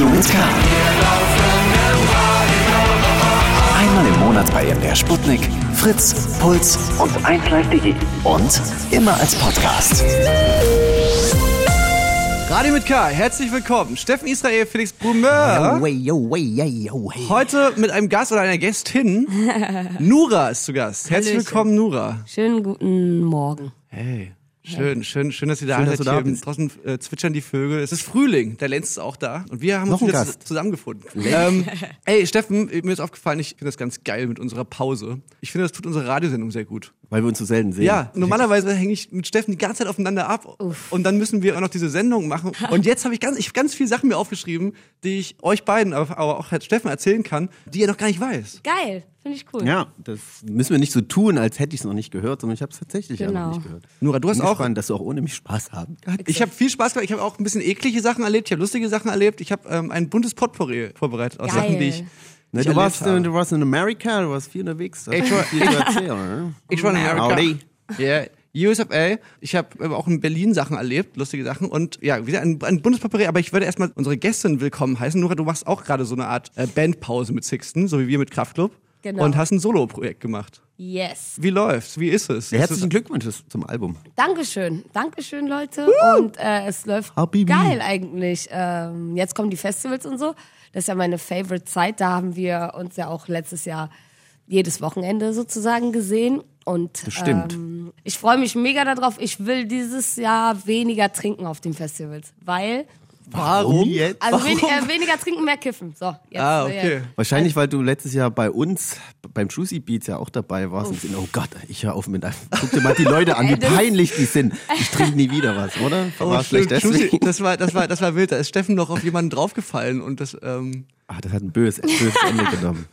Radio mit K. Einmal im Monat bei MDR Sputnik, Fritz, Puls und 1Live.de. Und immer als Podcast. Radio mit K, herzlich willkommen. Steffen Israel, Felix Brumeur. Yo, yo, yo, yo, hey. Heute mit einem Gast oder einer Gästin. Nura ist zu Gast. Herzlich willkommen, Nura. Schönen guten Morgen. Hey. Schön, schön, schön, dass ihr da Schön, dass du da bist. Draußen äh, zwitschern die Vögel. Es ist Frühling, der Lenz ist auch da. Und wir haben Noch uns wieder zusammengefunden. ähm, ey, Steffen, mir ist aufgefallen, ich finde das ganz geil mit unserer Pause. Ich finde, das tut unsere Radiosendung sehr gut. Weil wir uns so selten sehen. Ja, normalerweise hänge ich mit Steffen die ganze Zeit aufeinander ab und dann müssen wir auch noch diese Sendung machen. Und jetzt habe ich ganz, ich hab ganz viele Sachen mir aufgeschrieben, die ich euch beiden, aber, auch Herr Steffen erzählen kann, die er noch gar nicht weiß. Geil, finde ich cool. Ja, das müssen wir nicht so tun, als hätte ich es noch nicht gehört, sondern ich habe es tatsächlich ja Genau. noch nicht gehört. Nora, du hast Bin auch, gespannt, dass du auch ohne mich Spaß haben kannst. ich habe viel Spaß gehabt. Ich habe auch ein bisschen eklige Sachen erlebt. Ich habe lustige Sachen erlebt. Ich habe ähm, ein buntes Potpourri vorbereitet aus Geil. Sachen, die ich. Ne, ich du, warst, äh, du warst in Amerika, du warst viel unterwegs. Ich war- viel zu erzählen. Ich war in Amerika. Howdy. Ja, USFA. Ich habe auch in Berlin Sachen erlebt, lustige Sachen. Und ja, wieder ein, ein Bundespapierei. Aber ich würde erstmal unsere Gästin willkommen heißen. Nora, du machst auch gerade so eine Art äh, Bandpause mit Sixten, so wie wir mit Kraftklub. Genau. Und hast ein Solo-Projekt gemacht. Yes. Wie läuft's? Wie ist es? Ja, Ist herzlichen Glückwunsch zum Album. Dankeschön. Dankeschön, Leute. Und äh, es läuft Habibi. geil eigentlich. Ähm, jetzt kommen die Festivals und so. Das ist ja meine Favorite Zeit. Da haben wir uns ja auch letztes Jahr jedes Wochenende sozusagen gesehen. Und Das stimmt. Ähm, ich freue mich mega darauf. Ich will dieses Jahr weniger trinken auf den Festivals, weil Warum? jetzt? also wenig, äh, weniger trinken, mehr kiffen. So, jetzt, Ah, okay. Wahrscheinlich, weil du letztes Jahr bei uns beim Juicy Beats ja auch dabei warst und sind, oh Gott, ich höre auf mit einem. Guck dir mal die Leute an, wie peinlich die sind. Ich trinke nie wieder was, oder? Oh, War schlecht stimmt. deswegen. Das war, das war, das war wild. Da ist Steffen noch auf jemanden draufgefallen und das, ähm, Ah, das hat ein böses, böses Ende genommen.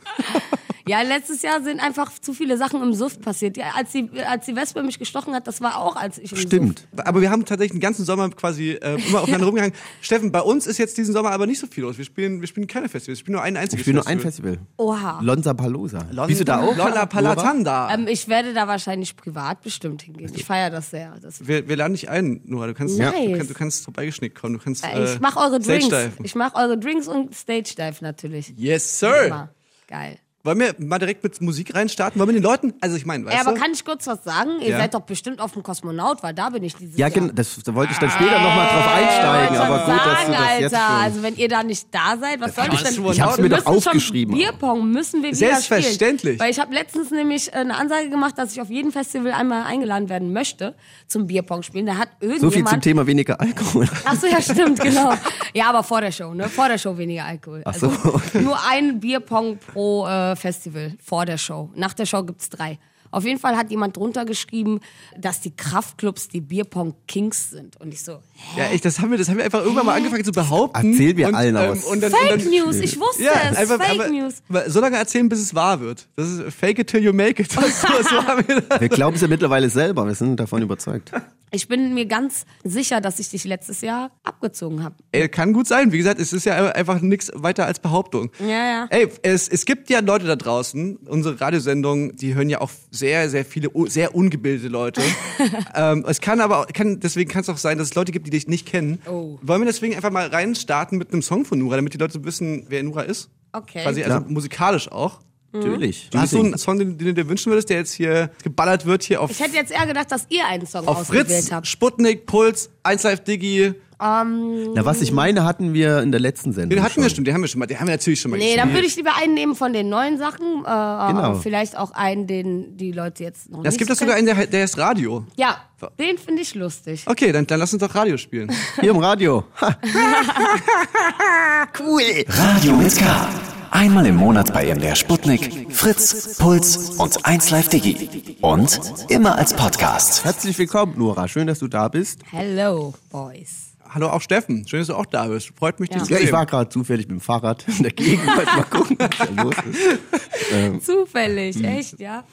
Ja, letztes Jahr sind einfach zu viele Sachen im Suff passiert. Ja, als die, als die Wespe mich gestochen hat, das war auch, als ich im Stimmt. aber wir haben tatsächlich den ganzen Sommer quasi äh, immer aufeinander rumgehangen. Steffen, bei uns ist jetzt diesen Sommer aber nicht so viel los. Wir spielen, wir spielen keine Festivals. Wir spielen nur ein einziges Ich spiele nur ein Festival. Festival. Oha. Lonza Palosa. Bist du da auch? Lolla Palatanda. Ähm, ich werde da wahrscheinlich privat bestimmt hingehen. Ich feiere das sehr. Das, wir, wir laden dich ein, Nora. Du kannst, Nice. du kannst, du kannst vorbeigeschnickt kommen. Du kannst, äh, äh, ich mache eure Stage Drinks. Ich mache eure Drinks und Stage Dive natürlich. Yes, sir. Geil. Wollen wir mal direkt mit Musik reinstarten? Wollen wir den Leuten, also ich meine, weißt Ey, aber du? kann ich kurz was sagen? Ihr Ja. seid doch bestimmt auf dem Kosmonaut, weil da bin ich dieses Ja, Jahr. genau. Das, da wollte ich dann später nochmal drauf einsteigen. Ich wollte Aber gut, dass du sagen, das Alter, jetzt schon. also wenn ihr da nicht da seid, was soll ich denn? Ich hab's mir doch aufgeschrieben. Bierpong müssen wir wieder Selbstverständlich. spielen. Weil ich habe letztens nämlich äh, eine Ansage gemacht, dass ich auf jedem Festival einmal eingeladen werden möchte zum Bierpong spielen. Da hat irgendjemand So viel zum Thema weniger Alkohol. Ach so, ja, stimmt, genau. Ja, aber vor der Show, ne? Vor der Show weniger Alkohol. Ach so. Also nur ein Bierpong pro äh, Festival vor der Show. Nach der Show gibt's drei. Auf jeden Fall hat jemand drunter geschrieben, dass die Kraftclubs die Bierpong-Kings sind. Und ich so, hä? Ja, echt, das haben wir, das haben wir einfach irgendwann mal angefangen zu behaupten. Erzähl mir und, allen ähm, aus. und dann, Fake und dann, News, ich wusste Ja, es. einfach, Fake aber, News. so lange erzählen, bis es wahr wird. Das ist fake it till you make it. Das, so, haben wir. Wir glauben es ja mittlerweile selber. Wir sind davon überzeugt. Ich bin mir ganz sicher, dass ich dich letztes Jahr abgezogen habe. Ey, kann gut sein. Wie gesagt, es ist ja einfach nichts weiter als Behauptung. Ja, ja. Ey, es, es gibt ja Leute da draußen, unsere Radiosendung, die hören ja auch sehr, sehr viele, sehr ungebildete Leute. ähm, es kann aber, auch- kann, deswegen kann es auch sein, dass es Leute gibt, die dich nicht kennen. Oh. Wollen wir deswegen einfach mal reinstarten mit einem Song von Nura, damit die Leute wissen, wer Nura ist? Okay. Quasi, also Ja. musikalisch auch. Natürlich. Hast du einen Song, den, den du dir wünschen würdest, der jetzt hier geballert wird, hier auf, Ich hätte jetzt eher gedacht, dass ihr einen Song auf ausgewählt Fritz, habt. Sputnik, Puls, 1Live Digi? Na, was ich meine, hatten wir in der letzten Sendung. Den hatten schon. wir schon, den haben wir schon mal, den haben wir natürlich schon mal Nee, dann gespielt. würde ich lieber einen nehmen von den neuen Sachen. Äh, Genau. Vielleicht auch einen, den die Leute jetzt noch Es nicht gibt das kennen. sogar einen, der, der ist Radio. Ja, den finde ich lustig. Okay, dann, dann lass uns doch Radio spielen. Hier im Radio. Ha. cool. Radio mit K. Einmal im Monat bei MDR Sputnik, Fritz, Puls und 1Live Digi. Und immer als Podcast. Herzlich willkommen, Nora. Schön, dass du da bist. Hello, Boys. Hallo auch Steffen, schön, dass du auch da bist. Freut mich, dich zu Ja, ich sehen. war gerade zufällig mit dem Fahrrad in der Gegend. Mal gucken, was da los ist. Zufällig, echt, ja?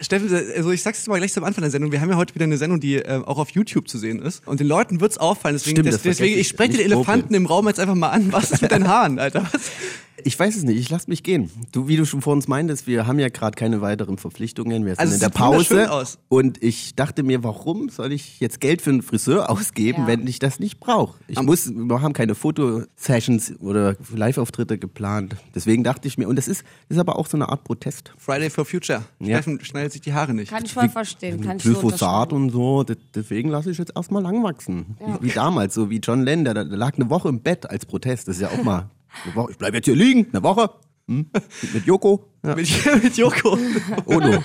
Steffen, also ich sag's jetzt mal gleich zum Anfang der Sendung. Wir haben ja heute wieder eine Sendung, die äh, auch auf YouTube zu sehen ist. Und den Leuten wird's auffallen. Deswegen, Stimmt, das deswegen ich spreche den Elefanten im Raum jetzt einfach mal an. Was ist mit deinen Haaren, Alter? Was? Ich weiß es nicht, ich lasse mich gehen. Du, wie du schon vor uns meintest, wir haben ja gerade keine weiteren Verpflichtungen. Wir sind Also in der Pause. aus. Und ich dachte mir, warum soll ich jetzt Geld für einen Friseur ausgeben, Ja. wenn ich das nicht brauche? Ich muss, wir haben keine Fotosessions oder Live-Auftritte geplant. Deswegen dachte ich mir, und das ist, ist aber auch so eine Art Protest. Friday for Future. Ja. Steffen schneidet sich die Haare nicht. Kann ich voll verstehen. Kann ich so Glyphosat und so, deswegen lasse ich jetzt erstmal lang wachsen. Wie, wie damals, so wie John Lennon, der, der lag eine Woche im Bett als Protest. Das ist ja auch mal. Ich bleibe jetzt hier liegen, eine Woche. Hm? Mit Joko. Ja. Mit, mit Joko. Odo.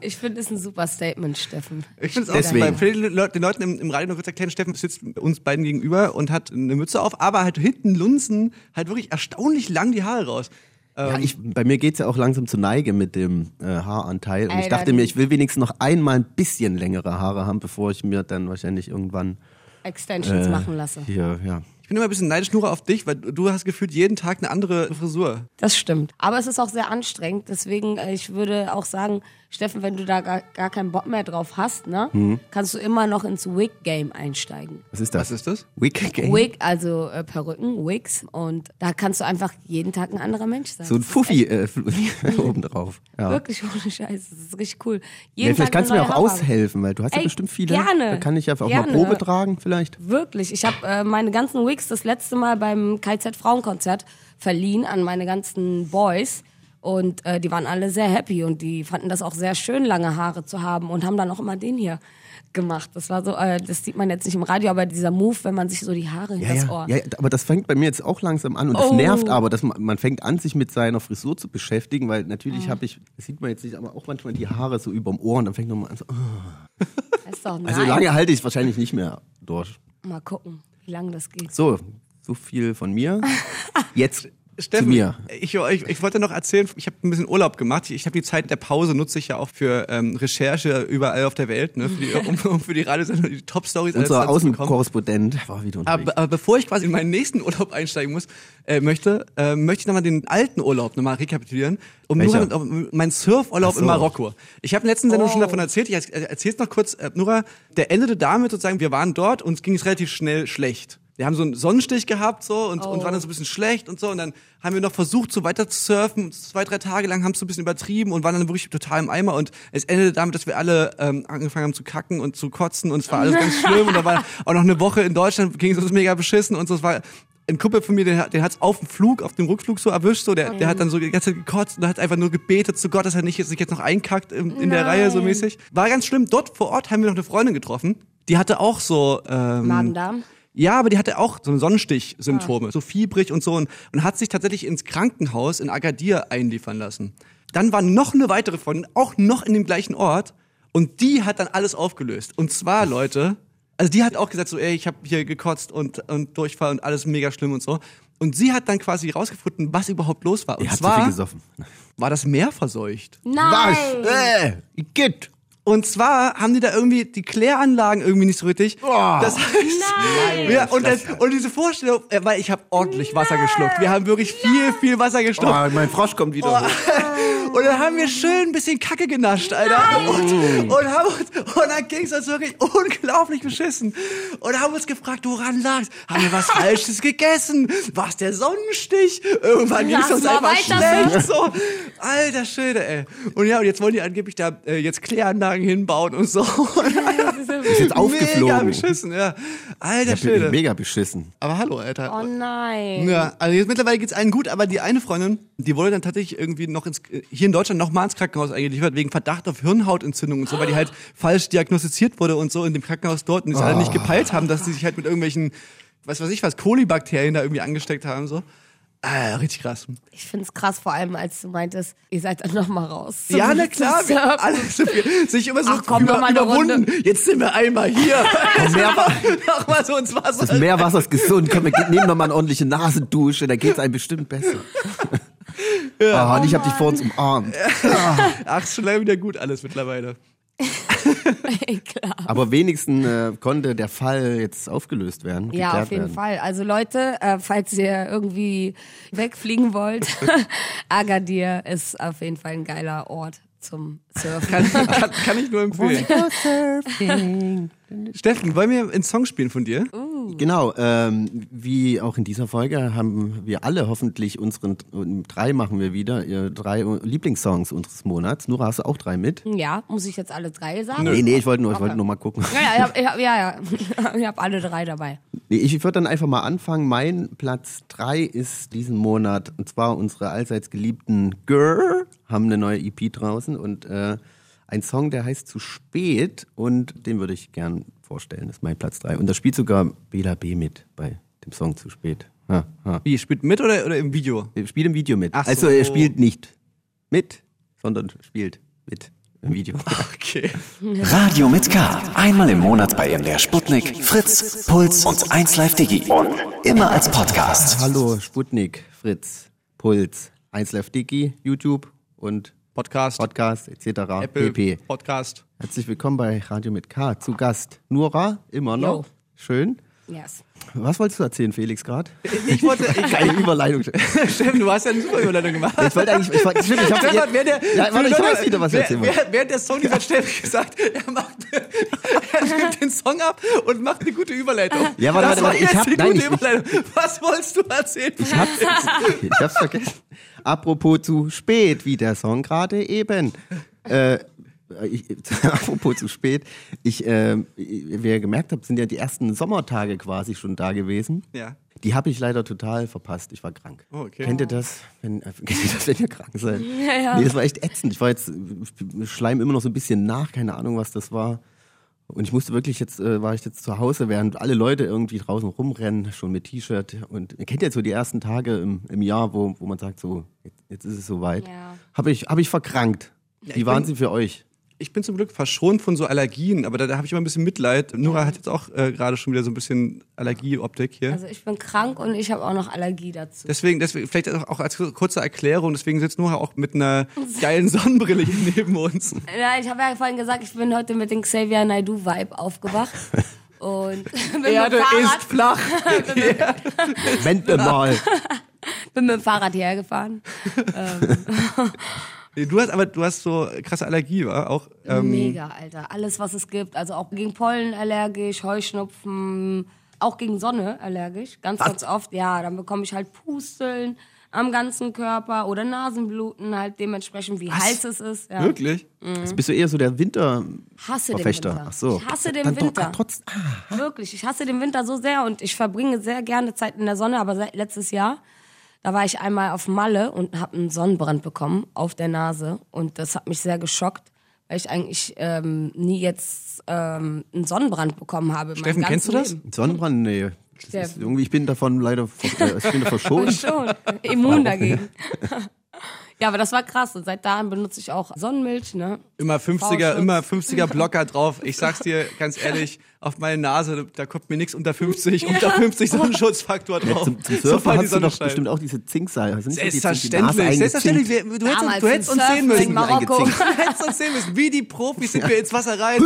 Ich finde es ein super Statement, Steffen. Ich finde es auch. Für den, Leut- den Leuten im, im Radio noch kurz erklären, Steffen sitzt uns beiden gegenüber und hat eine Mütze auf, aber halt hinten lunzen halt wirklich erstaunlich lang die Haare raus. Ja, ich, bei mir geht's ja auch langsam zur Neige mit dem äh, Haaranteil. Und ich Alter, dachte mir, ich will wenigstens noch einmal ein bisschen längere Haare haben, bevor ich mir dann wahrscheinlich irgendwann Extensions äh, machen lasse. hier, ja. Ich bin immer ein bisschen neidisch, Nora, auf dich, weil du hast gefühlt jeden Tag eine andere Frisur. Das stimmt. Aber es ist auch sehr anstrengend. Deswegen, äh, ich würde auch sagen, Steffen, wenn du da gar, gar keinen Bock mehr drauf hast, ne, Mhm. kannst du immer noch ins Wig-Game einsteigen. Was ist das? Was ist das? Wicked Game? Wig, also äh, Perücken, Wigs. Und da kannst du einfach jeden Tag ein anderer Mensch sein. So ein Fuffi äh, oben drauf. Ja. Wirklich ohne Scheiß. Das ist richtig cool. Jeden Ja, vielleicht kannst du mir auch Haarfarbe. aushelfen, weil du hast ja Ey, bestimmt viele. gerne. Da kann ich ja auch Gerne. mal Probe tragen, vielleicht. Wirklich. Ich habe äh, meine ganzen Wigs das letzte Mal beim KZ Frauenkonzert verliehen an meine ganzen Boys. Und äh, die waren alle sehr happy und die fanden das auch sehr schön, lange Haare zu haben und haben dann auch immer den hier gemacht. Das war so, äh, das sieht man jetzt nicht im Radio, aber dieser Move, wenn man sich so die Haare Ja, hinters ja, Ohr. ja, aber das fängt bei mir jetzt auch langsam an und das Oh. nervt aber, dass man, man fängt an, sich mit seiner Frisur zu beschäftigen, weil natürlich Ah. habe ich, das sieht man jetzt nicht, aber auch manchmal die Haare so überm Ohr und dann fängt man an so, oh. Das also lange halte ich es wahrscheinlich nicht mehr durch. Mal gucken, wie lange das geht. So, so viel von mir. Jetzt Steffen, zu mir. Ich, ich, ich wollte noch erzählen, ich habe ein bisschen Urlaub gemacht. Ich habe die Zeit der Pause nutze ich ja auch für ähm, Recherche überall auf der Welt, ne, für die, um, um für die Radiosendung die Top-Stories Unser. Außenkorrespondent war wieder unterwegs. Aber, aber bevor ich quasi in meinen nächsten Urlaub einsteigen muss, äh, möchte, äh, möchte ich nochmal den alten Urlaub nochmal rekapitulieren. Um Welcher? Nura, um, mein Surfurlaub so. in Marokko. Ich habe in der letzten Sendung Oh. schon davon erzählt, ich erzähle es noch kurz. Äh, Nura, der endete damit sozusagen, wir waren dort und es ging es relativ schnell schlecht. Wir haben so einen Sonnenstich gehabt so und, und Oh. waren dann so ein bisschen schlecht und so und dann haben wir noch versucht, so weiter zu surfen. Zwei, drei Tage lang haben es so ein bisschen übertrieben und waren dann wirklich total im Eimer und es endete damit, dass wir alle ähm, angefangen haben zu kacken und zu kotzen und es war alles ganz schlimm und da war auch noch eine Woche in Deutschland, ging es uns mega beschissen und so. Es war ein Kumpel von mir, den, hat- den hat's auf dem Flug, auf dem Rückflug so erwischt, so, der, der hat dann so die ganze Zeit gekotzt und hat einfach nur gebetet zu Gott, dass er nicht jetzt, sich jetzt noch einkackt in, in der. Reihe so mäßig. War ganz schlimm. Dort vor Ort haben wir noch eine Freundin getroffen, die hatte auch so, ähm, Magen-Darm? Ja, aber die hatte auch so Sonnenstich-Symptome, so fiebrig und so und, und hat sich tatsächlich ins Krankenhaus in Agadir einliefern lassen. Dann war noch eine weitere Freundin, auch noch in dem gleichen Ort und die hat dann alles aufgelöst. Und zwar, Leute, also die hat auch gesagt so, ey, ich habe hier gekotzt und, und Durchfall und alles mega schlimm und so. Und sie hat dann quasi rausgefunden, was überhaupt los war. Und viel zwar gesoffen. war das Meer verseucht. Nein! Äh, geht. Und zwar haben die da irgendwie die Kläranlagen irgendwie nicht so richtig. Das heißt, ja, und, das, und diese Vorstellung, äh, weil ich habe ordentlich Wasser geschluckt. Wir haben wirklich viel, viel Wasser geschluckt. Oh, mein Frosch kommt wieder hoch. Und dann haben wir schön ein bisschen Kacke genascht, Alter. Und, und, haben uns, und dann ging es uns wirklich unglaublich beschissen. Und haben uns gefragt, woran lag's? Haben wir was Falsches gegessen? War es der Sonnenstich? Irgendwann ging es uns einfach schlecht. So. Alter Schöne, ey. Und ja, und jetzt wollen die angeblich da äh, jetzt Kläranlagen hinbauen und so. Ist jetzt aufgeflogen. Mega beschissen, ja. Alter Ich bin Schöne. mega beschissen. Aber hallo, Alter. Oh nein. Ja, also jetzt mittlerweile geht's allen gut, aber die eine Freundin, die wurde dann tatsächlich irgendwie noch ins, hier in Deutschland noch mal ins Krankenhaus eingeliefert, wegen Verdacht auf Hirnhautentzündung und so, weil die halt falsch diagnostiziert wurde und so in dem Krankenhaus dort und die es alle nicht gepeilt haben, dass die sich halt mit irgendwelchen, was weiß ich was, Kolibakterien da irgendwie angesteckt haben, so. Ah, richtig krass. Ich find's krass, vor allem als du meintest, ihr seid dann noch mal raus. Ja, na klar, wir alle so viel, sich immer so Ach, komm, noch mal eine überwunden. Jetzt sind wir einmal hier. Meer, noch mal so ins Wasser. das Meerwasser ist gesund. Komm, wir nehmen noch mal eine ordentliche Nasendusche, da geht's einem bestimmt besser. Ah, und ich hab dich vor uns umarmt. Ach, ist schon lange wieder gut alles mittlerweile. Klar. Aber wenigstens äh, konnte der Fall jetzt aufgelöst werden. Ja, auf jeden werden. Fall. Also Leute, äh, falls ihr irgendwie wegfliegen wollt, Agadir ist auf jeden Fall ein geiler Ort zum Surfen. Kann, kann, kann ich nur empfehlen. Steffen, wollen wir einen Song spielen von dir? Uh, Genau, ähm, wie auch in dieser Folge haben wir alle hoffentlich unseren, drei machen wir wieder, drei Lieblingssongs unseres Monats. Nora, hast du auch drei mit? Ja, muss ich jetzt alle drei sagen? Nee, nee, ich wollte nur, ich wollte nur mal gucken. Ja, ja, ich hab, ich ja, ja. ich hab alle drei dabei. Nee, ich würde dann einfach mal anfangen. Mein Platz drei ist diesen Monat, und zwar unsere allseits geliebten Girl, haben eine neue EP draußen und äh, ein Song, der heißt Zu spät und den würde ich gern vorstellen. Das ist mein Platz 3. Und da spielt sogar Bela B mit bei dem Song Zu spät. Ha, ha. Wie, spielt mit oder, oder im Video? Er spielt im Video mit. Ach also so. er spielt nicht mit, sondern spielt mit im Video. Okay. Radio mit K. Einmal im Monat bei MDR Sputnik, Fritz, Puls und 1Live Digi. Und immer als Podcast. Hallo Sputnik, Fritz, Puls, 1Live Digi, YouTube und Podcast, Podcast etc. Apple, pp. Podcast. Herzlich willkommen bei Radio mit K. Zu Gast Nora, immer noch. Jo. Schön. Yes. Was wolltest du erzählen, Felix, gerade? Ich wollte, ich, Geile Überleitung. Stimmt, du hast ja eine super Überleitung gemacht. Ich wollte eigentlich, ich, wollte- stimmt, ich hab, Stefan, während der, ja, warte, ich weiß wieder, was ich wer- erzählen wer- Während der Song hat Stefan gesagt, er macht, er spielt den Song ab und macht eine gute Überleitung. Ja, warte, das warte, war warte, ich hab- die nein, gute ich- Überleitung. Was wolltest du erzählen? Ich hab's, ich hab's vergessen. Apropos zu spät, wie der Song gerade eben. Äh, ich, apropos zu spät, ich, äh, wie ihr gemerkt habt, sind ja die ersten Sommertage quasi schon da gewesen. Ja. Die habe ich leider total verpasst. Ich war krank. Oh, okay. Kennt ihr das, wenn, äh, kennt ihr das, wenn ihr krank seid? Ja, ja. Nee, das war echt ätzend. Ich war jetzt, ich schleim immer noch so ein bisschen nach, keine Ahnung, was das war. Und ich musste wirklich jetzt, äh, war ich jetzt zu Hause, während alle Leute irgendwie draußen rumrennen, schon mit T-Shirt. Und ihr kennt ja so die ersten Tage im, im Jahr, wo, wo man sagt, so, jetzt, jetzt ist es soweit. Ja. Habe ich, hab ich verkrankt. ich Wie waren bin- sie für euch? Ich bin zum Glück verschont von so Allergien, aber da, da habe ich immer ein bisschen Mitleid. Nora hat jetzt auch äh, gerade schon wieder so ein bisschen Allergieoptik hier. Also ich bin krank und ich habe auch noch Allergie dazu. Deswegen, deswegen, vielleicht auch als kurze Erklärung, deswegen sitzt Nora auch mit einer geilen Sonnenbrille hier neben uns. Ja, ich habe ja vorhin gesagt, ich bin heute mit dem Xavier Naidoo Vibe aufgewacht. Und bin Erde mit, dem ist flach. Moment mal. bin mit dem Fahrrad hierher gefahren. Nee, Du hast aber du hast so krasse Allergie, war auch. Ähm, Mega, Alter. Alles, was es gibt. Also auch gegen Pollen allergisch, Heuschnupfen, auch gegen Sonne allergisch. Ganz, ganz oft. Ja, dann bekomme ich halt Pusteln am ganzen Körper oder Nasenbluten, halt dementsprechend, wie heiß es ist. Ja. Wirklich? Jetzt bist du eher so der Winter. Hasse den Verfechter. Winter. Ach so. Ich hasse den Dann doch- Winter. Trotz, ah, Wirklich, ich hasse den Winter so sehr und ich verbringe sehr gerne Zeit in der Sonne, aber seit letztes Jahr, da war ich einmal auf Malle und habe einen Sonnenbrand bekommen auf der Nase und das hat mich sehr geschockt, weil ich eigentlich ähm, nie jetzt ähm, einen Sonnenbrand bekommen habe. Steffen, kennst du das? Leben. Sonnenbrand? Nee. Das ist irgendwie, ich bin davon leider äh, ich bin verschont. Schon, immun dagegen. ja, aber das war krass und seit dahin benutze ich auch Sonnenmilch, ne? Immer 50er, V-Schutz. immer 50er Blocker drauf. Ich sag's dir ganz ehrlich, auf meine Nase, da kommt mir nichts unter 50, unter 50 Sonnenschutzfaktor drauf. Zum, zum Sobald Surfen hast du doch bestimmt auch diese Nase Selbstverständlich, selbstverständlich. Wir- Du hättest, Damals du hättest uns sehen müssen. Marokko. Du hättest uns sehen müssen. Wie die Profis sind wir ins Wasser rein.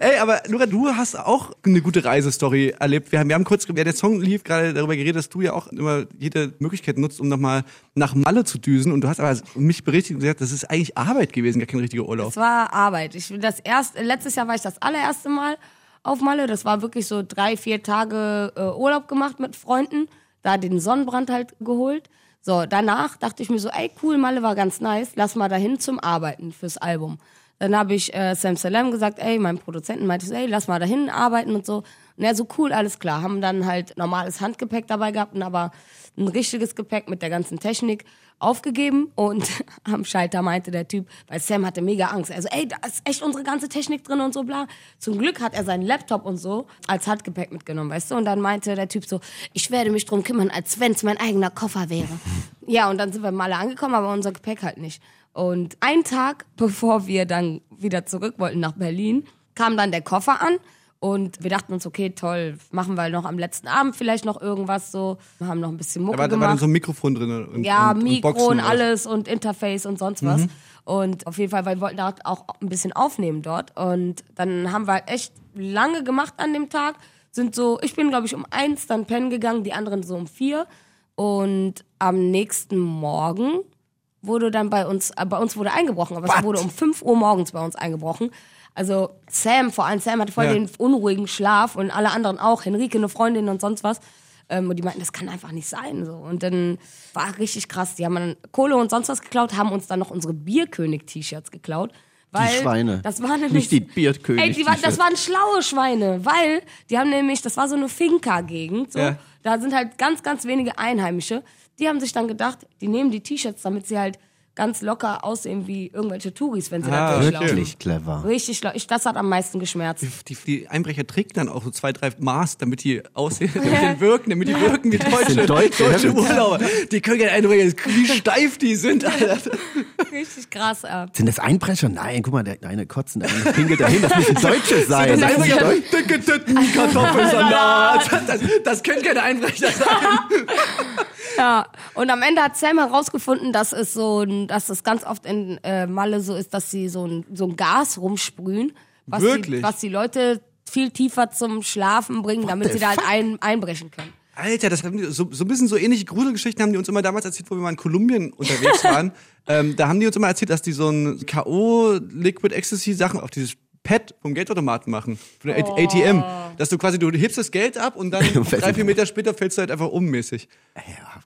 Ey, aber Nora, du hast auch eine gute Reisestory erlebt. Wir haben, wir haben kurz, während der Song lief, gerade darüber geredet, dass du ja auch immer jede Möglichkeit nutzt, um nochmal nach Malle zu düsen. Und du hast aber mich berichtigt und gesagt, das ist eigentlich Arbeit gewesen, gar kein richtiger Urlaub. Es war Arbeit. Ich das erst, letztes Jahr war ich das allererste Mal auf Malle. Das war wirklich so drei, vier Tage äh, Urlaub gemacht mit Freunden. Da den Sonnenbrand halt geholt. So, danach dachte ich mir so, ey cool, Malle war ganz nice, lass mal dahin zum Arbeiten fürs Album. Dann habe ich äh, Sam Salem gesagt, ey, mein Produzenten meinte so, ey, lass mal dahin arbeiten und so. Und er so, cool, alles klar. Haben dann halt normales Handgepäck dabei gehabt aber ein richtiges Gepäck mit der ganzen Technik aufgegeben und am Schalter meinte der Typ, weil Sam hatte mega Angst. Also, ey, da ist echt unsere ganze Technik drin und so bla. Zum Glück hat er seinen Laptop und so als Handgepäck mitgenommen, weißt du? Und dann meinte der Typ so, ich werde mich drum kümmern, als wenn es mein eigener Koffer wäre. ja, und dann sind wir mal angekommen, aber unser Gepäck halt nicht. Und einen Tag, bevor wir dann wieder zurück wollten nach Berlin, kam dann der Koffer an. Und wir dachten uns, okay, toll, machen wir noch am letzten Abend vielleicht noch irgendwas so. Wir haben noch ein bisschen Mucke Da war, da war gemacht. dann so ein Mikrofon drin. Und, Ja, und, und Mikro Boxen und alles und Interface und sonst was. Und auf jeden Fall, weil wir wollten dort auch ein bisschen aufnehmen dort. Und dann haben wir echt lange gemacht an dem Tag. Sind so, ich bin glaube ich um eins dann pennen gegangen, die anderen so um vier. Und am nächsten Morgen wurde dann bei uns, äh, bei uns wurde eingebrochen, aber es wurde um 5 Uhr morgens bei uns eingebrochen. Also Sam, vor allem Sam hatte voll Ja. den unruhigen Schlaf und alle anderen auch, Henrike, eine Freundin und sonst was. Ähm, und die meinten, das kann einfach nicht sein. So. Und dann war richtig krass. Die haben dann Kohle und sonst was geklaut, haben uns dann noch unsere Bierkönig-T-Shirts geklaut. Weil Schweine. Das war nämlich, Nicht die Bierkönig Ey, die war, das waren schlaue Schweine, weil die haben nämlich, das war so eine Finca-Gegend. So. Ja. Da sind halt ganz, ganz wenige Einheimische. Die haben sich dann gedacht, die nehmen die T-Shirts, damit sie halt ganz locker aussehen wie irgendwelche Touris, wenn sie Ah, da durchlaufen. Wirklich clever. Richtig, ich, das hat am meisten geschmerzt. Die, die Einbrecher trinken dann auch so zwei, drei Maß, damit die aussehen, damit die wirken, damit die wirken wie deutsche, sind Deutsche, deutsche ja. Urlauber. Die können ja Einbrecher, wie steif die sind, Alter. Richtig krass. Äh. Sind das Einbrecher? Nein, guck mal, der eine kotzt, der andere pinkelt dahin. Das müssen Deutsche sein. Das Das Einbrecher, sind dicke Titten, Kartoffelsalat. Das, das können keine Einbrecher sein. Ja, und am Ende hat Sam herausgefunden, dass es so, ein, dass es ganz oft in äh, Malle so ist, dass sie so ein, so ein Gas rumsprühen, was Wirklich? Die, was die Leute viel tiefer zum Schlafen bringen, damit the sie da halt ein, einbrechen können. Alter, das haben die, so, so ein bisschen so ähnliche Gruselgeschichten haben die uns immer damals erzählt, wo wir mal in Kolumbien unterwegs waren. ähm, da haben die uns immer erzählt, dass die so ein K.O. Liquid Ecstasy Sachen auf dieses Pad vom Geldautomaten machen, von der Oh. ATM. Dass du quasi, du hebst das Geld ab und dann drei, vier Meter später fällst du halt einfach um mäßig.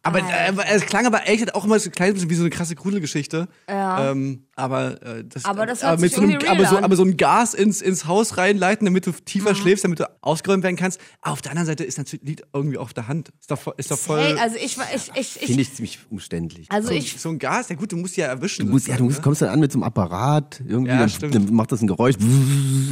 Aber äh, es klang aber echt auch immer so ein kleines bisschen wie so eine krasse Gruselgeschichte. Ja. Ähm, aber äh, das, Aber das hört mit so einem, aber so, aber so ein Gas ins, ins Haus reinleiten, damit du tiefer Mhm. schläfst, damit du ausgeräumt werden kannst. Auf der anderen Seite ist natürlich liegt irgendwie auf der Hand. Ist doch, voll- ist doch voll. Hey, also ich, war- ich, ich, Finde ich, ich ziemlich umständlich. also so, ich, so ein Gas, ja gut, du musst ja erwischen. Du musst, ja, du musst, sozusagen, kommst dann an mit so einem Apparat, irgendwie, Ja, dann, dann macht das ein Geräusch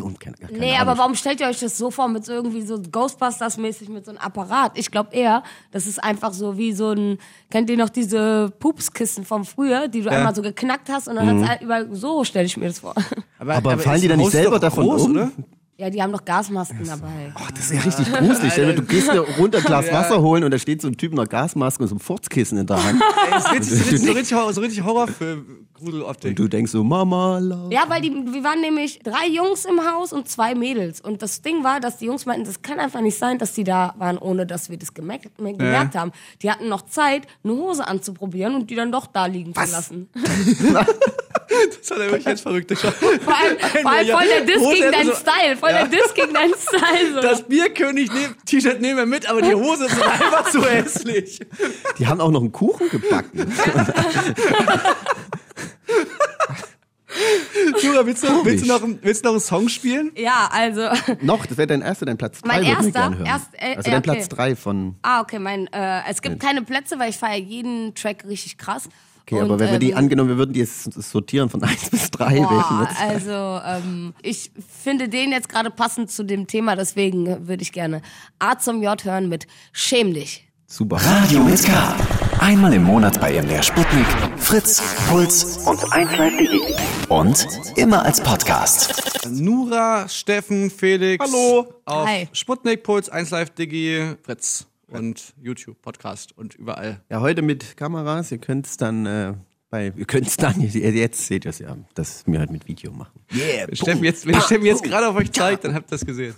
und keine, keine nee, Ahnung. aber warum stellt ihr euch das so vor, mit so irgendwie so Ghostbusters-mäßig mit so einem Apparat? Ich glaube eher, das ist einfach so wie so ein, kennt ihr noch diese Pupskissen vom früher, die du Ja. einmal so geknackt hast und dann hat's halt überall, so stelle ich mir das vor. Aber fallen ist die dann nicht selber davon groß, um? Oder? Ja, die haben doch Gasmasken dabei. Ach, das ist ja richtig gruselig. Dir, Du gehst dir runter ein Glas Wasser holen und da steht so ein Typ mit einer Gasmaske und so einem Furzkissen in der Hand. Ey, das ist richtig, so richtig, Horror- so richtig Horrorfilm, Gruseloptik. Und du denkst so, Mama, lauf. Ja, weil die, wir waren nämlich drei Jungs im Haus und zwei Mädels. Und das Ding war, dass die Jungs meinten, das kann einfach nicht sein, dass die da waren, ohne dass wir das gemerkt, gemerkt haben. Die hatten noch Zeit, eine Hose anzuprobieren und die dann doch da liegen zu lassen. Das hat er wirklich jetzt verrückt. Vor allem, vor allem voll der Diss gegen deinen so- Style. Voll Ja. der Diss gegen deinen Style. So. Das Bierkönig nehm- T-Shirt nehmen wir mit, aber die Hose ist einfach zu hässlich. Die haben auch noch einen Kuchen gebacken. Jura, willst du, Komisch. willst, du noch, einen- willst du noch einen Song spielen? ja, also. noch, das wäre dein erster, dein Platz drei. Mein würden wir erster? gerne hören. Erst- äh, also dein okay. Platz drei von. Ah, okay, mein, äh, es gibt keine Plätze, weil ich feiere jeden Track richtig krass. Okay, Und, aber wenn wir die ähm, angenommen, wir würden die jetzt sortieren von eins bis drei, welchen Boah, wird's? also ähm, ich finde den jetzt gerade passend zu dem Thema, deswegen würde ich gerne A zum J hören mit Schäm dich. Super. Radio mit K. Einmal im Monat bei MDR Sputnik, Fritz, Puls und 1Live.de. Und immer als Podcast. Nura, Steffen, Felix. Hallo. Auf Hi. Sputnik, Puls, 1Live, Digi, Fritz und YouTube, Podcast und überall. Ja, heute mit Kameras. Ihr könnt es dann äh, bei, ihr könnt es dann, jetzt seht ihr es ja, dass wir halt mit Video machen. Yeah, Wenn Steffen jetzt, wenn Steffen jetzt gerade auf euch zeigt, dann habt ihr das gesehen.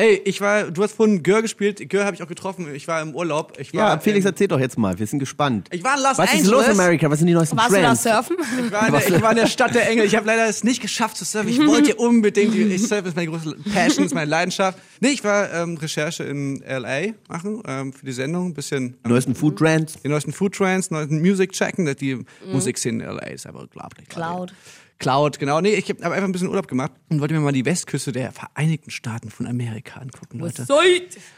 Ey, ich war, du hast vorhin Gör gespielt. Gör habe ich auch getroffen. Ich war im Urlaub. Ich war, Ja, Felix, ähm, erzähl doch jetzt mal. Wir sind gespannt. Ich war in Los Was ist Angeles. los, America? Was sind die neuesten Warst du da Trends? surfen? Ich war, in der, ich war in der Stadt der Engel. Ich habe leider es nicht geschafft zu surfen. Ich wollte unbedingt. Ich surfen ist meine große Passion, ist meine Leidenschaft. Nee, ich war ähm, Recherche in L.A. machen ähm, für die Sendung. Ein bisschen Die neuesten Food Trends. die neuesten Food Trends, neuesten Music checken. Die Musikszene in L.A. ist aber unglaublich. Cloud. Cloud, genau. Nee, ich habe hab einfach ein bisschen Urlaub gemacht und wollte mir mal die Westküste der Vereinigten Staaten von Amerika angucken, Leute.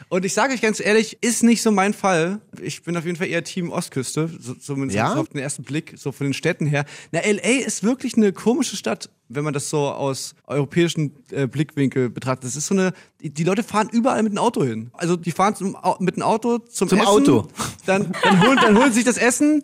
Und ich sage euch ganz ehrlich, ist nicht so mein Fall. Ich bin auf jeden Fall eher Team Ostküste, so, zumindest Ja? so auf den ersten Blick, so von den Städten her. Na, LA ist wirklich eine komische Stadt, wenn man das so aus europäischen äh, Blickwinkel betrachtet. Das ist so eine, die, die Leute fahren überall mit dem Auto hin. Also die fahren zum, mit dem Auto zum, Zum Essen, Auto. Dann, dann, holen, dann holen sie sich das Essen,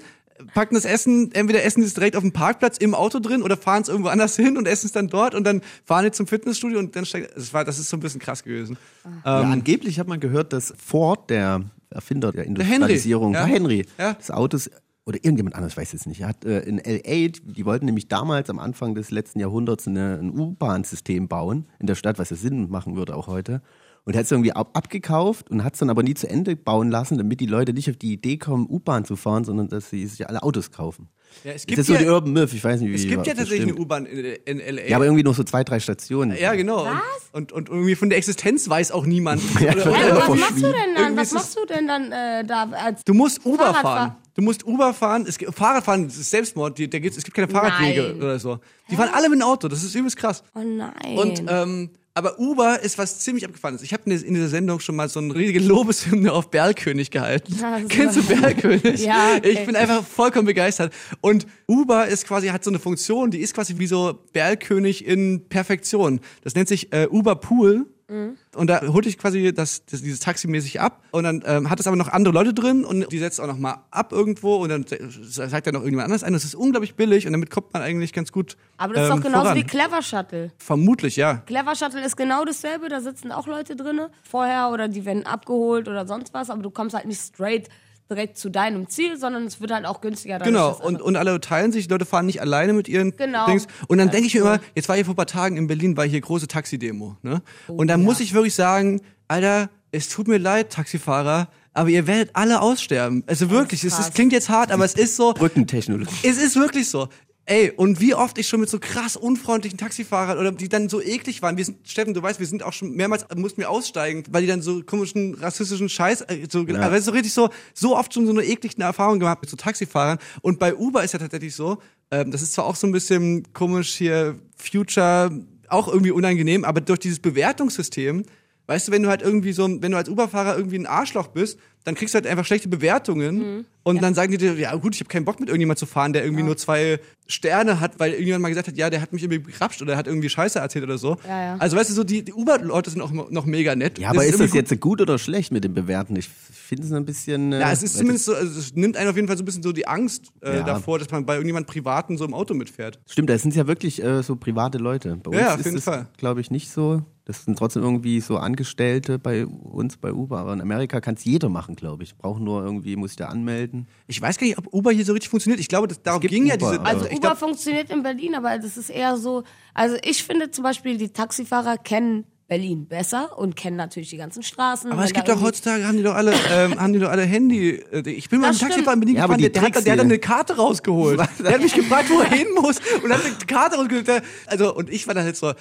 packen das Essen, entweder essen sie es direkt auf dem Parkplatz im Auto drin oder fahren es irgendwo anders hin und essen es dann dort und dann fahren die zum Fitnessstudio und dann steigt, das war, das ist so ein bisschen krass gewesen. ja, angeblich hat man gehört, dass Ford, der Erfinder der Henry, Industrialisierung, ja. war Henry, Ja. des Autos oder irgendjemand anderes, ich weiß jetzt nicht, er hat äh, in L.A., die, die wollten nämlich damals am Anfang des letzten Jahrhunderts eine, ein U-Bahn-System bauen in der Stadt, was ja Sinn machen würde auch heute. Und hat es irgendwie ab abgekauft und hat es dann aber nie zu Ende bauen lassen, damit die Leute nicht auf die Idee kommen, U-Bahn zu fahren, sondern dass sie sich alle Autos kaufen. Ja, es Das gibt ist so ja- die Urban Myth, ich weiß nicht, wie Es gibt ja das tatsächlich eine. U-Bahn in, in L.A. Ja, aber irgendwie nur so zwei, drei Stationen. Ja, genau. Was? Und, und, und irgendwie von der Existenz weiß auch niemand. Ja, Oder- oder- Ja, Oder aber was machst du denn dann? Irgendwie Was machst du denn dann äh, da als Du musst Uber Fahrrad fahren. Du musst Uber fahren. Es gibt, Fahrradfahren das ist Selbstmord. Die, der gibt, es gibt keine Fahrradwege Nein. oder so. Die fahren alle mit dem Auto. Das ist übelst krass. Oh nein. Und ähm, aber Uber ist was ziemlich abgefahrenes. Ich habe in, dieser Sendung schon mal so eine riesige Lobeshymne auf Berlkönig gehalten. Ja, Kennst du Berlkönig? Ja, okay. Ich bin einfach vollkommen begeistert. Und Uber ist quasi hat so eine Funktion, die ist quasi wie so Berlkönig in Perfektion. Das nennt sich äh, Uber Pool. Mhm. Und da holt ich quasi das, das, dieses Taxi mäßig ab und dann ähm, hat es aber noch andere Leute drin und die setzt auch noch mal ab irgendwo und dann sagt er noch irgendjemand anders ein. Das ist unglaublich billig und damit kommt man eigentlich ganz gut aber das ist ähm, doch genauso voran. wie Clever Shuttle. Vermutlich, ja. Clever Shuttle ist genau dasselbe, da sitzen auch Leute drinne vorher oder die werden abgeholt oder sonst was, aber du kommst halt nicht straight direkt zu deinem Ziel, sondern es wird halt auch günstiger. Genau, und, und alle teilen sich, die Leute fahren nicht alleine mit ihren Genau. Dings. Und dann Ja, denke ich mir cool. immer, jetzt war hier vor ein paar Tagen in Berlin, war hier große Taxidemo. Ne? Oh, und dann muss ich wirklich sagen, Alter, es tut mir leid, Taxifahrer, aber ihr werdet alle aussterben. Also wirklich, es ist, klingt jetzt hart, aber es ist so, Brückentechnologie. es ist wirklich so. Ey, und wie oft ich schon mit so krass unfreundlichen Taxifahrern oder die dann so eklig waren. Wir sind, Steffen, du weißt, wir sind auch schon mehrmals, mussten wir aussteigen, weil die dann so komischen rassistischen Scheiß, äh, so, ja. aber so richtig so, so oft schon so eine eklige Erfahrung gemacht mit so Taxifahrern. Und bei Uber ist ja tatsächlich so, ähm, das ist zwar auch so ein bisschen komisch hier, Future, auch irgendwie unangenehm, aber durch dieses Bewertungssystem, Weißt du, wenn du halt irgendwie so, wenn du als Uberfahrer irgendwie ein Arschloch bist, dann kriegst du halt einfach schlechte Bewertungen und dann sagen die dir, ja gut, ich habe keinen Bock mit irgendjemand zu fahren, der irgendwie nur zwei Sterne hat, weil irgendjemand mal gesagt hat, ja, der hat mich irgendwie begrapscht oder hat irgendwie Scheiße erzählt oder so. Ja, ja. Also weißt du, so die, die Uber-Leute sind auch noch mega nett. Ja, aber ist das irgendwie jetzt gut oder schlecht mit dem Bewerten? Ich finde es ein bisschen. Äh, Ja, es ist zumindest so, also es nimmt einen auf jeden Fall so ein bisschen so die Angst äh, Ja. davor, dass man bei irgendjemand Privaten so im Auto mitfährt. Stimmt, das sind ja wirklich äh, so private Leute. Bei uns Ja, auf ist jeden es, Fall. glaube ich, nicht so. Das sind trotzdem irgendwie so Angestellte bei uns bei Uber. Aber in Amerika kann es jeder machen, glaube ich. Braucht nur irgendwie, muss ich da anmelden. Ich weiß gar nicht, ob Uber hier so richtig funktioniert. Ich glaube, das, darum ging ja Uber, diese. aber- Also ich Uber glaub, funktioniert in Berlin, aber das ist eher so. Also ich finde zum Beispiel, die Taxifahrer kennen Berlin besser und kennen natürlich die ganzen Straßen. Aber es gibt doch heutzutage, haben die doch alle, ähm, haben die doch alle Handy. Ich bin mal im Taxifahrer in Berlin Ja, aber gefahren, der, der, hat, Taxi- der hat dann eine Karte rausgeholt. Der hat mich gefragt, wo er hin muss und hat eine Karte rausgeholt. Also, und ich war dann halt so,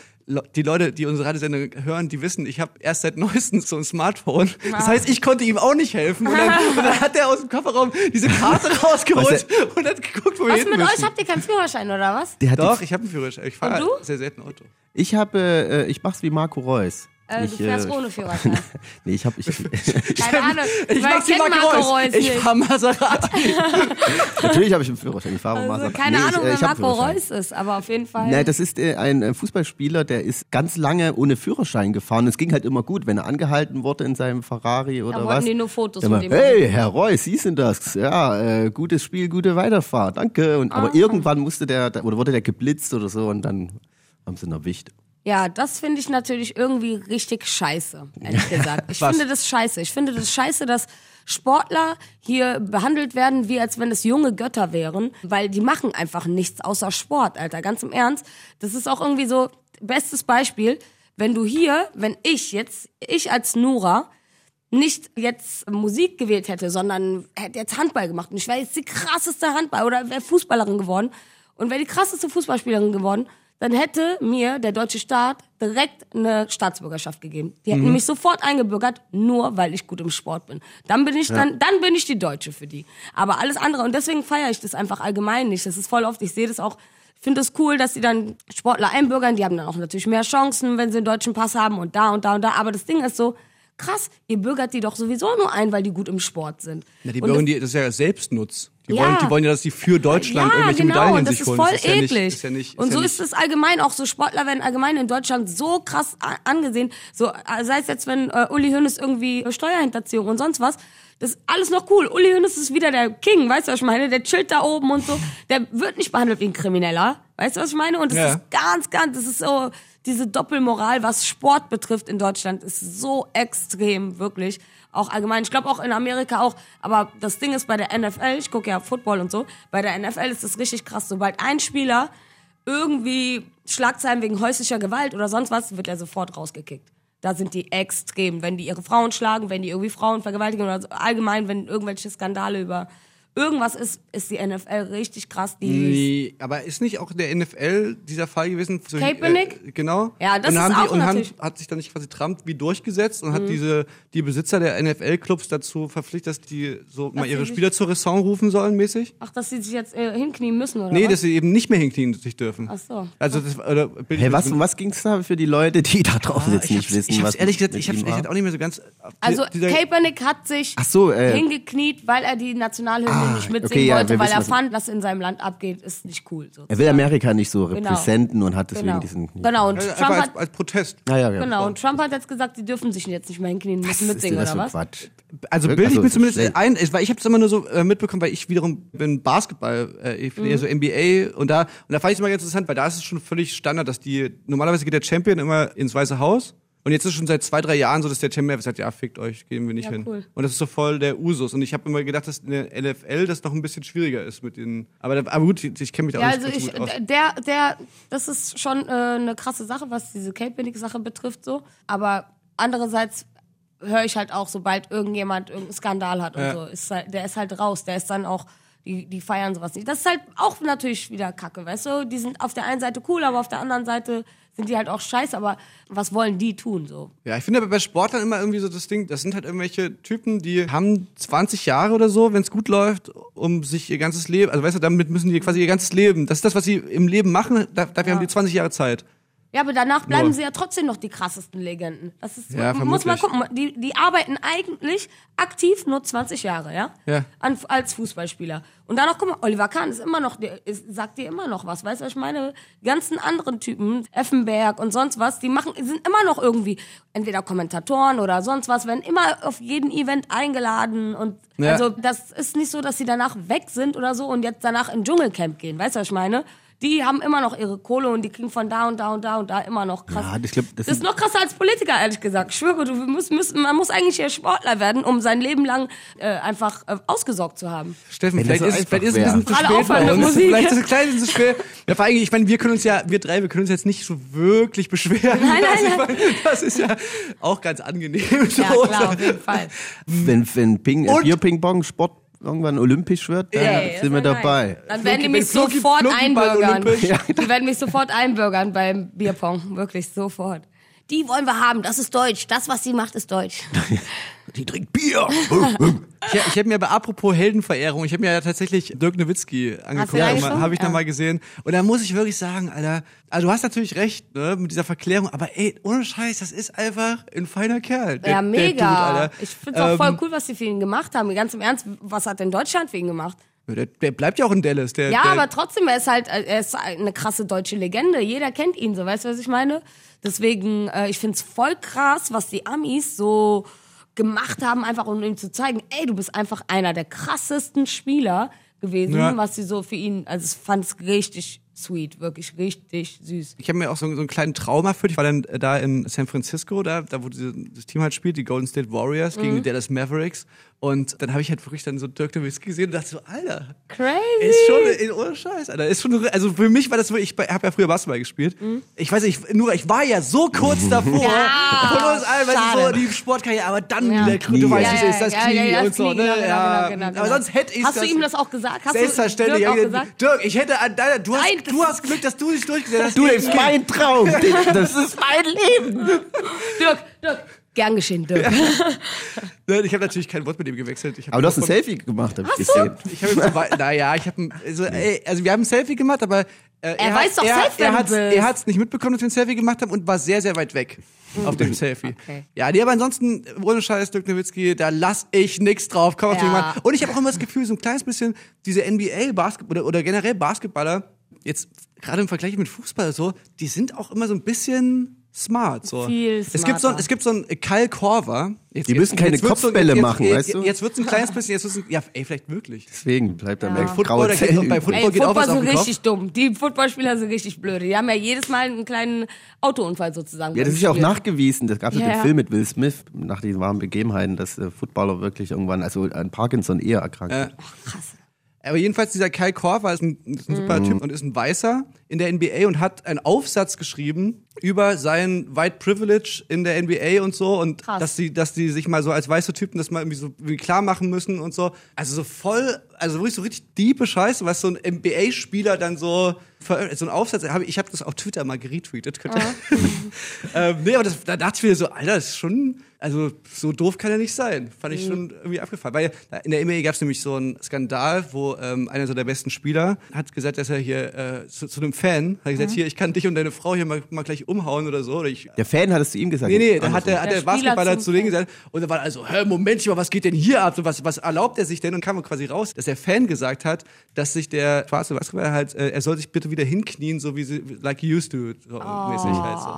die Leute, die unsere Radiosendung hören, die wissen, ich habe erst seit neuestem so ein Smartphone. Das heißt, ich konnte ihm auch nicht helfen. Und dann, und dann hat er aus dem Kofferraum diese Karte rausgeholt und hat geguckt, wo wir Was hin mit müssen. euch? Habt ihr keinen Führerschein oder was? Der hat Doch, ich habe einen Führerschein. Ich fahre sehr selten Auto. ich habe, äh, ich mach's wie Marco Reus. Äh, ich, du fährst ohne Führerschein. Nee, ich habe ich, Keine Ahnung. Ich mach Marco Reus. Reus Ich fahr Maserati. natürlich habe ich einen Führerschein. Ich fahre Also, Maserati. keine Nee, ich, Ahnung, äh, wer ich einen Marco. Reus ist, aber auf jeden Fall. Nein, das ist äh, ein äh, Fußballspieler, der ist ganz lange ohne Führerschein gefahren. Es ging halt immer gut, wenn er angehalten wurde in seinem Ferrari oder Da was. wollten die nur Fotos Immer, mit ihm hey, Herr Reus, Sie sind das. Ja, äh, gutes Spiel, gute Weiterfahrt. Danke. Und, Ah. aber irgendwann musste der, oder wurde der geblitzt oder so und dann haben sie ihn erwischt. Ja, das finde ich natürlich irgendwie richtig scheiße, ehrlich gesagt. Ich finde das scheiße. Ich finde das scheiße, dass Sportler hier behandelt werden, wie als wenn es junge Götter wären, weil die machen einfach nichts außer Sport, Alter. Ganz im Ernst. Das ist auch irgendwie so, bestes Beispiel, wenn du hier, wenn ich jetzt, ich als Nora, nicht jetzt Musik gewählt hätte, sondern hätte jetzt Handball gemacht und ich wäre jetzt die krasseste Handball oder wäre Fußballerin geworden und wäre die krasseste Fußballspielerin geworden, dann hätte mir der deutsche Staat direkt eine Staatsbürgerschaft gegeben. Die hätten mich sofort eingebürgert, nur weil ich gut im Sport bin. Dann bin ich dann, dann bin ich die Deutsche für die. Aber alles andere und deswegen feiere ich das einfach allgemein nicht. Das ist voll oft, ich sehe das auch ich finde es cool, dass sie dann Sportler einbürgern. Die haben dann auch natürlich mehr Chancen, wenn sie einen deutschen Pass haben und da und da und da. Aber das Ding ist so, krass, ihr bürgert die doch sowieso nur ein, weil die gut im Sport sind. Ja, die Und bürgen das- die, das ist ja Selbstnutz. Die, Ja. wollen, die wollen ja, dass die für Deutschland ja, irgendwelche genau, Medaillen sich ist holen. voll das ist ja eklig. Nicht, ist ja nicht, ist und so ist es allgemein, auch so Sportler werden allgemein in Deutschland so krass angesehen. So, äh, sei es jetzt, wenn äh, Uli Hoeneß irgendwie äh, Steuerhinterziehung und sonst was, das ist alles noch cool. Uli Hoeneß ist wieder der King, weißt du, was ich meine? Der chillt da oben und so. Der wird nicht behandelt wie ein Krimineller, weißt du, was ich meine? Und das Ja. ist ganz, ganz, das ist so, diese Doppelmoral, was Sport betrifft in Deutschland, ist so extrem, wirklich. Auch allgemein, ich glaube auch in Amerika auch. Aber das Ding ist bei der NFL, ich gucke ja Football und so, bei der NFL ist das richtig krass. Sobald ein Spieler irgendwie Schlagzeilen wegen häuslicher Gewalt oder sonst was, wird er sofort rausgekickt. da sind die extrem. Wenn die ihre Frauen schlagen, wenn die irgendwie Frauen vergewaltigen oder allgemein, wenn irgendwelche Skandale über irgendwas ist, ist die NFL richtig krass. Die Nee, aber ist nicht auch der NFL dieser Fall gewesen? So, Kaepernick? Äh, genau. Ja, das und ist haben auch die, und haben, natürlich- Mhm. hat sich dann nicht quasi Trump wie durchgesetzt und hat diese die Besitzer der NFL-Clubs dazu verpflichtet, dass die so mal sie ihre sich- Spieler zur Raison rufen sollen, mäßig? Ach, dass sie sich jetzt äh, hinknien müssen, oder Nee, was? dass sie eben nicht mehr hinknien sich dürfen. Ach so. Also das oder Hey, was, um was ging es da für die Leute, die da draußen jetzt Ah, ich nicht wissen, ich was ehrlich gesagt, ich hab's auch nicht mehr so ganz. Also Kaepernick hat sich Ach so, äh, hingekniet, weil er die Nationalhymne Ah, nicht mitsingen okay, ja, wollte, weil er was- fand, was in seinem Land abgeht, ist nicht cool. Sozusagen. Er will Amerika nicht so Genau. repräsentieren und hat deswegen genau. diesen. genau, und Also Trump als, hat, als Protest. Ja, ja, ja. genau, und Trump hat jetzt gesagt, die dürfen sich jetzt nicht mehr hinknien, Was müssen ist denn mitsingen, das oder für was? Quatsch? Also bilde ich Also, mir zumindest schlecht. ein, weil ich habe es immer nur so äh, mitbekommen, weil ich wiederum bin Basketball, äh, ich bin Mhm. eher so NBA und da und da fand ich es immer ganz interessant, weil da ist es schon völlig Standard, dass die normalerweise geht der Champion immer ins Weiße Haus und jetzt ist es schon seit zwei drei Jahren so, dass der Champion einfach sagt, ja fickt euch, gehen wir nicht Ja, hin. cool. Und das ist so voll der Usus und ich habe immer gedacht, dass in der NFL das noch ein bisschen schwieriger ist mit den, aber, aber gut, ich, kenne mich da Ja, auch also nicht so ich, gut aus. der, der, das ist schon äh, eine krasse Sache, was diese Kaepernick-Sache betrifft, so. Aber andererseits höre ich halt auch, sobald irgendjemand irgendeinen Skandal hat und Ja. so, ist halt, der ist halt raus, der ist dann auch, die, die feiern sowas nicht. Das ist halt auch natürlich wieder Kacke, weißt du? Die sind auf der einen Seite cool, aber auf der anderen Seite sind die halt auch scheiße, aber was wollen die tun, so? Ja, ich finde aber bei Sportlern immer irgendwie so das Ding, das sind halt irgendwelche Typen, die haben 20 Jahre oder so, wenn es gut läuft, um sich ihr ganzes Leben, also weißt du, damit müssen die quasi ihr ganzes Leben, das ist das, was sie im Leben machen, da- dafür haben die 20 Jahre Zeit. Ja, aber danach bleiben Nur. sie ja trotzdem noch die krassesten Legenden. Das ist, Ja, man muss mal gucken. Die, die arbeiten eigentlich aktiv nur 20 Jahre, ja? Ja. An, als Fußballspieler. Und dann noch, guck mal, Oliver Kahn ist immer noch, ist, sagt dir immer noch was. Weißt du, ich meine? Ganzen anderen Typen, Effenberg und sonst was, die machen, sind immer noch irgendwie entweder Kommentatoren oder sonst was, werden immer auf jeden Event eingeladen und Ja. also das ist nicht so, dass sie danach weg sind oder so und jetzt danach in Dschungelcamp gehen. Weißt du, was ich meine? Die haben immer noch ihre Kohle und die kriegen von da und da und da und da immer noch krass. Ja, ich glaub, das das ist ist- noch krasser als Politiker, ehrlich gesagt. Ich schwöre, du musst, musst, man muss eigentlich hier Sportler werden, um sein Leben lang äh, einfach äh, ausgesorgt zu haben. Steffen, vielleicht das ist, so es- vielleicht ist es ein bisschen zu Alle spät bei uns. Vielleicht ist es ein kleines zu spät. Ja, vor allem, ich meine, wir können uns ja, wir drei, wir können uns jetzt nicht so wirklich beschweren. Nein, nein, nein. meine, das ist ja auch ganz angenehm. So. Ja, klar, auf jeden Fall. Wenn, wenn Ping, äh, Bierping-Pong Sport irgendwann olympisch wird, dann Ey, sind wir dabei. geil. Dann werden die mich sofort einbürgern. Ja, Die werden mich sofort einbürgern beim Bierpong. Wirklich, sofort. Die wollen wir haben, das ist deutsch. Das, was sie macht, ist deutsch. Die trinkt Bier. Ich, ich habe mir aber apropos Heldenverehrung, ich habe mir ja tatsächlich Dirk Nowitzki angeguckt, habe ich Ja. mal gesehen. Und da muss ich wirklich sagen, Alter, also du hast natürlich recht ne, mit dieser Verklärung, aber ey, ohne Scheiß, das ist einfach ein feiner Kerl. Der, Ja, Der mega. Dude, Alter. ich finde es auch voll Ähm, cool, was sie für ihn gemacht haben. Ganz im Ernst, was hat denn Deutschland für ihn gemacht? Der, der bleibt ja auch in Dallas. Der, Ja, der, aber trotzdem, er ist halt, er ist eine krasse deutsche Legende. Jeder kennt ihn, so weißt du, was ich meine? Deswegen, äh, ich find's voll krass, was die Amis so gemacht haben, einfach um ihm zu zeigen, ey, du bist einfach einer der krassesten Spieler gewesen, Ja. was sie so für ihn, also ich fand's richtig sweet, wirklich richtig süß. Ich habe mir auch so, so einen kleinen Traum erfüllt. Ich war dann da in San Francisco, da, da wo das Team halt spielt, die Golden State Warriors gegen Mhm. die Dallas Mavericks. Und dann habe ich halt wirklich dann so Dirk Nowitzki gesehen und dachte so, Alter, Crazy. ist schon, ey, ohne Scheiß, Alter. Ist schon, also für mich war das wirklich, ich habe ja früher Basketball gespielt. Ich weiß nicht, ich, nur, ich war ja so kurz davor. Mhm. Ja, von uns allen, weißt du, so die Sportkarriere, aber dann, Ja. der, du weißt, Ja, wie es ja, ist, das ja, Knie ja, ja, und das so, ne? genau, genau, ja. genau, genau. Aber sonst hätte ich Hast du ihm das auch gesagt? Hast du Selbstverständlich. Dirk auch Ja, gesagt? Dirk, ich hätte an deiner, du hast, Nein, das du hast Glück, dass du dich durchgesetzt hast. Du, das ist mein Traum. Das ist mein Leben. Dirk, Dirk, gern geschehen, Dirk. Nein, Ich habe natürlich kein Wort mit ihm gewechselt. Aber du hast ein Selfie gemacht, hab ich du? gesehen. Ich habe ihm zum Beispiel, naja, ich habe, also, ey, also wir haben ein Selfie gemacht, aber äh, er, weiß hat's- doch er, selbst, er du hat's, bist. er hat's nicht mitbekommen, dass wir ein Selfie gemacht haben und war sehr, sehr weit weg auf dem Selfie. Okay. Ja, nee, aber ansonsten, ohne Scheiß, Dirk Nowitzki, da lass ich nix drauf. Komm auf Ja. jemanden. Und ich habe auch immer das Gefühl, so ein kleines bisschen, diese NBA-Basketball oder, oder generell Basketballer, jetzt gerade im Vergleich mit Fußball so, die sind auch immer so ein bisschen smart. So. Viel es gibt so, ein- es gibt so einen Kyle Korver. Jetzt, Die müssen keine Kopfbälle jetzt, machen, jetzt, weißt du? Jetzt wird's ein kleines bisschen, jetzt wird's ein, ja, ey, vielleicht wirklich. Deswegen bleibt er Ja. weg. Football, Graue da geht- Zellen. bei. Football Ey, geht auch was Football auf sind den Kopf. richtig dumm. Die Footballspieler sind richtig blöd. Die haben ja jedes Mal einen kleinen Autounfall sozusagen. Ja, das ist ja auch nachgewiesen. Das gab es Ja, ja den ja. Film mit Will Smith nach diesen warmen Begebenheiten, dass äh, Footballer wirklich irgendwann, also an Parkinson eher erkrankt. Ja. sind. Krass. Aber jedenfalls dieser Kai Korver ist ein, ist ein super Typ und ist ein Weißer in der NBA und hat einen Aufsatz geschrieben über sein White Privilege in der NBA und so und Krass. dass die, dass die sich mal so als weiße Typen das mal irgendwie so irgendwie klar machen müssen und so. Also so voll, also wirklich so richtig diepe Scheiße, was so ein NBA-Spieler dann so so ein Aufsatz. hab Ich, ich habe das auf Twitter mal geretweetet. Könnt ihr- ähm, nee, aber das, da dachte ich mir so, Alter, das ist schon, also so doof kann er nicht sein. Fand ich schon irgendwie abgefallen. Weil da in der NBA gab es nämlich so einen Skandal, wo ähm, einer so der besten Spieler hat gesagt, dass er hier äh, zu, zu einem Fan hat gesagt, hier, ich kann dich und deine Frau hier mal, mal gleich umhauen oder so. Oder ich, Der Fan hat es zu ihm gesagt. Nee, nee, da hat der, hat Der der Basketballer zu denen gesagt, und da war also, hä, Moment mal, was geht denn hier ab? So, was, was erlaubt er sich denn? Und kam quasi raus, dass der Fan gesagt hat, dass sich der schwarze Basketballer halt, äh, er soll sich bitte wieder hinknien, so wie sie, like you used to, so mäßig halt so.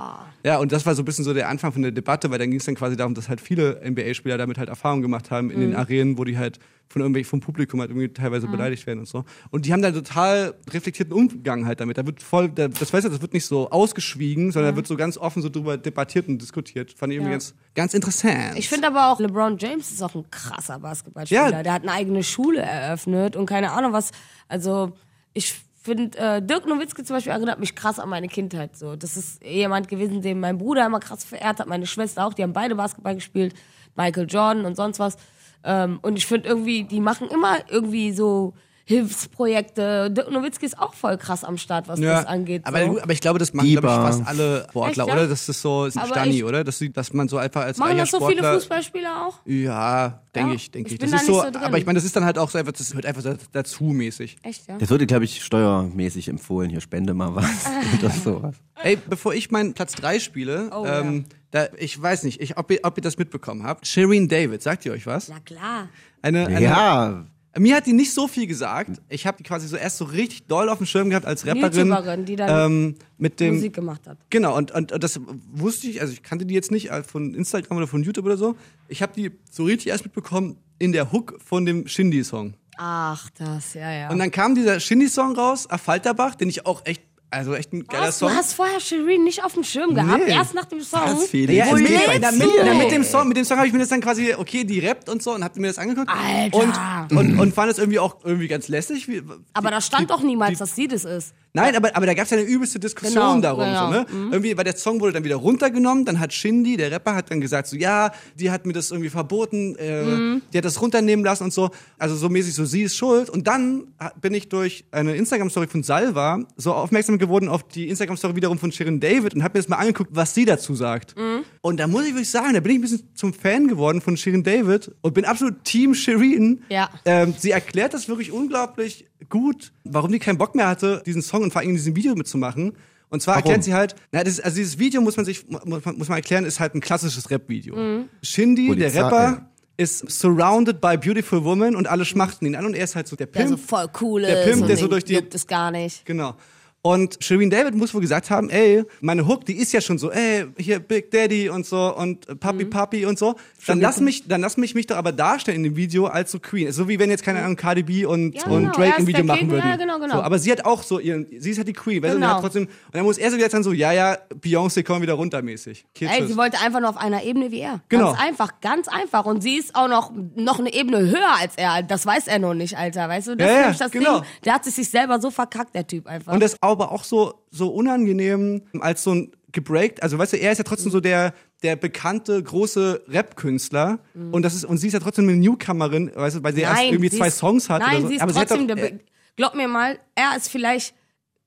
Ja, und das war so ein bisschen so der Anfang von der Debatte, weil dann ging es dann quasi darum, dass halt viele NBA-Spieler damit halt Erfahrung gemacht haben in den Arenen, wo die halt von irgendwie vom Publikum halt irgendwie teilweise beleidigt werden und so. Und die haben dann total reflektierten Umgang halt damit. Da wird voll, da, das weißt du, das wird nicht so ausgeschwiegen, sondern da wird so ganz offen so drüber debattiert und diskutiert. Fand ich irgendwie Ja. ganz, ganz interessant. Ich finde aber auch, LeBron James ist auch ein krasser Basketballspieler. Ja. Der hat eine eigene Schule eröffnet und keine Ahnung was. Also ich finde, äh, Dirk Nowitzki zum Beispiel erinnert mich krass an meine Kindheit. So, das ist jemand gewesen, den mein Bruder immer krass verehrt hat, meine Schwester auch. Die haben beide Basketball gespielt, Michael Jordan und sonst was. Ähm, und ich finde irgendwie, die machen immer irgendwie so Hilfsprojekte. Dirk Nowitzki ist auch voll krass am Start, was das angeht. aber, so. aber ich glaube, das machen glaube ich, fast alle Sportler, Echt, ja? oder? Das ist so ist ein Aber Stani, ich- oder? Dass, dass man so einfach als Machen das so viele Sportler Fußballspieler auch? Ja, denke Ja? ich, denke Ich ich. bin Das da ist nicht so, so drin. aber ich meine, das ist dann halt auch so einfach, das hört einfach da- dazu mäßig. Echt, ja? Das wurde, glaube ich, steuermäßig empfohlen. Hier spende mal was. Oder sowas. Ey, bevor ich meinen Platz 3 spiele, Oh, ähm, da, ich weiß nicht, ich, ob, ihr, ob ihr das mitbekommen habt. Shireen David, sagt ihr euch was? Na klar. Eine, eine, Ja, Mir hat die nicht so viel gesagt. Ich habe die quasi so erst so richtig doll auf dem Schirm gehabt als Rapperin. YouTuberin, die dann ähm, mit dem Musik gemacht hat. Genau, und, und, und das wusste ich, also ich kannte die jetzt nicht äh, von Instagram oder von YouTube oder so. Ich habe die so richtig erst mitbekommen in der Hook von dem Shindy-Song. Ach, das, ja, ja. Und dann kam dieser Shindy-Song raus, Affalterbach, den ich auch echt, also echt ein geiler Was? Song. Du hast vorher Shirin nicht auf dem Schirm gehabt, Nee. erst nach dem Song. Was, Felix? Ja, mit, mit, mit, mit dem Song, mit dem Song habe ich mir das dann quasi, okay, die rappt und so und hab mir das angeguckt. Alter. Und, und, und fand es irgendwie auch irgendwie ganz lässig. Wie, Aber da stand die- doch niemals, die- dass sie das ist. Nein, aber, aber da gab es ja eine übelste Diskussion Genau, darum. genau. So, ne? Irgendwie, weil der Song wurde dann wieder runtergenommen, dann hat Shindy, der Rapper, hat dann gesagt, so ja, die hat mir das irgendwie verboten, äh, die hat das runternehmen lassen und so. Also so mäßig, so sie ist schuld. Und dann bin ich durch eine Instagram-Story von Salva so aufmerksam geworden auf die Instagram-Story wiederum von Shirin David und habe mir das mal angeguckt, was sie dazu sagt. Und da muss ich wirklich sagen, da bin ich ein bisschen zum Fan geworden von Shirin David und bin absolut Team Shirin. Ja. Ähm, sie erklärt das wirklich unglaublich gut, warum die keinen Bock mehr hatte, diesen Song und vor allem in diesem Video mitzumachen. Und zwar erklärt sie halt, na, das, ist- also dieses Video muss man sich, muss man, muss man erklären, ist halt ein klassisches Rap-Video. Shindy, Polizei, der Rapper, ja. ist surrounded by beautiful women und alle schmachten ihn an und er ist halt so der Der Pimp. so voll cool ist. Der Pimp, der so durch die- juckt es gar nicht. Genau. Und Shireen David muss wohl gesagt haben, ey, meine Hook, die ist ja schon so, ey, hier Big Daddy und so und Papi Mhm. Papi und so. Dann lass mich, dann lass mich mich doch aber darstellen in dem Video als so Queen. So wie wenn jetzt keine Ahnung Cardi B und, Ja, und genau, Drake ein Video machen würden. ja, genau, genau. So, aber sie hat auch so ihren, sie ist halt die Queen, weißt du, und Genau. hat trotzdem, und dann muss er so jetzt dann so, ja, ja, Beyoncé komm wieder runter mäßig. Okay, Ey, sie wollte einfach nur auf einer Ebene wie er. Genau. Ganz einfach, ganz einfach. Und sie ist auch noch, noch eine Ebene höher als er. Das weiß er noch nicht, Alter. Weißt du, das Ja, ist ja, das genau. Ding. Der hat sich sich selber so verkackt, der Typ einfach. Und das aber auch so, so unangenehm als so ein gebreakt. Also weißt du, er ist ja trotzdem so der, der bekannte große Rap-Künstler und das ist und sie ist ja trotzdem eine Newcomerin, weißt du, weil sie erst irgendwie sie zwei ist- Songs hat Nein, so. sie ist aber trotzdem sie hat doch, der. Be- Glaub mir mal, er ist vielleicht.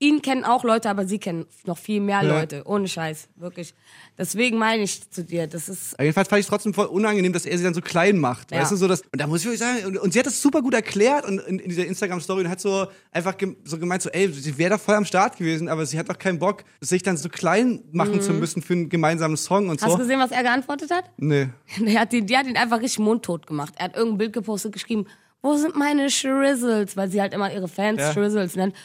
Ihn kennen auch Leute, aber sie kennen noch viel mehr Ja. Leute. Ohne Scheiß, wirklich. Deswegen meine ich zu dir, das ist. Aber jedenfalls fand ich es trotzdem voll unangenehm, dass er sie dann so klein macht. Ja. Weißt du, so das, und da muss ich wirklich sagen, und, und sie hat das super gut erklärt und in, in dieser Instagram-Story und hat so einfach gem, so gemeint, so, ey, sie wäre da voll am Start gewesen, aber sie hat doch keinen Bock, sich dann so klein machen zu müssen für einen gemeinsamen Song und Mhm. Hast so. du gesehen, was er geantwortet hat? Nee. Der hat, die, die hat ihn einfach richtig mundtot gemacht. Er hat irgendein Bild gepostet, geschrieben, wo sind meine Shrizzles? Weil sie halt immer ihre Fans Ja. Shrizzles nennt.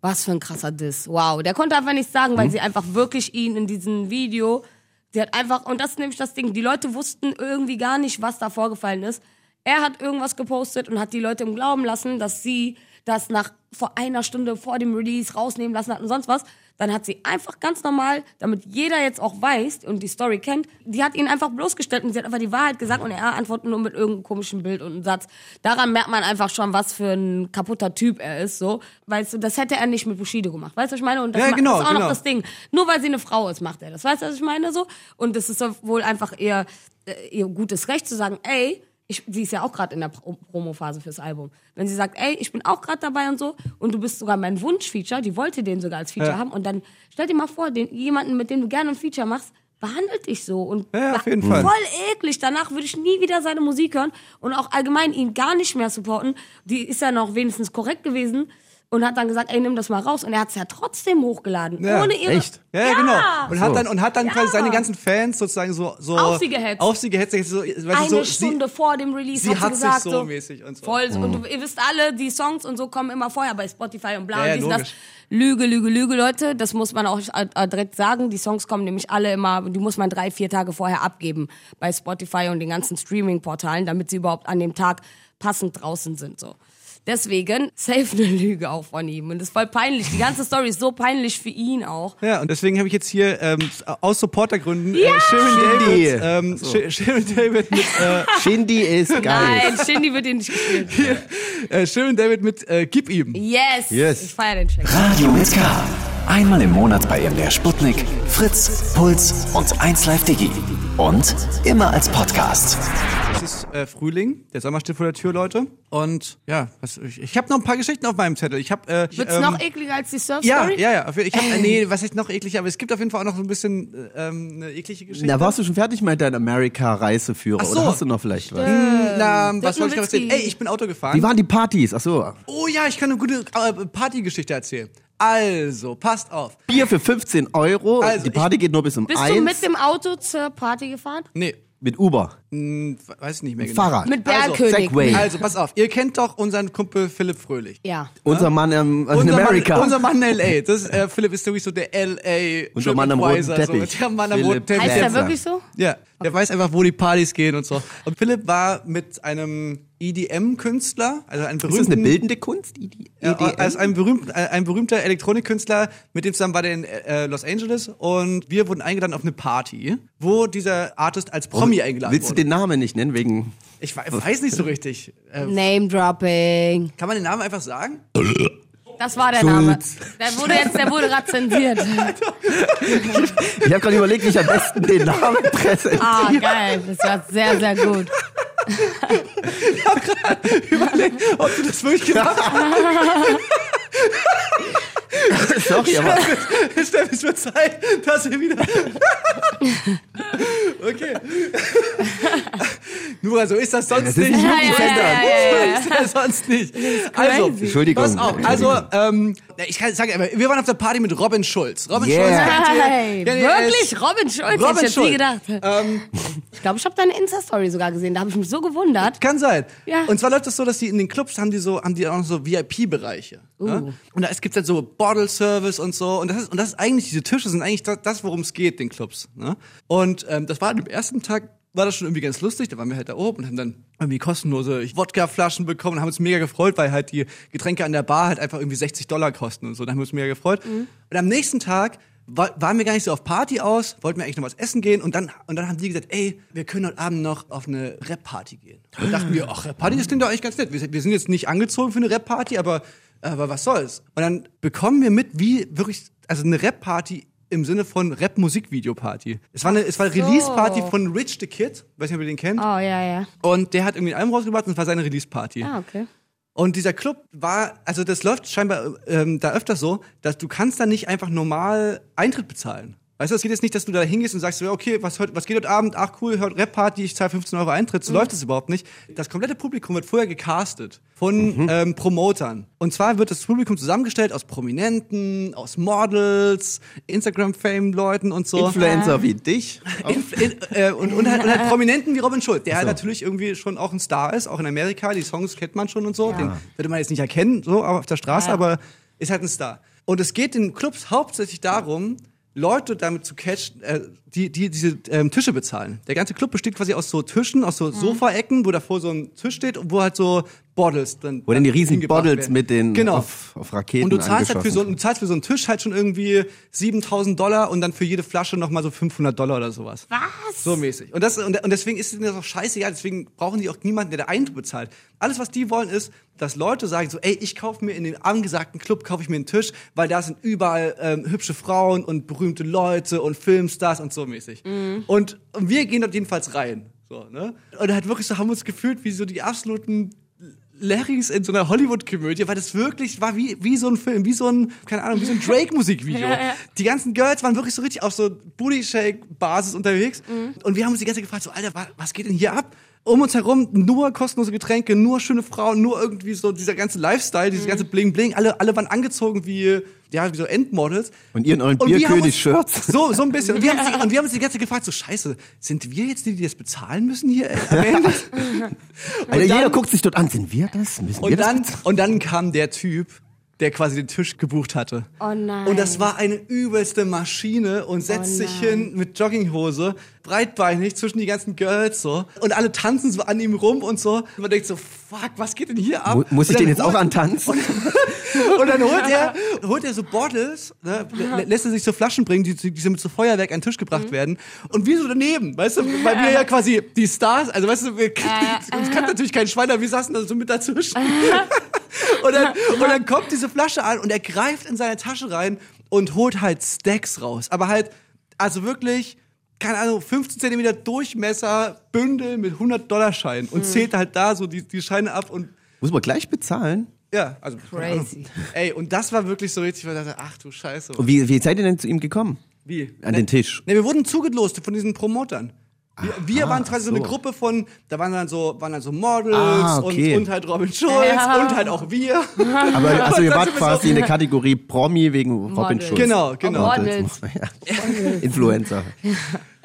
Was für ein krasser Diss. Wow. Der konnte einfach nichts sagen, Mhm. weil sie einfach wirklich ihn in diesem Video, sie hat einfach, und das ist nämlich das Ding, die Leute wussten irgendwie gar nicht, was da vorgefallen ist. Er hat irgendwas gepostet und hat die Leute im Glauben lassen, dass sie das nach vor einer Stunde vor dem Release rausnehmen lassen hat und sonst was. Dann hat sie einfach ganz normal, damit jeder jetzt auch weiß und die Story kennt, die hat ihn einfach bloßgestellt und sie hat einfach die Wahrheit gesagt und er antwortet nur mit irgendeinem komischen Bild und einem Satz. Daran merkt man einfach schon, was für ein kaputter Typ er ist, so. Weißt du, das hätte er nicht mit Bushido gemacht. Weißt du, was ich meine? Und das Ja, genau, das ist auch genau. noch das Ding. Nur weil sie eine Frau ist, macht er das. Weißt du, was ich meine, so? Und es ist wohl einfach ihr, äh, ihr gutes Recht zu sagen, ey, ich, sie ist ja auch gerade in der Pro Promophase fürs Album. Wenn sie sagt, ey, ich bin auch gerade dabei und so, und du bist sogar mein Wunschfeature, die wollte den sogar als Feature Ja. haben, und dann stell dir mal vor, den, jemanden, mit dem du gerne ein Feature machst, behandelt dich so und Ja, auf jeden Fall. voll eklig. Danach würde ich nie wieder seine Musik hören und auch allgemein ihn gar nicht mehr supporten. Die ist ja noch wenigstens korrekt gewesen und hat dann gesagt, ey, nimm das mal raus. Und er hat es ja trotzdem hochgeladen, Ja. ohne ihre. Echt? Ja, ja, genau. Und hat dann, und hat dann Ja. quasi seine ganzen Fans sozusagen so, so Auf sie gehetzt. Auf sie gehetzt. So, Eine so, Stunde vor dem Release sie hat sie hat sich gesagt, so mäßig und so. Voll, so. und du, ihr wisst alle, die Songs und so kommen immer vorher bei Spotify und bla Ja, ja, und dies das. Lüge, Lüge, Lüge, Leute, das muss man auch äh, direkt sagen. Die Songs kommen nämlich alle immer, die muss man drei, vier Tage vorher abgeben bei Spotify und den ganzen Streaming-Portalen, damit sie überhaupt an dem Tag passend draußen sind, so. Deswegen, safe eine Lüge auch von ihm. Und das ist voll peinlich. Die ganze Story ist so peinlich für ihn auch. Ja, und deswegen habe ich jetzt hier ähm, aus Supportergründen äh, Ja! Shirin Shindy. David, ähm, Sh- Shirin David mit äh, Shindy ist geil. Nein, Shindy wird ihn nicht gespielt. äh, Shirin David mit äh, Gib ihm. Yes. Yes. Ich feier den Track. Radio mit K. Einmal im Monat bei MDR Sputnik, Fritz, Puls und 1Live Digi. Und immer als Podcast. Es ist äh, Frühling, der Sommer steht vor der Tür, Leute. Und ja, was, ich, ich habe noch ein paar Geschichten auf meinem Zettel. Ich habe äh, ich, Wird's ähm, noch ekliger als die ja, Surf-Story? ja, ja. auf- Ich hab, äh, nee, was heißt noch eklig, aber es gibt auf jeden Fall auch noch so ein bisschen äh, ähm, eine eklige Geschichte. Na, warst du schon fertig mit deiner Amerika-Reiseführer? So. Oder hast du noch vielleicht was? Na, was wollte ich noch erzählen? Ey, ich bin Auto gefahren. Wie waren die Partys? Ach so. oh ja, ich kann eine gute äh, Partygeschichte erzählen. Also, passt auf. Bier für 15 Euro. Also, die Party geht nur bis um Bist 1. du mit dem Auto zur Party gefahren? Nee, mit Uber. Hm, weiß ich nicht mehr genau. Fahrrad. Mit Also, Bergkönig. Segway. Also, pass auf, ihr kennt doch unseren Kumpel Philipp Fröhlich. ja. Unser Mann ähm, in Unser Amerika. Mann, unser Mann in L.A. Das, äh, Philipp ist sowieso der L.A. Unser Mann am roten Teppich. So, der Mann am Philipp roten Teppich. Heißt der wirklich so? Ja, der weiß einfach, wo die Partys gehen und so. Und Philipp war mit einem EDM-Künstler, also einem ist das eine bildende Kunst? Die Ja, EDM? als ein, berühmt, äh, ein berühmter Elektronikkünstler, mit dem zusammen war der in äh, Los Angeles und wir wurden eingeladen auf eine Party, wo dieser Artist als Promi eingeladen Willst du wurde. Den Namen nicht nennen? Wegen. Ich we- weiß nicht so richtig. Äh, Name-Dropping. kann man den Namen einfach sagen? Das war der Name. Der wurde jetzt, der wurde gerade zensiert. Ich habe gerade überlegt, wie ich am besten den Namen präsentiere. Ah, geil. Das war sehr, sehr gut. Überleg, ob du das wirklich gemacht hast. Sorry, aber Steffen, es wird Zeit, dass wir wieder... okay. Nur so ist das sonst Das ist nicht. nicht Ja, ja, ja, ja, ja. So ist das sonst nicht. Also, Entschuldigung. pass auf. Also, ähm, ich kann sagen, wir waren auf der Party mit Robin Schulz. Robin Yeah. Schulz. Hey, ist- wirklich? Robin Schulz? Robin Hätte ich Schulz. nie gedacht. Ähm, Ich glaube, ich habe deine Insta-Story sogar gesehen. Da habe ich mich so gewundert. Kann sein. Ja. Und zwar läuft das so, dass die in den Clubs haben die so, haben die auch noch so VIP-Bereiche. Ja? Und da gibt es halt so Bottle-Service und so. Und das ist, und das ist eigentlich, diese Tische sind eigentlich das, das worum es geht, den Clubs. Ne? Und ähm, das war am ersten Tag, war das schon irgendwie ganz lustig. Da waren wir halt da oben und haben dann irgendwie kostenlose Wodka-Flaschen bekommen und haben uns mega gefreut, weil halt die Getränke an der Bar halt einfach irgendwie 60 Dollar kosten und so. Da haben wir uns mega gefreut. Und am nächsten Tag wa- waren wir gar nicht so auf Party aus, wollten wir eigentlich noch was essen gehen und dann, und dann haben die gesagt, ey, wir können heute Abend noch auf eine Rap-Party gehen. Und dachten wir, ach, Rap-Party, das klingt doch eigentlich ganz nett. Wir, sind- wir sind jetzt nicht angezogen für eine Rap-Party, aber, aber was soll's? Und dann bekommen wir mit, wie wirklich, also eine Rap-Party im Sinne von Rap-Musikvideo-Party. Es war eine, es war eine Release-Party von Rich the Kid, weiß nicht, ob ihr den kennt. Oh, ja, ja. Und der hat irgendwie ein Album rausgebracht und es war seine Release-Party. Ah, okay. Und dieser Club war, also das läuft scheinbar ähm, da öfter so, dass du kannst da nicht einfach normal Eintritt bezahlen. Weißt du, es geht jetzt nicht, dass du da hingehst und sagst, so, ja, okay, was, heute, was geht heute Abend? Ach cool, heute Rap-Party, ich zahle 15 Euro Eintritt. So läuft es überhaupt nicht. Das komplette Publikum wird vorher gecastet von ähm, Promotern. Und zwar wird das Publikum zusammengestellt aus Prominenten, aus Models, Instagram-Fame-Leuten und so. Influencer wie dich. In, in, äh, und, und, halt, und halt Prominenten wie Robin Schulz, der halt natürlich irgendwie schon auch ein Star ist, auch in Amerika, die Songs kennt man schon und so. Den würde man jetzt nicht erkennen, so auf der Straße, Ja. aber ist halt ein Star. Und es geht in Clubs hauptsächlich darum, Leute damit zu catchen, äh, die, die diese ähm, Tische bezahlen. Der ganze Club besteht quasi aus so Tischen, aus so Sofaecken, wo davor so ein Tisch steht und wo halt so Bottles dann. Wo dann die riesen Bottles werden. mit den genau. auf, auf Raketen Und du zahlst halt für so, du zahlst für so einen Tisch halt schon irgendwie 7000 Dollar und dann für jede Flasche nochmal so 500 Dollar oder sowas. Was? So mäßig. Und, das, und, und deswegen ist es mir doch scheißegal, deswegen brauchen die auch niemanden, der der Eintritt bezahlt. Alles, was die wollen, ist, dass Leute sagen so, ey, ich kaufe mir in den angesagten Club, kaufe ich mir einen Tisch, weil da sind überall ähm, hübsche Frauen und berühmte Leute und Filmstars und so mäßig. Und, und wir gehen dort jedenfalls rein. So, ne? Und halt wirklich so haben wir uns gefühlt wie so die absoluten Larrys in so einer Hollywood-Komödie, weil das wirklich war wie, wie so ein Film, wie so ein, keine Ahnung, wie so ein Drake-Musikvideo. Ja, ja. Die ganzen Girls waren wirklich so richtig auf so Booty-Shake-Basis unterwegs. Mhm. Und wir haben uns die ganze Zeit gefragt, so, Alter, wa- was geht denn hier ab? Um uns herum nur kostenlose Getränke, nur schöne Frauen, nur irgendwie so dieser ganze Lifestyle, dieses Mhm. ganze Bling-Bling. Alle, alle waren angezogen wie, ja, wie so Endmodels. Und ihr in euren wir Bierkönig-Shirts. So, so ein bisschen. Und wir, haben uns, und wir haben uns die ganze Zeit gefragt, so scheiße, sind wir jetzt die, die das bezahlen müssen hier äh, am Ende? Alter, jeder dann- guckt sich dort an. Sind wir das? Müssen wir Und das dann, bezahlen? und dann kam der Typ, der quasi den Tisch gebucht hatte. Oh nein. Und das war eine übelste Maschine und setzt Oh sich hin mit Jogginghose, breitbeinig zwischen die ganzen Girls so. Und alle tanzen so an ihm rum und so. Und man denkt so, fuck, was geht denn hier ab? Mu- Muss ich Und den jetzt auch antanzen? Und dann holt er, holt er so Bottles, ne, lä- lässt er sich so Flaschen bringen, die, die so mit so Feuerwerk an den Tisch gebracht Mhm. werden. Und wir so daneben, weißt du, weil wir ja quasi die Stars, also weißt du, wir, uns kann natürlich kein Schwein, aber wir saßen da so mit dazwischen. und, dann, und dann kommt diese Flasche an und er greift in seine Tasche rein und holt halt Stacks raus. Aber halt, also wirklich, keine Ahnung, 15 Zentimeter Durchmesser, Bündel mit 100-Dollar-Scheinen Mhm. und zählt halt da so die, die Scheine ab und Muss man gleich bezahlen? ja, also. Crazy. Ey, und das war wirklich so richtig, weil ich dachte, ach du Scheiße. Und wie, wie seid ihr denn zu ihm gekommen? Wie? An den Tisch. Ne, wir wurden zugelost von diesen Promotern. Wir, wir waren quasi so eine. Gruppe von, da waren dann so, waren dann so Models Ah, okay. und, und halt Robin Schulz Ja. und halt auch wir. Aber also ihr wart quasi in der Kategorie Promi wegen Robin Models. Schulz. Genau, genau. Models. Ja. Influencer.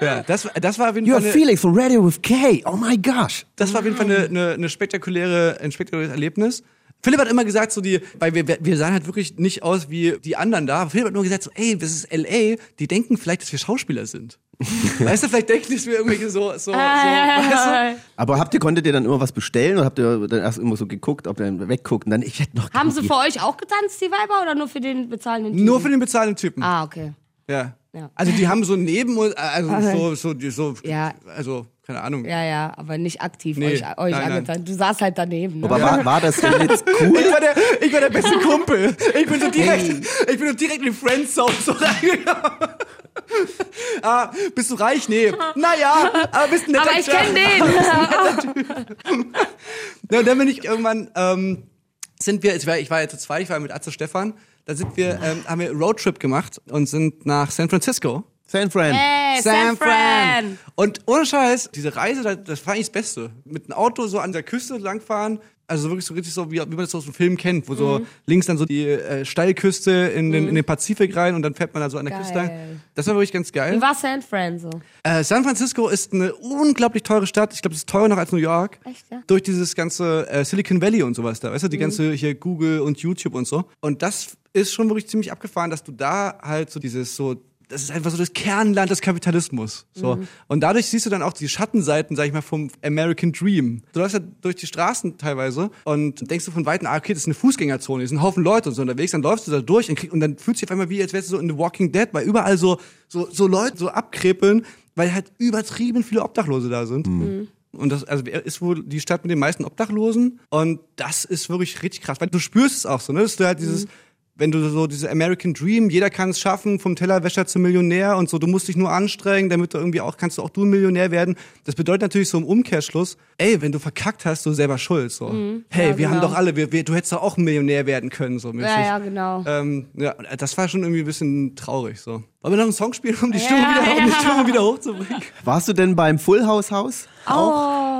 Ja, das, das war auf jeden You're Fall eine, Felix from Radio with K. Oh my gosh. das war auf jeden Fall eine, eine, eine spektakuläre, ein spektakuläres Erlebnis. Philipp hat immer gesagt, so die, weil wir, wir sahen halt wirklich nicht aus wie die anderen da. Aber Philipp hat nur gesagt, so, ey, das ist LA, die denken vielleicht, dass wir Schauspieler sind. weißt du, vielleicht denken dass wir irgendwelche so, so, so weißt du? Aber habt ihr, konntet ihr dann immer was bestellen oder habt ihr dann erst immer so geguckt, ob ihr dann wegguckt und dann, ich hätte noch Haben sie für euch auch getanzt, die Weiber, oder nur für den bezahlenden Typen? Nur für den bezahlten Typen. Ah, okay. Ja. Ja. Also die haben so neben uns, also so, so, die, so, Ja. also keine Ahnung. Ja, ja, aber nicht aktiv Nee, euch, euch nein, nein. angetan. Du saßt halt daneben. Ne? Aber war, war das denn jetzt Ich cool? war, der, ich war der beste Kumpel. Ich bin so direkt, ich bin so direkt in die Friendzone so reingegangen. Ah, bist du reich? Nee. Naja, aber bist ein netter aber ich kenne den. Ja, und dann bin ich irgendwann, ähm, sind wir, ich war, ich war ja zu zweit, ich war mit Atze Stefan, da sind wir, ähm, haben wir einen Roadtrip gemacht und sind nach San Francisco. San Fran. Hey, San Fran. Und ohne Scheiß, diese Reise, das, das war eigentlich das Beste. Mit einem Auto so an der Küste langfahren, also wirklich so richtig so, wie, wie man das so aus dem Film kennt, wo so Mhm. links dann so die äh, Steilküste in den, in den Pazifik rein und dann fährt man da so an der Geil. Küste lang. Das war wirklich ganz geil. Wie war San Fran so? Äh, San Francisco ist eine unglaublich teure Stadt. Ich glaube, es ist teurer noch als New York. Echt, ja? Durch dieses ganze äh, Silicon Valley und sowas da. Weißt du, die Mhm. ganze hier Google und YouTube und so. Und das ist schon wirklich ziemlich abgefahren, dass du da halt so dieses so das ist einfach so das Kernland des Kapitalismus. So. Mhm. Und dadurch siehst du dann auch die Schattenseiten, sag ich mal, vom American Dream. Du läufst ja durch die Straßen teilweise und denkst du von Weitem, ah, okay, das ist eine Fußgängerzone, hier sind ein Haufen Leute und so unterwegs, dann läufst du da durch und, krieg, und dann fühlst du dich auf einmal wie, als wärst du so in The Walking Dead, weil überall so, so, so Leute so abkrepeln, weil halt übertrieben viele Obdachlose da sind. Und das also ist wohl die Stadt mit den meisten Obdachlosen. Und das ist wirklich richtig krass, weil du spürst es auch so, ne? Dass du halt dieses, wenn du so diese American Dream, jeder kann es schaffen, vom Tellerwäscher zum Millionär und so, du musst dich nur anstrengen, damit du irgendwie auch, kannst du auch du ein Millionär werden. Das bedeutet natürlich so im Umkehrschluss, ey, wenn du verkackt hast, du selber schuld, so. Hey, Ja, wir haben genau. doch alle, wir, wir, du hättest doch auch ein Millionär werden können, so mäßig. Ja, ja, genau. Ähm, ja, das war schon irgendwie ein bisschen traurig, so. Wollen wir noch einen Song spielen, um die Stimmung, Ja, wieder, um die. Stimmung wieder hochzubringen? Warst du denn beim Full House Haus? Oh,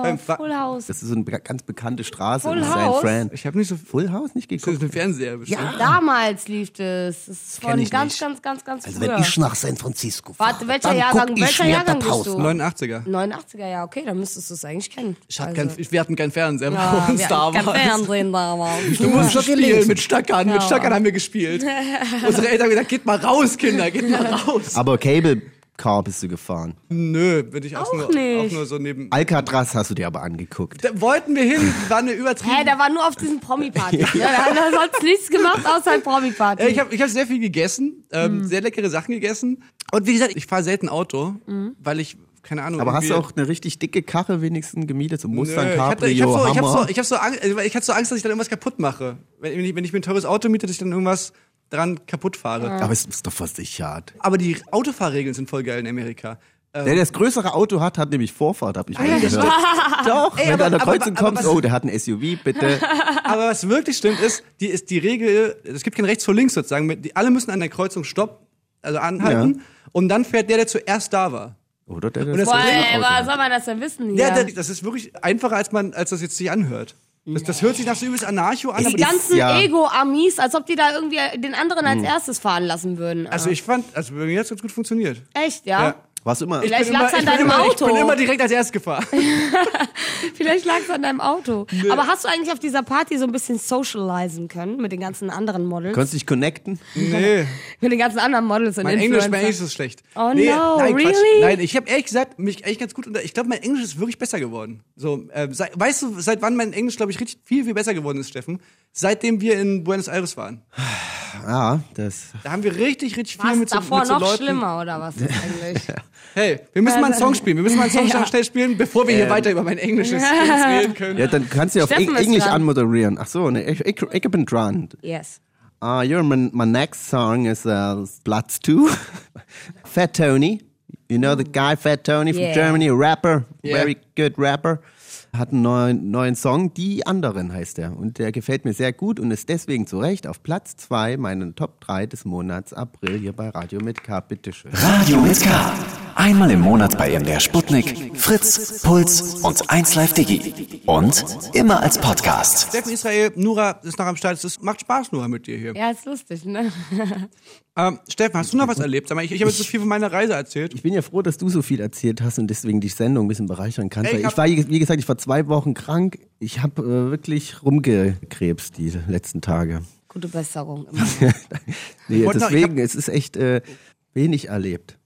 beim Fa- Full House. Das ist so eine ganz bekannte Straße Full in San House? Fran. Ich habe nicht so Full House nicht Das ist geguckt? ein Fernseher bestimmt. Ja. Damals lief das. Das ist Kenn von ich ganz, nicht. ganz, ganz, ganz Also früher. wenn ich nach San Francisco fahre, Warte, welcher dann Jahrgang- guck ich welcher mir Jahrgang das bist Haus du? an. 89er. 89er, ja, okay, dann müsstest du es eigentlich kennen. Ich hab Also, kein, ich, wir hatten keinen Fernseher bei uns wir hatten kein damals. Fernsehen damals. Du musst schon spielen mit Stackern. Mit. Stackern haben wir gespielt. Unsere Eltern haben gesagt, geht mal raus, Kinder, geht mal raus. Aber Cable Car bist du gefahren? Nö, würde ich auch, Auch nur, nicht. auch nur so neben. Alcatraz hast du dir aber angeguckt. Da wollten wir hin, war eine übertrieben. Hä, der war nur auf diesen Promi-Party. ja. Der hat da sonst nichts gemacht außer Promi-Party. Äh, Ich habe ich hab sehr viel gegessen, ähm, sehr leckere Sachen gegessen. Und wie gesagt, ich fahre selten Auto, weil ich, keine Ahnung. Aber hast du auch eine richtig dicke Karre wenigstens gemietet? So Nö, Mustang, ich hatte, Cabrio, ich hab so, ich hab Hammer? so, ich hab so, Angst, also, ich hatte so Angst, dass ich dann irgendwas kaputt mache. Wenn ich, wenn ich mir ein teures Auto miete, dass ich dann irgendwas dran kaputt fahre. aber es ist doch versichert. Aber die Autofahrregeln sind voll geil in Amerika. Der, der das größere Auto hat, hat nämlich Vorfahrt, hab ich mal gehört. Doch, Ey, wenn du aber- an der aber- Kreuzung aber kommst, was- oh, der hat ein SUV, bitte. Aber was wirklich stimmt ist, die ist die Regel, es gibt kein rechts vor links sozusagen. Die, alle müssen an der Kreuzung stoppen, also anhalten. Und dann fährt der, der zuerst da war. Oder der, das- das Boah, ey, Auto woher hat. soll man das denn wissen Ja, hier? der, das ist wirklich einfacher, als man, als das jetzt sich anhört. Das, das hört sich nach so übelst Anarcho an, aber die ganzen ja- Ego-Amis, als ob die da irgendwie den anderen als erstes fahren lassen würden. also ich fand, also bei mir hat es ganz gut funktioniert. Echt, ja? Ja. Warst du immer? Vielleicht immer- lag's an ich bin deinem immer, Auto. Ich bin immer direkt als erst gefahren. Vielleicht lag es an deinem Auto. Aber hast du eigentlich auf dieser Party so ein bisschen socialisen können mit den ganzen anderen Models? Konntest du dich connecten? Nee, Mit den ganzen anderen Models und mein Englisch, Influencer. mein Englisch ist schlecht. Oh nee, no, nein, Quatsch. really? Nein, ich habe ehrlich gesagt mich echt ganz gut unter. Ich glaube, mein Englisch ist wirklich besser geworden. So, äh, seit, weißt du, seit wann mein Englisch, glaube ich, richtig viel, viel besser geworden ist, Steffen? Seitdem wir in Buenos Aires waren. Ja, das. Da haben wir richtig, richtig viel Was, mit so, davor mit so noch Leuten. schlimmer oder was eigentlich? Hey, wir müssen mal einen Song spielen. Wir müssen mal einen Song Ja. schnell spielen, bevor wir hier weiter über mein Englisches reden können. Ja, dann kannst du ja auf Eng- Englisch dran. anmoderieren. Ach so, ne, ich, ich, ich bin dran. yes. Uh, your, my, my next song is uh, Bloods 2. Fat Tony. You know the guy Fat Tony from Yeah. Germany, a rapper, Yeah. very good rapper. Hat einen neuen, neuen Song, Die anderen heißt er. Und der gefällt mir sehr gut und ist deswegen zu Recht auf Platz 2 meinen Top 3 des Monats April hier bei Radio mit K. Bitteschön. Radio mit K. Einmal im Monat bei MDR Sputnik, Fritz, Puls und 1Live Digi. Und immer als Podcast. Steffen Israel, Nura ist noch am Start. Es macht Spaß, Nura, mit dir hier. Ja, ist lustig, ne? Ähm, Steffen, hast du noch was erlebt? Sag mal, ich, ich habe jetzt so viel von meiner Reise erzählt. Ich bin ja froh, dass du so viel erzählt hast und deswegen die Sendung ein bisschen bereichern kannst. Ey, ich ich war, wie gesagt, ich war zwei Wochen krank. Ich habe äh, wirklich rumgekrebst die letzten Tage. Gute Besserung. Immer. Nee, wollte noch- deswegen, es ist echt äh, wenig erlebt.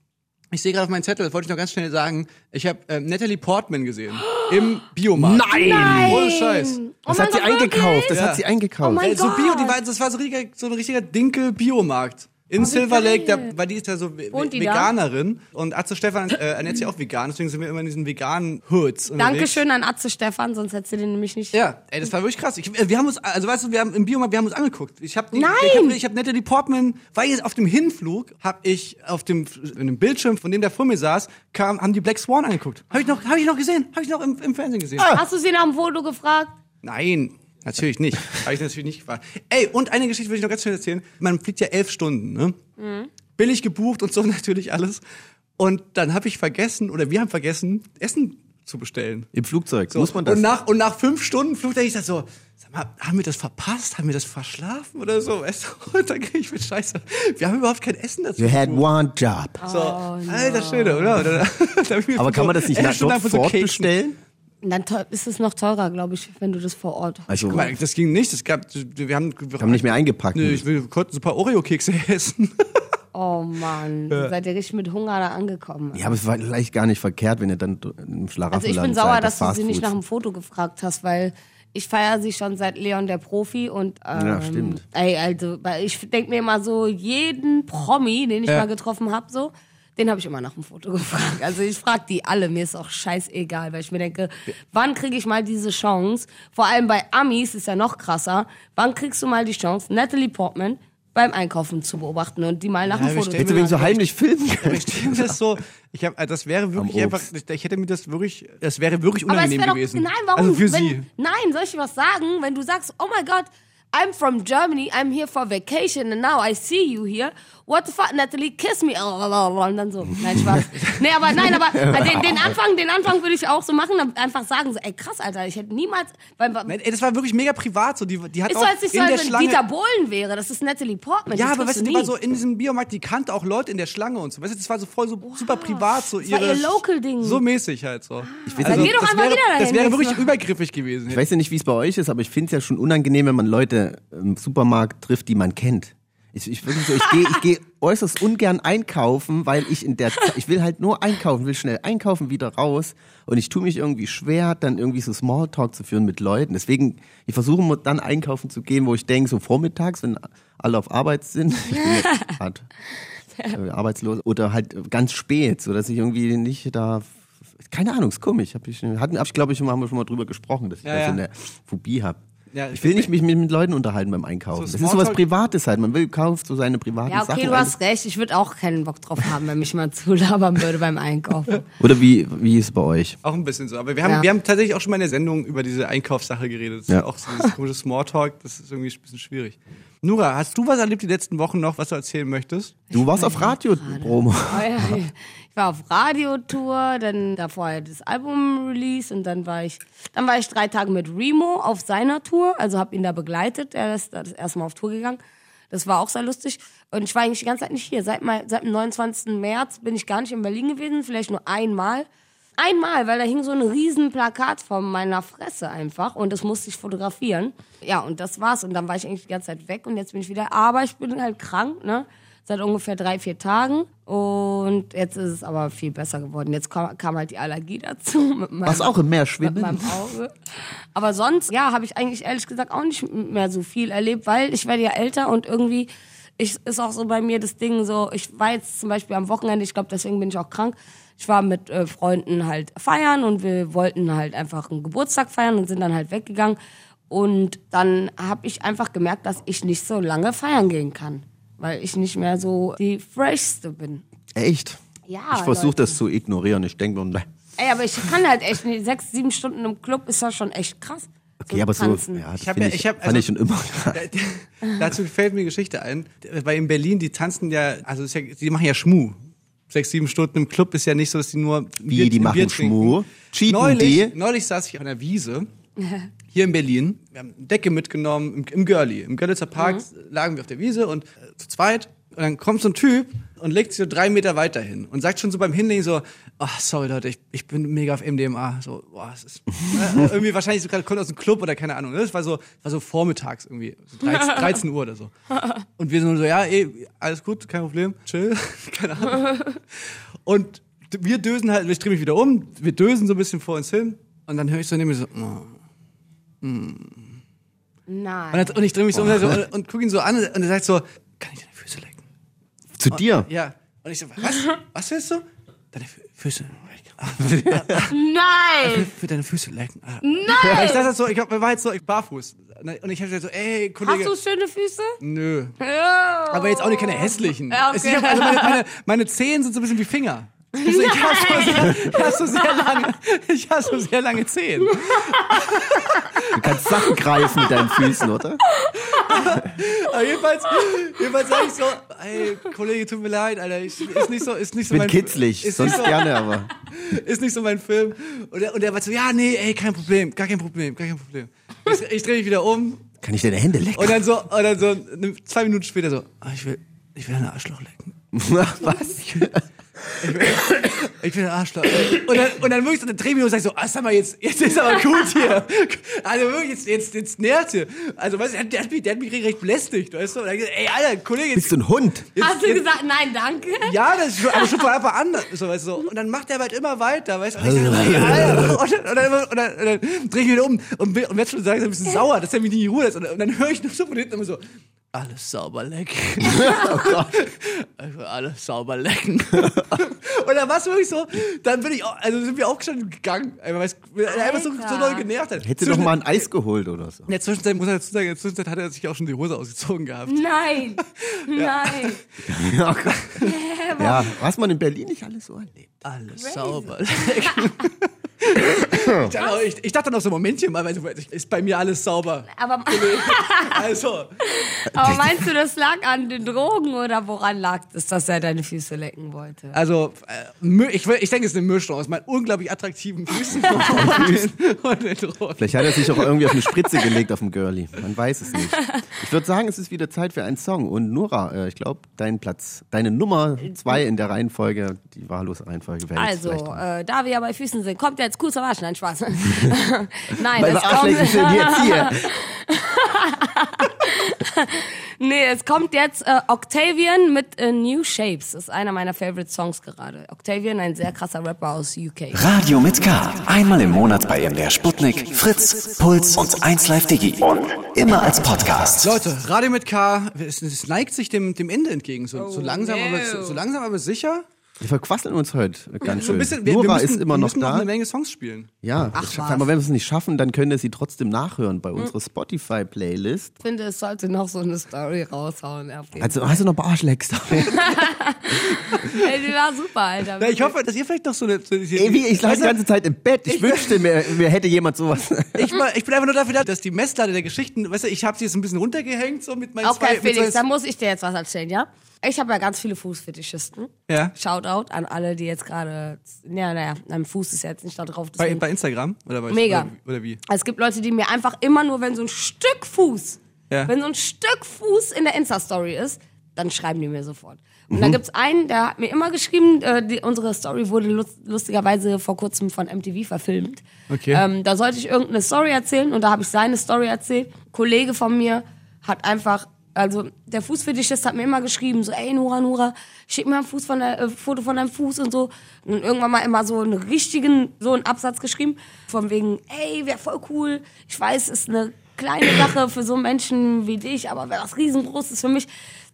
Ich sehe gerade auf meinen Zettel, das wollte ich noch ganz schnell sagen. Ich habe äh, Natalie Portman gesehen. Im Biomarkt. Nein! Ohne Scheiß. Das Oh hat sie Gott, eingekauft. wirklich? Das Ja. hat sie eingekauft. Oh mein Äh, so Gott. Bio, die war, das war so, richtiger, so ein richtiger Dinkel-Biomarkt. In Silver Lake, da, weil die ist ja so ve- da? Veganerin. Und Atze Stefan äh, ernährt sich auch vegan, deswegen sind wir immer in diesen veganen Hoods. unterwegs. Dankeschön an Atze Stefan, sonst hättest du den nämlich nicht. Ja, ey, das war wirklich krass. Ich, äh, wir haben uns, also weißt du, wir haben im Biomarkt, wir haben uns angeguckt. Ich habe Nein! ich habe ich hab Natalie Portman, weil jetzt auf dem Hinflug habe ich auf dem, in dem Bildschirm, von dem der vor mir saß, kam, haben die Black Swan angeguckt. Habe ich noch, habe ich noch gesehen, habe ich noch im, im Fernsehen gesehen. Hast du sie nach dem Foto gefragt? Nein, natürlich nicht. Habe ich natürlich nicht gefragt. Ey, und eine Geschichte will ich noch ganz schnell erzählen. Man fliegt ja elf Stunden, ne? Billig gebucht und so natürlich alles. Und dann habe ich vergessen, oder wir haben vergessen, Essen zu bestellen. Im Flugzeug. So. Muss man das? Und nach, und nach fünf Stunden Flug, da ich das so, sag mal, haben wir das verpasst? Haben wir das verschlafen oder so? Weißt du? Und dann krieg ich mit Scheiße. Wir haben überhaupt kein Essen dazu. You had one job. So, alter oder? Da- da hab ich mir Aber kann man das nicht nach so fort Käken- bestellen? Dann ist es noch teurer, glaube ich, wenn du das vor Ort. Also, Guck mal, das ging nicht. Es gab, wir haben, wir haben nicht mehr eingepackt. Nö, ich will, wir konnten so ein paar Oreo-Kekse essen. Oh Mann, seid ihr richtig mit Hunger da angekommen. ja, aber es war vielleicht gar nicht verkehrt, wenn ihr dann im Schlaraffenland Also ich bin seid, sauer, das dass du sie nicht nach dem Foto gefragt hast, weil ich feiere sie schon seit Leon der Profi und ähm, Ja, stimmt. Ey, also ich denke mir immer so, jeden Promi, den ich Ja. mal getroffen habe, so, den habe ich immer nach dem Foto gefragt. Also ich frage die alle, mir ist auch scheißegal, weil ich mir denke, wann kriege ich mal diese Chance? Vor allem bei Amis ist ja noch krasser. Wann kriegst du mal die Chance, Natalie Portman beim Einkaufen zu beobachten und die mal nach Ja, dem wir Foto stellen zu Hättest du wegen so heimlich filmen können. ich stelle das so, ich hab, das wäre wirklich einfach, ich hätte mir das wirklich, das wäre wirklich Aber es unangenehm wäre doch, gewesen. nein, warum? Also für wenn, sie. Nein, soll ich dir was sagen? Wenn du sagst, oh my God, I'm from Germany, I'm here for vacation and now I see you here. What the fuck, Natalie, kiss me. Und dann so, nein, Spaß. Nee, aber nein, aber den, den Anfang, den Anfang würde ich auch so machen, dann einfach sagen so, ey krass, Alter, ich hätte niemals, weil, Nein, ey, das war wirklich mega privat, so, die, die hat ist auch so, als ich so, in der als wenn Schlange... Dieter Bohlen wäre, das ist Natalie Portman. ja, aber weißt du, die war so in diesem Biomarkt, die kannte auch Leute in der Schlange und so. Weißt du, das war so voll so super privat, so Das war ihre... ihr Local-Ding. So mäßig halt so. Ich weiß Dann nicht, geh doch das einfach wäre, wieder dahin Das wäre wirklich Mal. übergriffig gewesen. Ich weiß ja nicht, wie es bei euch ist, aber ich finde es ja schon unangenehm, wenn man Leute im Supermarkt trifft, die man kennt. Ich, ich, so, ich gehe ich geh äußerst ungern einkaufen, weil ich in der Zeit, ich will halt nur einkaufen, will schnell einkaufen, wieder raus und ich tue mich irgendwie schwer, dann irgendwie so Smalltalk zu führen mit Leuten. Deswegen, ich versuche immer dann einkaufen zu gehen, wo ich denke, so vormittags, wenn alle auf Arbeit sind, ich bin jetzt grad, äh, arbeitslos, oder halt ganz spät, so dass ich irgendwie nicht da keine Ahnung, ist komisch. Hab ich, hatten, hab ich glaube ich, haben wir schon mal drüber gesprochen, dass ich Ja, da ja. so eine Phobie habe. Ja, ich will nicht mich mit, mit Leuten unterhalten beim Einkaufen. So das ist sowas Privates halt. Man will kauft so seine privaten Ja, okay, Sachen. du hast recht. Ich würde auch keinen Bock drauf haben, wenn mich mal zulabern würde beim Einkaufen. Oder wie, wie ist es bei euch? Auch ein bisschen so. Aber wir haben, Ja. wir haben tatsächlich auch schon mal in der Sendung über diese Einkaufssache geredet. Das ist Ja. auch so dieses komische Smalltalk, das ist irgendwie ein bisschen schwierig. Nura, hast du was erlebt die letzten Wochen noch, was du erzählen möchtest? Du warst auf Radio-Promo. Oh ja, war auf Radiotour, dann davor das Album-Release und dann war ich, dann war ich drei Tage mit Remo auf seiner Tour, also habe ihn da begleitet. Er ist da das erste Mal auf Tour gegangen. Das war auch sehr lustig. Und ich war eigentlich die ganze Zeit nicht hier. Seit, mal, seit dem 29. März bin ich gar nicht in Berlin gewesen, vielleicht nur einmal. Einmal, weil da hing so ein riesen Plakat vor meiner Fresse einfach und das musste ich fotografieren. Ja, und das war's. Und dann war ich eigentlich die ganze Zeit weg und jetzt bin ich wieder. Aber ich bin halt krank, ne? Seit ungefähr drei, vier Tagen. Und jetzt ist es aber viel besser geworden. Jetzt kam, kam halt die Allergie dazu. Mit meinem, Was auch im Meer mit schwimmen. meinem Auge. Aber sonst, ja, habe ich eigentlich ehrlich gesagt auch nicht mehr so viel erlebt, weil ich werde ja älter und irgendwie ich, ist auch so bei mir das Ding so, ich war jetzt zum Beispiel am Wochenende, ich glaube, deswegen bin ich auch krank. Ich war mit äh, Freunden halt feiern und wir wollten halt einfach einen Geburtstag feiern und sind dann halt weggegangen. Und dann habe ich einfach gemerkt, dass ich nicht so lange feiern gehen kann, weil ich nicht mehr so die freshste bin. Echt? Ja, Ich versuche das zu ignorieren. Ich denke nur, Ey, aber ich kann halt echt nicht, sechs, sieben Stunden im Club ist ja schon echt krass. okay, aber so, tanzen. ja, das hab find ja- ich, ich hab- fand also- ich schon immer. Dazu fällt mir eine Geschichte ein, weil in Berlin, die tanzen ja, also ist ja, die machen ja Schmu. Sechs, sieben Stunden im Club ist ja nicht so, dass die nur Wie, die ein machen trinken. Schmu? Cheaten neulich, die? Neulich saß ich auf einer Wiese hier in Berlin. Wir haben eine Decke mitgenommen im, im Girlie. Im Görlitzer Park Mhm. lagen wir auf der Wiese und zu zweit. Und dann kommt so ein Typ und legt sich so drei Meter weiter hin und sagt schon so beim Hinlegen so, ach sorry Leute, ich, ich bin mega auf MDMA. So, boah, es ist äh, irgendwie wahrscheinlich so gerade kommt aus dem Club oder keine Ahnung. ne? Das war so, war so vormittags irgendwie, so 13, 13 Uhr oder so. Und wir sind so, ja, eh, alles gut, kein Problem, chill, keine Ahnung. Und wir dösen halt, ich drehe mich wieder um, wir dösen so ein bisschen vor uns hin und dann höre ich so neben mir so, oh. Nein. und, dann, und ich drehe mich so um und, und, und gucke ihn so an und er sagt so, kann ich deine Füße lecken? Zu dir? Ja. Und ich so, was? Was willst du? Deine Fü Füße lecken. Nein! Für deine Füße lecken. Ah. Nein! Ich dachte halt so, ich war jetzt so ich barfuß. Und ich hab gesagt so, ey, Hast Kollege. du schöne Füße? Nö. Ja. Aber jetzt auch nicht keine hässlichen. Ja, okay. Ich also meine, meine, meine Zehen sind so ein bisschen wie Finger. Also ich habe so, sehr- ich hab so sehr lange, ich hab so sehr lange Zehen. Du kannst Sachen greifen mit deinen Füßen, oder? Aber jedenfalls, jedenfalls sag ich so, ey, Kollege, tut mir leid, Alter, ich, ist nicht so, ist nicht so Bin mein, kitzlig, ist sonst nicht so, gerne, aber. ist nicht so mein Film. Und er, und er war so, ja, nee, ey, kein Problem, gar kein Problem, gar kein Problem. Ich, ich drehe mich wieder um Kann ich deine Hände lecken? und dann so, und dann so ne, zwei Minuten später so, ah, ich will, ich will ein Arschloch lecken. Was? Ich bin ein Arschloch. Und dann, und dann wirklich so, dann dreh ich mich um und sag so, ah, sag mal, jetzt, jetzt ist aber gut hier. Also wirklich, jetzt, jetzt, jetzt nervt ihr. Also, weißt du, der, hat- mich, der hat mich recht belästigt, weißt du? Und dann, ey, Alter, Kollege, Bist jetzt, du ein Hund? jetzt, Hast du jetzt, gesagt, nein, danke? Ja, das ist schon, aber schon von Anfang an. So, weißt du, so. Und dann macht er halt immer weiter, weißt du? Und, ich sag, ey, Alter. und, dann, und, dann, und, dann, und dann dreh ich mich wieder um und, und werd schon sagen, ein bisschen sauer, dass er mich nicht in Ruhe lässt. Und, und dann höre ich nur so von hinten immer so, alles sauber lecken. Einfach alles sauber lecken. und dann war es wirklich so, dann bin ich, auch, also sind wir aufgestanden gegangen. Einfach, er einfach so, so doll genervt hat. Hätte doch mal ein Eis geholt oder so. in der Zwischenzeit, muss er dazu sagen, in der Zwischenzeit hat er sich auch schon die Hose ausgezogen gehabt. Nein. Nein. Ja, ja, was man in Berlin nicht alles so erlebt. Alles sauber lecken. Ich, dachte auch, ich, ich dachte noch so, Momentchen mal, ist bei mir alles sauber. Aber, Also, aber meinst du, das lag an den Drogen oder woran lag es, dass er deine Füße lecken wollte? also äh, ich, ich denke, es ist eine Mischung aus meinen unglaublich attraktiven Füßen und den, und den Drogen. Vielleicht hat er sich auch irgendwie auf eine Spritze gelegt auf dem Girlie. Man weiß es nicht. Ich würde sagen, es ist wieder Zeit für einen Song. Und Nora, äh, ich glaube, dein Platz, deine Nummer zwei in der Reihenfolge, die wahllose Reihenfolge wäre jetzt Also, äh, da wir ja bei Füßen sind, kommt jetzt kurzer Wasch. Nein, Spaß. Nein, wir Arschlecken kommt. sind jetzt hier. Nee, es kommt jetzt äh, Octavian mit äh, New Shapes. Das ist einer meiner Favorite Songs gerade. Octavian, ein sehr krasser Rapper aus UK. Radio mit K. Einmal im Monat bei MDR Sputnik, Fritz, Puls und 1Live Digi. Und immer als Podcast. Leute, Radio mit K, es, es neigt sich dem, dem Ende entgegen. So, so, langsam, aber, so, so langsam aber sicher. Wir verquasseln uns heute ganz So schön. ein bisschen, wir, Nora wir müssen, ist immer wir noch müssen da. noch eine Menge Songs spielen. ja, Ach, was. aber wenn wir es nicht schaffen, dann könnt ihr sie trotzdem nachhören Hm. bei unserer Spotify-Playlist. Ich finde, es sollte noch so eine Story raushauen. Also hast du noch Barschlecks Fall. Ey, die war super, Alter. Na, ich hoffe, dass ihr vielleicht noch so eine. So, Ey, wie, ich lag die ganze Zeit im Bett. Ich wünschte mir, mir hätte jemand sowas. ich, ich bin einfach nur dafür da, dass die Messlatte der Geschichten, weißt du, ich habe sie jetzt ein bisschen runtergehängt, so mit meinen Okay, zwei. mit Felix, dann muss ich dir jetzt was erzählen, ja? Ich habe ja ganz viele Fußfetischisten. ja. Shoutout an alle, die jetzt gerade. Ja, naja, mein Fuß ist jetzt nicht da drauf. Bei, bei Instagram? Oder bei, Mega. Oder, oder wie? Es gibt Leute, die mir einfach immer nur, wenn so ein Stück Fuß, Ja. wenn so ein Stück Fuß in der Insta-Story ist, dann schreiben die mir sofort. Und dann gibt's einen, der hat mir immer geschrieben, äh, die, unsere Story wurde lust, lustigerweise vor kurzem von MTV verfilmt. Okay. Ähm, da sollte ich irgendeine Story erzählen und da habe ich seine Story erzählt. Ein Kollege von mir hat einfach, also der Fußfetischist hat mir immer geschrieben, so, ey Nora, Nora, schick mir ein Fuß von der, äh, Foto von deinem Fuß und so. Und irgendwann mal immer so einen richtigen, so einen Absatz geschrieben, von wegen, ey, wäre voll cool. Ich weiß, ist eine kleine Sache für so Menschen wie dich, aber wäre was riesengroßes für mich,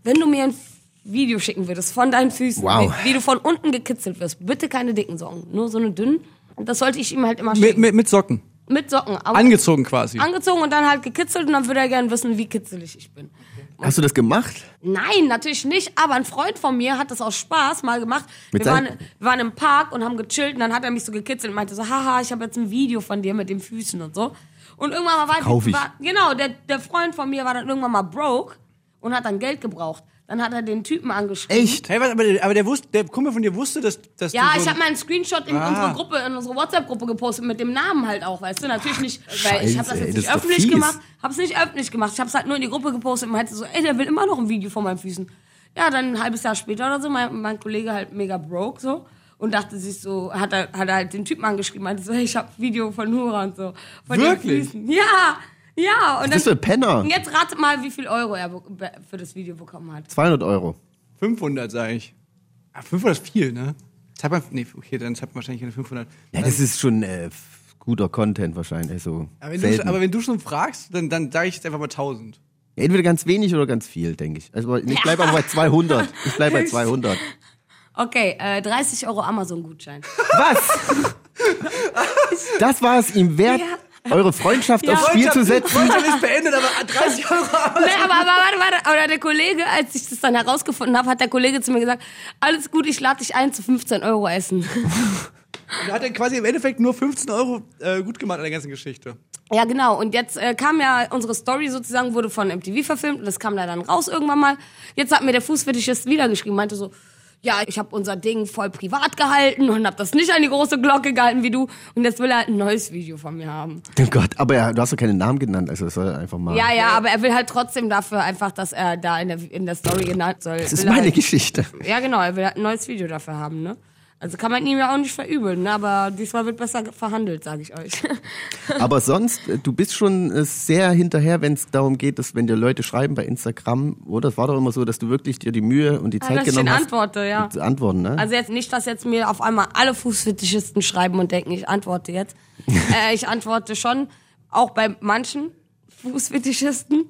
wenn du mir ein Video schicken würdest von deinen Füßen, Wow. wie, wie du von unten gekitzelt wirst. Bitte keine dicken Socken, nur so eine dünnen. Und das sollte ich ihm halt immer Mit, schicken. mit, mit Socken. Mit Socken. Aber Angezogen quasi. angezogen und dann halt gekitzelt und dann würde er gerne wissen, wie kitzelig ich bin. Hast du das gemacht? Nein, natürlich nicht, aber ein Freund von mir hat das aus Spaß mal gemacht. Wir waren, wir waren im Park und haben gechillt und dann hat er mich so gekitzelt und meinte so, haha, ich habe jetzt ein Video von dir mit den Füßen und so. Und irgendwann mal war, ich. war genau, der, der Freund von mir war dann irgendwann mal broke und hat dann Geld gebraucht. Dann hat er den Typen angeschrieben. Echt? Hey, was, aber, der- aber der, wusste, der Kumpel von dir wusste, dass, dass Ja, du so ich habe mal einen Screenshot in Ah. unsere Gruppe, in unsere WhatsApp-Gruppe gepostet mit dem Namen halt auch, weißt du? Natürlich nicht, weil ich habe das Scheiße, ey, jetzt das nicht ist doch öffentlich gemacht, hab's nicht öffentlich gemacht. Ich habe es halt nur in die Gruppe gepostet und meinte so, ey, der will immer noch ein Video von meinen Füßen. Ja, dann ein halbes Jahr später oder so, mein, mein Kollege halt mega broke so und dachte sich so, hat er, hat er halt den Typen angeschrieben, meinte so, hey, ich hab Video von Nura und so. Von den Wirklich? Füßen. Ja, ja. Und Was ist für ein Penner? und jetzt ratet mal, wie viel Euro er be- für das Video bekommen hat. 200 Euro. 500, sag ich. Ah, 500 ist viel, ne? Zahlt man, nee, okay, dann zahlt man wahrscheinlich keine 500. Ja, das ist schon äh, f- guter Content wahrscheinlich. So aber, wenn du, selten. aber wenn du schon fragst, dann, dann sage ich jetzt einfach mal 1000. Ja, Entweder ganz wenig oder ganz viel, denke ich. Also ich bleibe aber bei 200. Ich bleibe bei 200. Okay, äh, 30 Euro Amazon-Gutschein. Was? Das war es ihm wert, eure Freundschaft Ja. aufs Spiel zu setzen? Freundschaft ist beendet, aber 30 Euro. Nee, aber, aber warte, warte. Aber der Kollege, als ich das dann herausgefunden habe, hat der Kollege zu mir gesagt, alles gut, ich lade dich ein zu 15 Euro essen. Da hat er quasi im Endeffekt nur 15 Euro äh, gut gemacht an der ganzen Geschichte. ja, genau. Und jetzt äh, kam ja unsere Story sozusagen, wurde von MTV verfilmt und das kam da dann raus irgendwann mal. Jetzt hat mir der Fußfetischist wieder geschrieben, meinte so, ja, ich habe unser Ding voll privat gehalten und habe das nicht an die große Glocke gehalten wie du. Und jetzt will er halt ein neues Video von mir haben. Oh Gott, aber ja, du hast doch keinen Namen genannt, also das soll er einfach mal. Ja, ja, aber er will halt trotzdem dafür einfach, dass er da in der, in der Story genannt soll. das ist er meine halt, Geschichte. Ja, genau, er will halt ein neues Video dafür haben, ne? Also kann man ihm ja auch nicht verübeln, ne? aber diesmal wird besser verhandelt, sage ich euch. Aber sonst, äh, du bist schon äh, sehr hinterher, wenn es darum geht, dass wenn dir Leute schreiben bei Instagram, oder? Das war doch immer so, dass du wirklich dir die Mühe und die Zeit dass ich genommen hast. antworte, ja. zu Antworten, ne? Also jetzt nicht, dass jetzt mir auf einmal alle Fußfetischisten schreiben und denken, ich antworte jetzt. äh, ich antworte schon, auch bei manchen Fußfetischisten,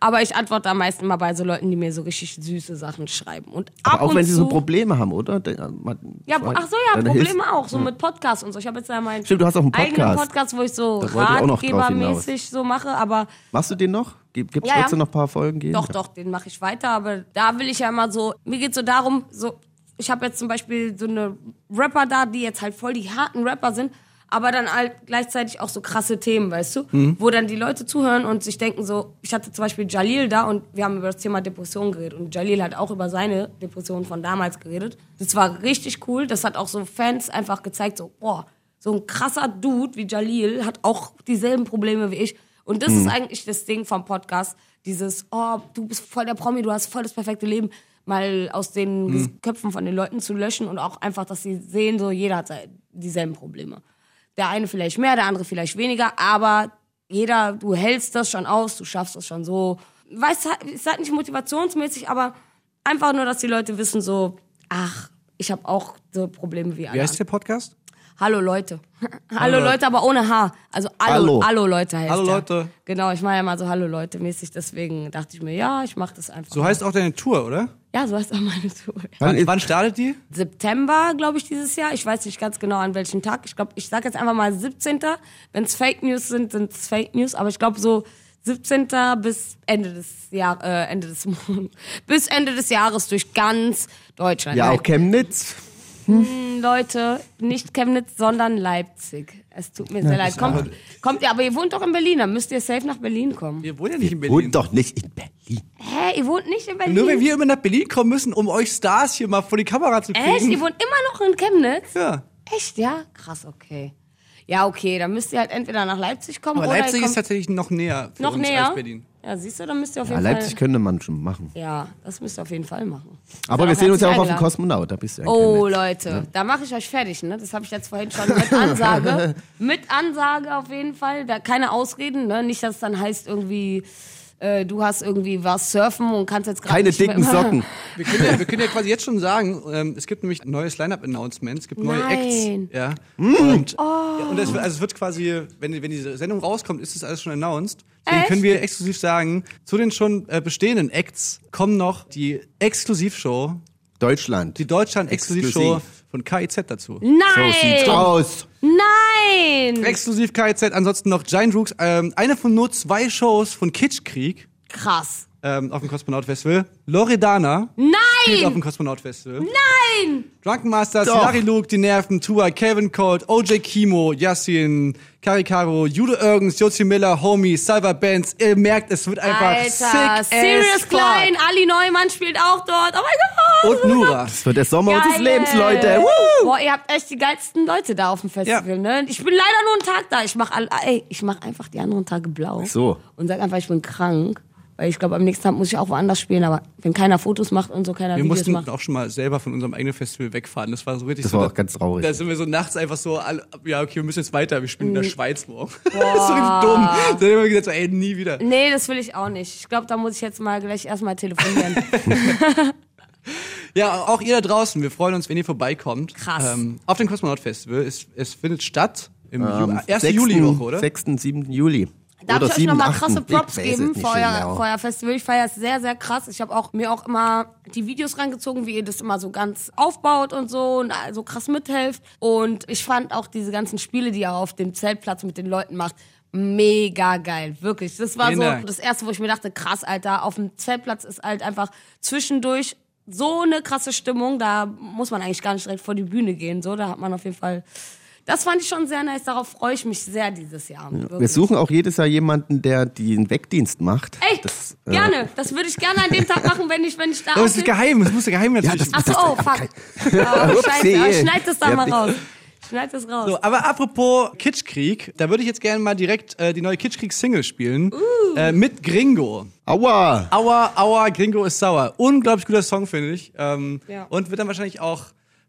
aber ich antworte am meisten immer bei so Leuten, die mir so richtig süße Sachen schreiben. Und ab aber auch und wenn sie zu, so Probleme haben, oder? Man- Ja, ach so, ja, Probleme hilft- auch, so mit Podcasts und so. Ich habe jetzt ja meinen Stimmt, du hast auch einen eigenen Podcast. Podcast, wo ich so ratgebermäßig so mache, aber Machst du den noch? Gibt es Ja, ja. noch ein paar Folgen geben? Doch, doch, den mache ich weiter, aber da will ich ja immer so, mir geht so darum, so, ich habe jetzt zum Beispiel so eine Rapper da, die jetzt halt voll die harten Rapper sind, aber dann halt gleichzeitig auch so krasse Themen, weißt du? Wo dann die Leute zuhören und sich denken so, ich hatte zum Beispiel Jalil da und wir haben über das Thema Depression geredet und Jalil hat auch über seine Depression von damals geredet. Das war richtig cool, das hat auch so Fans einfach gezeigt, so, boah, so ein krasser Dude wie Jalil hat auch dieselben Probleme wie ich. Und das ist eigentlich das Ding vom Podcast. Dieses, oh, du bist voll der Promi, du hast voll das perfekte Leben, mal aus den Köpfen von den Leuten zu löschen und auch einfach, dass sie sehen, so jeder hat dieselben Probleme. Der eine vielleicht mehr, der andere vielleicht weniger, aber jeder, du hältst das schon aus, du schaffst das schon so weiß, ist halt nicht motivationsmäßig, aber einfach nur, dass die Leute wissen so, ach, ich habe auch so Probleme wie alle. Wie heißt der Podcast? Hallo Leute. Hallo Leute, aber ohne H. Also Hallo, Hallo. Hallo Leute heißt Hallo der. Leute. Genau, ich mache ja mal so Hallo Leute mäßig, deswegen dachte ich mir, ja, ich mache das einfach. So mal. heißt auch deine Tour, oder? Ja, so heißt auch meine Tour. Wann, ist- wann startet die? September, glaube ich, dieses Jahr. Ich weiß nicht ganz genau an welchem Tag. Ich glaube, ich sage jetzt einfach mal 17. Wenn es Fake News sind, sind es Fake News. Aber ich glaube so 17. bis Ende des Jahr, äh, Ende des Monats, bis Ende des Jahres durch ganz Deutschland. Ja, auch Chemnitz. Leute, nicht Chemnitz, sondern Leipzig. Es tut mir sehr leid. Kommt, kommt ihr, aber ihr wohnt doch in Berlin, dann müsst ihr safe nach Berlin kommen. Wir wohnen ja nicht in Berlin. Wohnt doch nicht in Berlin. Hä, ihr wohnt nicht in Berlin? Nur wenn wir immer nach Berlin kommen müssen, um euch Stars hier mal vor die Kamera zu kriegen. Echt? Ihr wohnt immer noch in Chemnitz? Ja. Echt, ja? Krass, okay. Ja, okay, dann müsst ihr halt entweder nach Leipzig kommen Aber oder Leipzig ist tatsächlich noch näher für noch uns näher. als Berlin. Ja, siehst du, dann müsst ihr auf Ja, jeden Leipzig Fall. könnte man schon machen. Ja, das müsst ihr auf jeden Fall machen. Aber wir sehen uns ja auch auf dem. Kosmonaut. Da bist du ja Oh. Leute, da mache ich euch fertig, ne? Das habe ich jetzt vorhin schon mit Ansage. mit Ansage auf jeden Fall. Da keine Ausreden, ne? Nicht, dass es dann heißt irgendwie, äh, du hast irgendwie was surfen und kannst jetzt gerade Keine nicht mehr- dicken Socken. Wir können, ja, wir können ja quasi jetzt schon sagen, ähm, es gibt nämlich ein neues Line-Up-Announcement, es gibt neue Nein. Acts. Ja. Hm. Und, ja, und es, wird- also es wird quasi, wenn, wenn diese Sendung rauskommt, ist das alles schon announced. Deswegen Echt? können wir exklusiv sagen, zu den schon äh, bestehenden Acts kommen noch die Exklusivshow, Deutschland. die Deutschland-Exklusivshow Exklusiv. Von KIZ dazu. So sieht's Nein! aus. Nein! Exklusiv KIZ, ansonsten noch Giant Rooks, ähm, eine von nur zwei Shows von Kitschkrieg Krass. Ähm, auf dem Kosmonaut Festival. Loredana spielt auf Nein! dem Kosmonaut Festival. Nein! Drunken Masters, Doch. Larry Luke, Die Nerven, Tua, Kevin Cold, OJ Kimo, Yassin, Karikaro, Jude Irgens, Jozi Miller, Homie, Salva Benz. Ihr merkt, es wird einfach Alter, sick fuck. Klein, Ali Neumann spielt auch dort. Oh mein Gott! Und Nura. Das wird der Sommer unseres Geil. Lebens, Leute. Woo! Boah, ihr habt echt die geilsten Leute da auf dem Festival, Ja. ne? Ich bin leider nur einen Tag da. Ich mach all, ey, ich mach einfach die anderen Tage blau. Ach so. Und sag einfach, ich bin krank. Weil ich glaube, am nächsten Tag muss ich auch woanders spielen, aber wenn keiner Fotos macht und so, keiner Wir Videos mussten macht. auch schon mal selber von unserem eigenen Festival wegfahren. Das war so richtig Das so. war auch ganz traurig. Da sind wir so nachts einfach so, alle, ja, okay, wir müssen jetzt weiter. Wir spielen in der Schweiz morgen. das ist so richtig dumm. Da haben wir gesagt, so, ey, nie wieder. Nee, das will ich auch nicht. Ich glaube, da muss ich jetzt mal gleich erstmal telefonieren. Ja, auch ihr da draußen, wir freuen uns, wenn ihr vorbeikommt. Krass. Ähm, auf dem Kosmonaut Festival. Es, es findet statt im Ju Am erste 6. Juliwoche, oder? 6., 7. Juli. Darf Oder ich euch 7., nochmal 8.. krasse Props geben nicht für euer, genau. für euer Festival? Ich feiere es sehr, sehr krass. Ich habe auch mir auch immer die Videos reingezogen, wie ihr das immer so ganz aufbaut und so und so krass mithelft. Und ich fand auch diese ganzen Spiele, die ihr auf dem Zeltplatz mit den Leuten macht, mega geil. Wirklich. Das war Vielen so Dank. das erste, wo ich mir dachte, krass, Alter, auf dem Zeltplatz ist halt einfach zwischendurch so eine krasse Stimmung. Da muss man eigentlich gar nicht direkt vor die Bühne gehen. So, da hat man auf jeden Fall. Das fand ich schon sehr nice. Darauf freue ich mich sehr dieses Jahr. Wir Wirklich. suchen auch jedes Jahr jemanden, der den Wegdienst macht. Echt? Das, äh, gerne. Das würde ich gerne an dem Tag machen, wenn ich, wenn ich da Aber es ist geheim, es muss geheim natürlich. das- Ach so, oh, fuck. Oh, scheiße. Aber schneid das da Ja, mal raus. Schneid das raus. So, aber apropos Kitschkrieg, da würde ich jetzt gerne mal direkt äh, die neue Kitschkrieg-Single spielen. Uh. Äh, mit Gringo. Aua! Aua, aua, Gringo ist sauer. Unglaublich guter Song, finde ich. Ähm, Ja. Und wird dann wahrscheinlich auch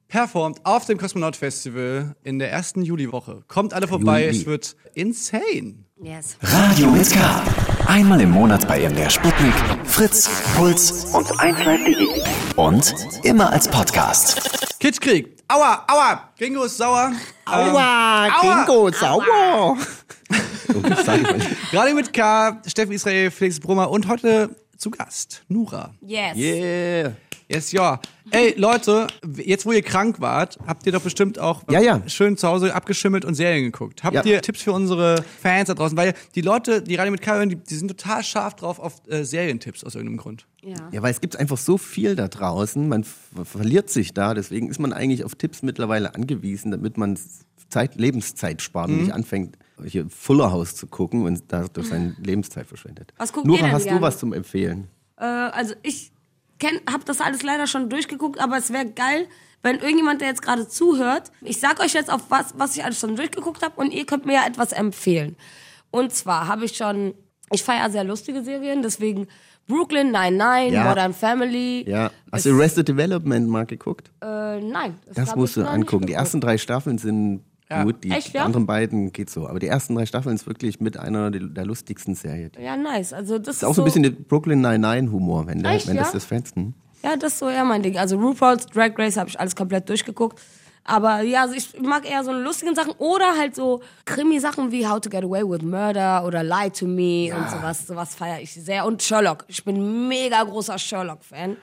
performt auf dem Kosmonaut Festival in der ersten Juliwoche. Kommt alle vorbei, Juli. es wird insane. Yes. Radio mit K. Einmal im Monat bei MDR Sputnik, Fritz, Puls und 1Live.de. Und immer als Podcast. Kitschkrieg. Aua, aua, Gringo ist sauer. Aua! Aua! Kingo, sauer! So, ich sag mal. Gerade mit K, Steffen Israel, Felix Brummer und heute zu Gast, Nura. Yes. Yeah! Yes, ja. Ey, Leute, jetzt wo ihr krank wart, habt ihr doch bestimmt auch Ja, ja. schön zu Hause abgeschimmelt und Serien geguckt. Habt Ja. ihr Tipps für unsere Fans da draußen? Weil die Leute, die Radio mit K hören, die, die sind total scharf drauf auf äh, Serientipps aus irgendeinem Grund. Ja. Ja, weil es gibt einfach so viel da draußen, man ver- verliert sich da, deswegen ist man eigentlich auf Tipps mittlerweile angewiesen, damit man Zeit, Lebenszeit spart und nicht anfängt, hier Fuller House zu gucken und dadurch seine Lebenszeit verschwendet. Was guckt Nora, ihr denn hast gerne? du was zum Empfehlen? Äh, also ich hab das alles leider schon durchgeguckt, aber es wäre geil, wenn irgendjemand, der jetzt gerade zuhört, ich sag euch jetzt auf was, was ich alles schon durchgeguckt habe und ihr könnt mir ja etwas empfehlen. Und zwar habe ich schon, ich feiere sehr lustige Serien, deswegen Brooklyn Nine-Nine, Ja. Modern Family. Ja, hast du Arrested Development mal geguckt? Äh, nein. Das hab musst du angucken. Die ersten drei Staffeln sind gut. Die, Echt, die ja? anderen beiden geht so. Aber die ersten drei Staffeln ist wirklich mit einer der lustigsten Serien. Das Ja, nice. Also das ist auch so ein bisschen der Brooklyn Nine-Nine-Humor, wenn, der, Echt, wenn das ja? das fändest. Hm? Ja, das ist so eher mein Ding. Also RuPaul's Drag Race habe ich alles komplett durchgeguckt. Aber ja, also ich mag eher so lustigen Sachen oder halt so Krimi-Sachen wie How to Get Away with Murder oder Lie to Me und sowas. Sowas feiere ich sehr. Und Sherlock. Ich bin mega großer Sherlock-Fan.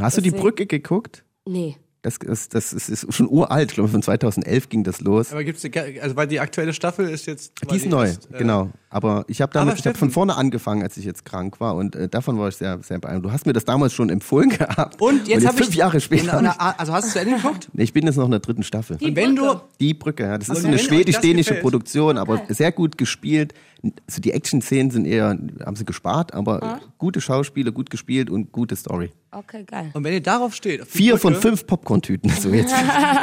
Hast du die Deswegen- Brücke geguckt? Nee. Das, ist, das ist, ist schon uralt. Ich glaube, von 2011 ging das los. Aber gibt's eine, also weil die aktuelle Staffel ist jetzt. Die ist neu, genau. Aber ich habe damit, ich habe von vorne angefangen, als ich jetzt krank war und äh, davon war ich sehr, sehr beeindruckt. Du hast mir das damals schon empfohlen gehabt. Und jetzt habe ich fünf Jahre später. Na, na, also hast du zu Ende geguckt? Nee, ich bin jetzt noch in der dritten Staffel. Und wenn du Brücke. Die Brücke, ja. Das ist so eine schwedisch-dänische Produktion, aber sehr gut gespielt. Also die Action-Szenen sind eher, haben sie gespart, aber Ah. gute Schauspieler, gut gespielt und gute Story. Okay, geil. und wenn ihr darauf steht, auf die Vier von Brücke, fünf Popcorn-Tüten. So jetzt.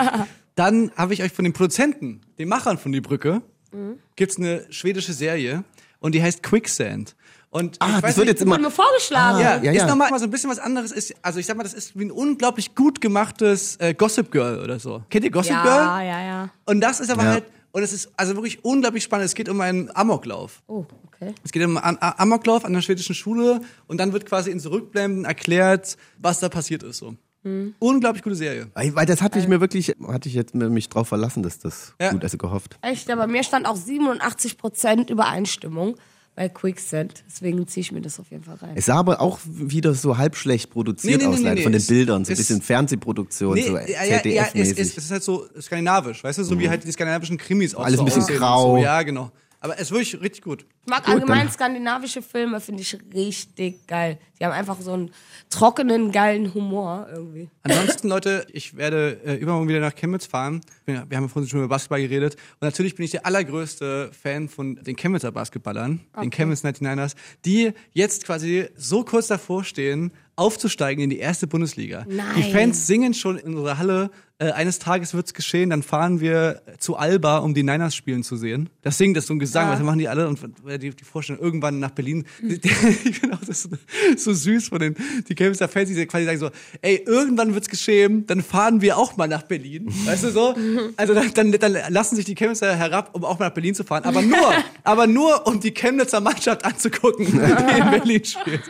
dann habe ich euch von den Produzenten, den Machern von die Brücke, Mhm. gibt's eine schwedische Serie und die heißt Quicksand. Und Ah, ich das wird nicht, jetzt immer. Mir vorgeschlagen. Ja, ja, ist ja. nochmal so ein bisschen was anderes. Ist, also ich sag mal, das ist wie ein unglaublich gut gemachtes äh, Gossip Girl oder so. Kennt ihr Gossip Ja, Girl? ja, ja. Und das ist aber Ja. halt, und es ist also wirklich unglaublich spannend. Es geht um einen Amoklauf. Oh, okay. Es geht um einen Amoklauf an der schwedischen Schule und dann wird quasi in Zurückblenden erklärt, was da passiert ist. So. Mhm. Unglaublich gute Serie. Weil, weil das hatte ich mir wirklich, hatte ich jetzt mir- mich drauf verlassen, dass das Ja. gut, also gehofft. Echt, aber mir stand auch 87% Übereinstimmung bei Quicksand. Deswegen ziehe ich mir das auf jeden Fall rein. Es sah aber auch wieder so halb schlecht produziert Nee, nee, aus, nee, von den Bildern, so ein bisschen Fernsehproduktion, so ja, ja, ja, es, ZDF-mäßig. es, ist halt so skandinavisch, weißt du, so wie halt die skandinavischen Krimis auch Mhm. Alles so ein bisschen aussehen grau. So. Ja, genau. Aber es ist wirklich richtig gut. Ich mag Gut, allgemein dann- skandinavische Filme, finde ich richtig geil. Die haben einfach so einen trockenen, geilen Humor irgendwie. Ansonsten, Leute, ich werde äh, übermorgen wieder nach Chemnitz fahren. Wir, haben ja vorhin schon über Basketball geredet. Und natürlich bin ich der allergrößte Fan von den Chemnitzer Basketballern, den Chemnitz 99ers, die jetzt quasi so kurz davor stehen, aufzusteigen in die erste Bundesliga. Nein. Die Fans singen schon in unserer Halle, äh, eines Tages wird's geschehen, dann fahren wir zu Alba, um die Niners spielen zu sehen. Das singt das so ein Gesang, Ja. das machen die alle und äh, die, die Vorstellung irgendwann nach Berlin. ich finde auch das so, so süß von den die Chemnitzer Fans, die quasi sagen so, ey, irgendwann wird's geschehen, dann fahren wir auch mal nach Berlin. Weißt du so? Also dann, dann, dann lassen sich die Chemnitzer herab, um auch mal nach Berlin zu fahren, aber nur, aber nur um die Chemnitzer Mannschaft anzugucken, die in Berlin spielt.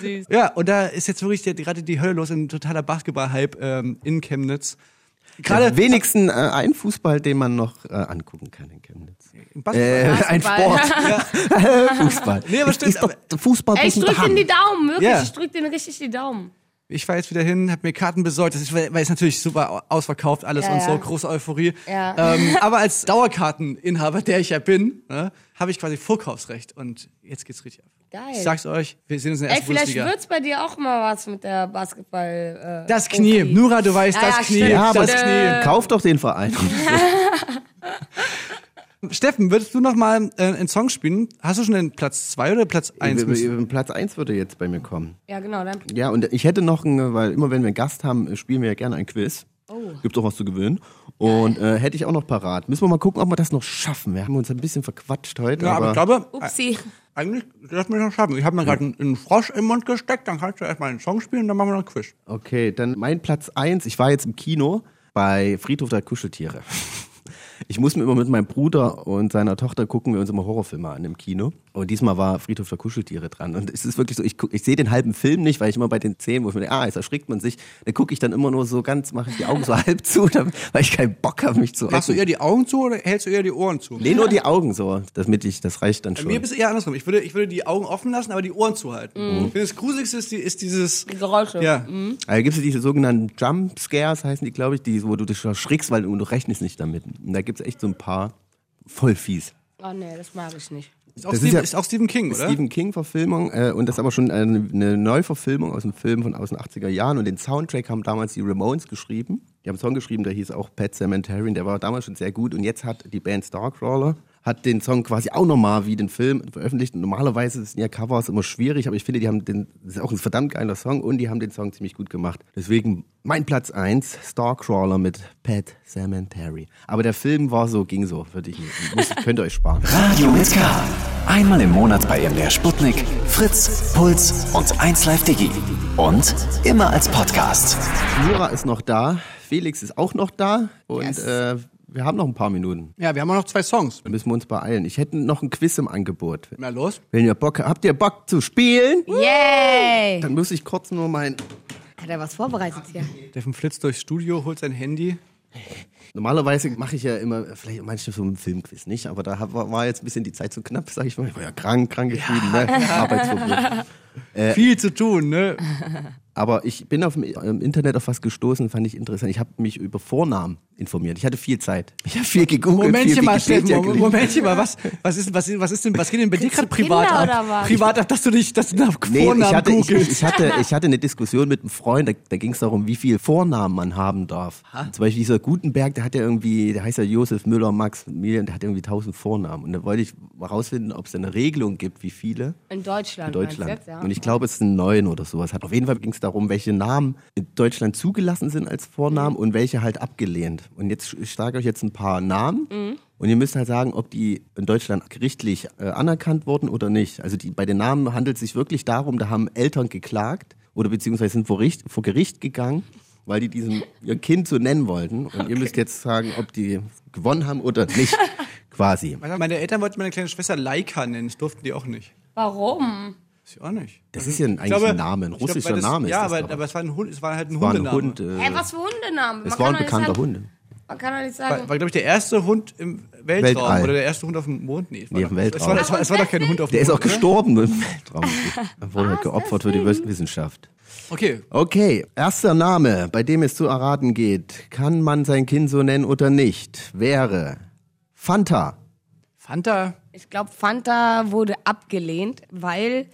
Süß. Ja, und da ist jetzt wirklich gerade die Hölle los, ein totaler Basketball-Hype ähm, in Chemnitz. Gerade wenigsten äh, ein Fußball, den man noch äh, angucken kann in Chemnitz. Basketball. Äh, ein. Sport. Fußball. Nee, aber stimmt, Ist doch Fußball Ey, ich bloß ein drück denen die. Daumen, wirklich. Ja. Ich drück denen richtig die Daumen. Ich war jetzt wieder hin, habe mir Karten besorgt, das ist, weil es natürlich super au- ausverkauft alles Ja, und so, ja. große Euphorie. Ja. Ähm, aber als Dauerkarteninhaber, der ich ja bin, ne, habe ich quasi Vorkaufsrecht und jetzt geht's richtig ab. Geil. Ich sag's euch, wir sehen uns in der Ey, ersten vielleicht Bundesliga. wird's bei dir auch mal was mit der Basketball. Äh, Das Knie, Profi. Nura, du weißt, Ja, das ja, Knie, stimmt. Ja, aber das Äh, Kauf doch den Verein. Steffen, würdest du noch mal äh, einen Song spielen? Hast du schon den Platz zwei oder Platz eins? Platz 1 würde jetzt bei mir kommen. Ja, genau. Dann, Ja, und ich hätte noch, einen, weil immer wenn wir einen Gast haben, spielen wir ja gerne ein Quiz. Oh. Gibt auch was zu gewinnen. Und äh, hätte ich auch noch parat. Müssen wir mal gucken, ob wir das noch schaffen. Wir haben uns ein bisschen verquatscht heute. Ja, aber aber ich glaube, upsi. Eigentlich, lass mich noch schaffen. Ich habe mir gerade einen, einen Frosch im Mund gesteckt, dann kannst du erstmal einen Song spielen, dann machen wir noch einen Quiz. Okay, dann mein Platz eins. Ich war jetzt im Kino bei Friedhof der Kuscheltiere. Ich muss mir immer mit meinem Bruder und seiner Tochter gucken wir uns immer Horrorfilme an im Kino. Und diesmal war Friedhof der Kuscheltiere dran. Und es ist wirklich so, ich, ich sehe den halben Film nicht, weil ich immer bei den Szenen, wo ich mir denke, ah, jetzt erschrickt man sich, dann gucke ich dann immer nur so ganz, mache ich die Augen so halb zu, weil ich keinen Bock habe, mich zu Machst du eher die Augen zu oder hältst du eher die Ohren zu? Nee, nur die Augen so, damit ich, das reicht dann Bei schon. mir ist es eher andersrum. Ich würde, ich würde die Augen offen lassen, aber die Ohren zuhalten. Ich finde, das Gruseligste ist, die, ist dieses. Die Geräusche. Ja. Also gibt es diese sogenannten Jump Scares, heißen die, glaube ich, die, wo du dich erschrickst, weil du, du rechnest nicht damit. Und da gibt es echt so ein paar voll fies. Oh nee, das mag ich nicht. Ist auch, Das ist Stephen, ja- ist auch Stephen King, oder? Stephen King-Verfilmung äh, und das ist aber schon eine, eine Neuverfilmung aus einem Film von aus den 80er Jahren und den Soundtrack haben damals die Ramones geschrieben. Die haben einen Song geschrieben, der hieß auch Pet Cemetery und der war damals schon sehr gut und jetzt hat die Band Starcrawler hat den Song quasi auch nochmal wie den Film veröffentlicht. Normalerweise sind ja Covers immer schwierig, aber ich finde, die haben den, das ist auch ein verdammt geiler Song und die haben den Song ziemlich gut gemacht. Deswegen mein Platz eins Starcrawler mit Pet Cemetery. Aber der Film war so, ging so, würde ich nicht. Muss, könnt ihr euch sparen. Radio mit K. Einmal im Monat bei MDR Sputnik, Fritz, Puls und 1Live Digi. Und immer als Podcast. Nora ist noch da, Felix ist auch noch da und Yes. äh, wir haben noch ein paar Minuten. Ja, wir haben auch noch zwei Songs. Da müssen wir uns beeilen. Ich hätte noch ein Quiz im Angebot. Na los. Wenn ihr Bock habt, ihr Bock zu spielen? Yay! Dann muss ich kurz nur mein. Hat er was vorbereitet hier? Steffen flitzt durchs Studio, holt sein Handy. Normalerweise mache ich ja immer, vielleicht manchmal so einen Filmquiz, nicht? Aber da war jetzt ein bisschen die Zeit zu knapp, sag ich mal. Ich war ja krank, krank geschrieben, ne? Arbeitsverbot. Viel zu tun, ne? Aber ich bin auf dem im Internet auf was gestoßen, fand ich interessant. Ich habe mich über Vornamen informiert. Ich hatte viel Zeit. Ich habe viel gegoogelt, Momentchen viel mal, Steffen. Momentchen mal, was, was ist, was, ist- was ist denn, was geht denn bei dir gerade privat ab? oder was? Privat ab, dass du dich, dass du nach Nee, Vornamen ich hatte, ich, googelst. ich, hatte, ich hatte eine Diskussion mit einem Freund, da, da ging es darum, wie viele Vornamen man haben darf. Zum Beispiel dieser Gutenberg, der hat ja irgendwie, der heißt ja Josef Müller, Max Millian, der hat irgendwie tausend Vornamen. Und da wollte ich herausfinden, ob es eine Regelung gibt, wie viele In Deutschland. in Deutschland. Jetzt, ja? Und ich glaube, es sind neun oder sowas. Auf jeden Fall ging es darum, welche Namen in Deutschland zugelassen sind als Vornamen und welche halt abgelehnt. Und jetzt ich sage euch jetzt ein paar Namen. Und ihr müsst halt sagen, ob die in Deutschland gerichtlich äh, anerkannt wurden oder nicht. Also die, bei den Namen handelt es sich wirklich darum, da haben Eltern geklagt oder beziehungsweise sind vor, Gericht, vor Gericht gegangen, weil die diesen, ihr Kind so nennen wollten. Und ihr müsst jetzt sagen, ob die gewonnen haben oder nicht, quasi. Meine Eltern wollten meine kleine Schwester Laika nennen, das durften die auch nicht. Warum? Das ich auch nicht. Das ist ja eigentlich ein Name, ein glaube, russischer weil das, Name ist Ja, das aber, aber es war ein Hund, es war halt ein Es war ein Hundename. Hund. Äh, Hä, was für Hundenamen? es war ein bekannter sagen, Hund. Man kann doch nicht War, sagen. war glaube ich, der erste Hund im Weltraum Weltall. oder der erste Hund auf dem Mond? Nee, es war, Nee, doch, auf dem Es war, Weltraum. es, war, es war doch kein Hund auf dem Der ist auch Mond. oder? gestorben im Weltraum. Er wurde halt geopfert für die Wissenschaft. Okay, Okay, erster Name, bei dem es zu erraten geht. Kann man sein Kind so nennen oder nicht? Wäre Fanta. Fanta, Ich glaube, Fanta wurde abgelehnt, weil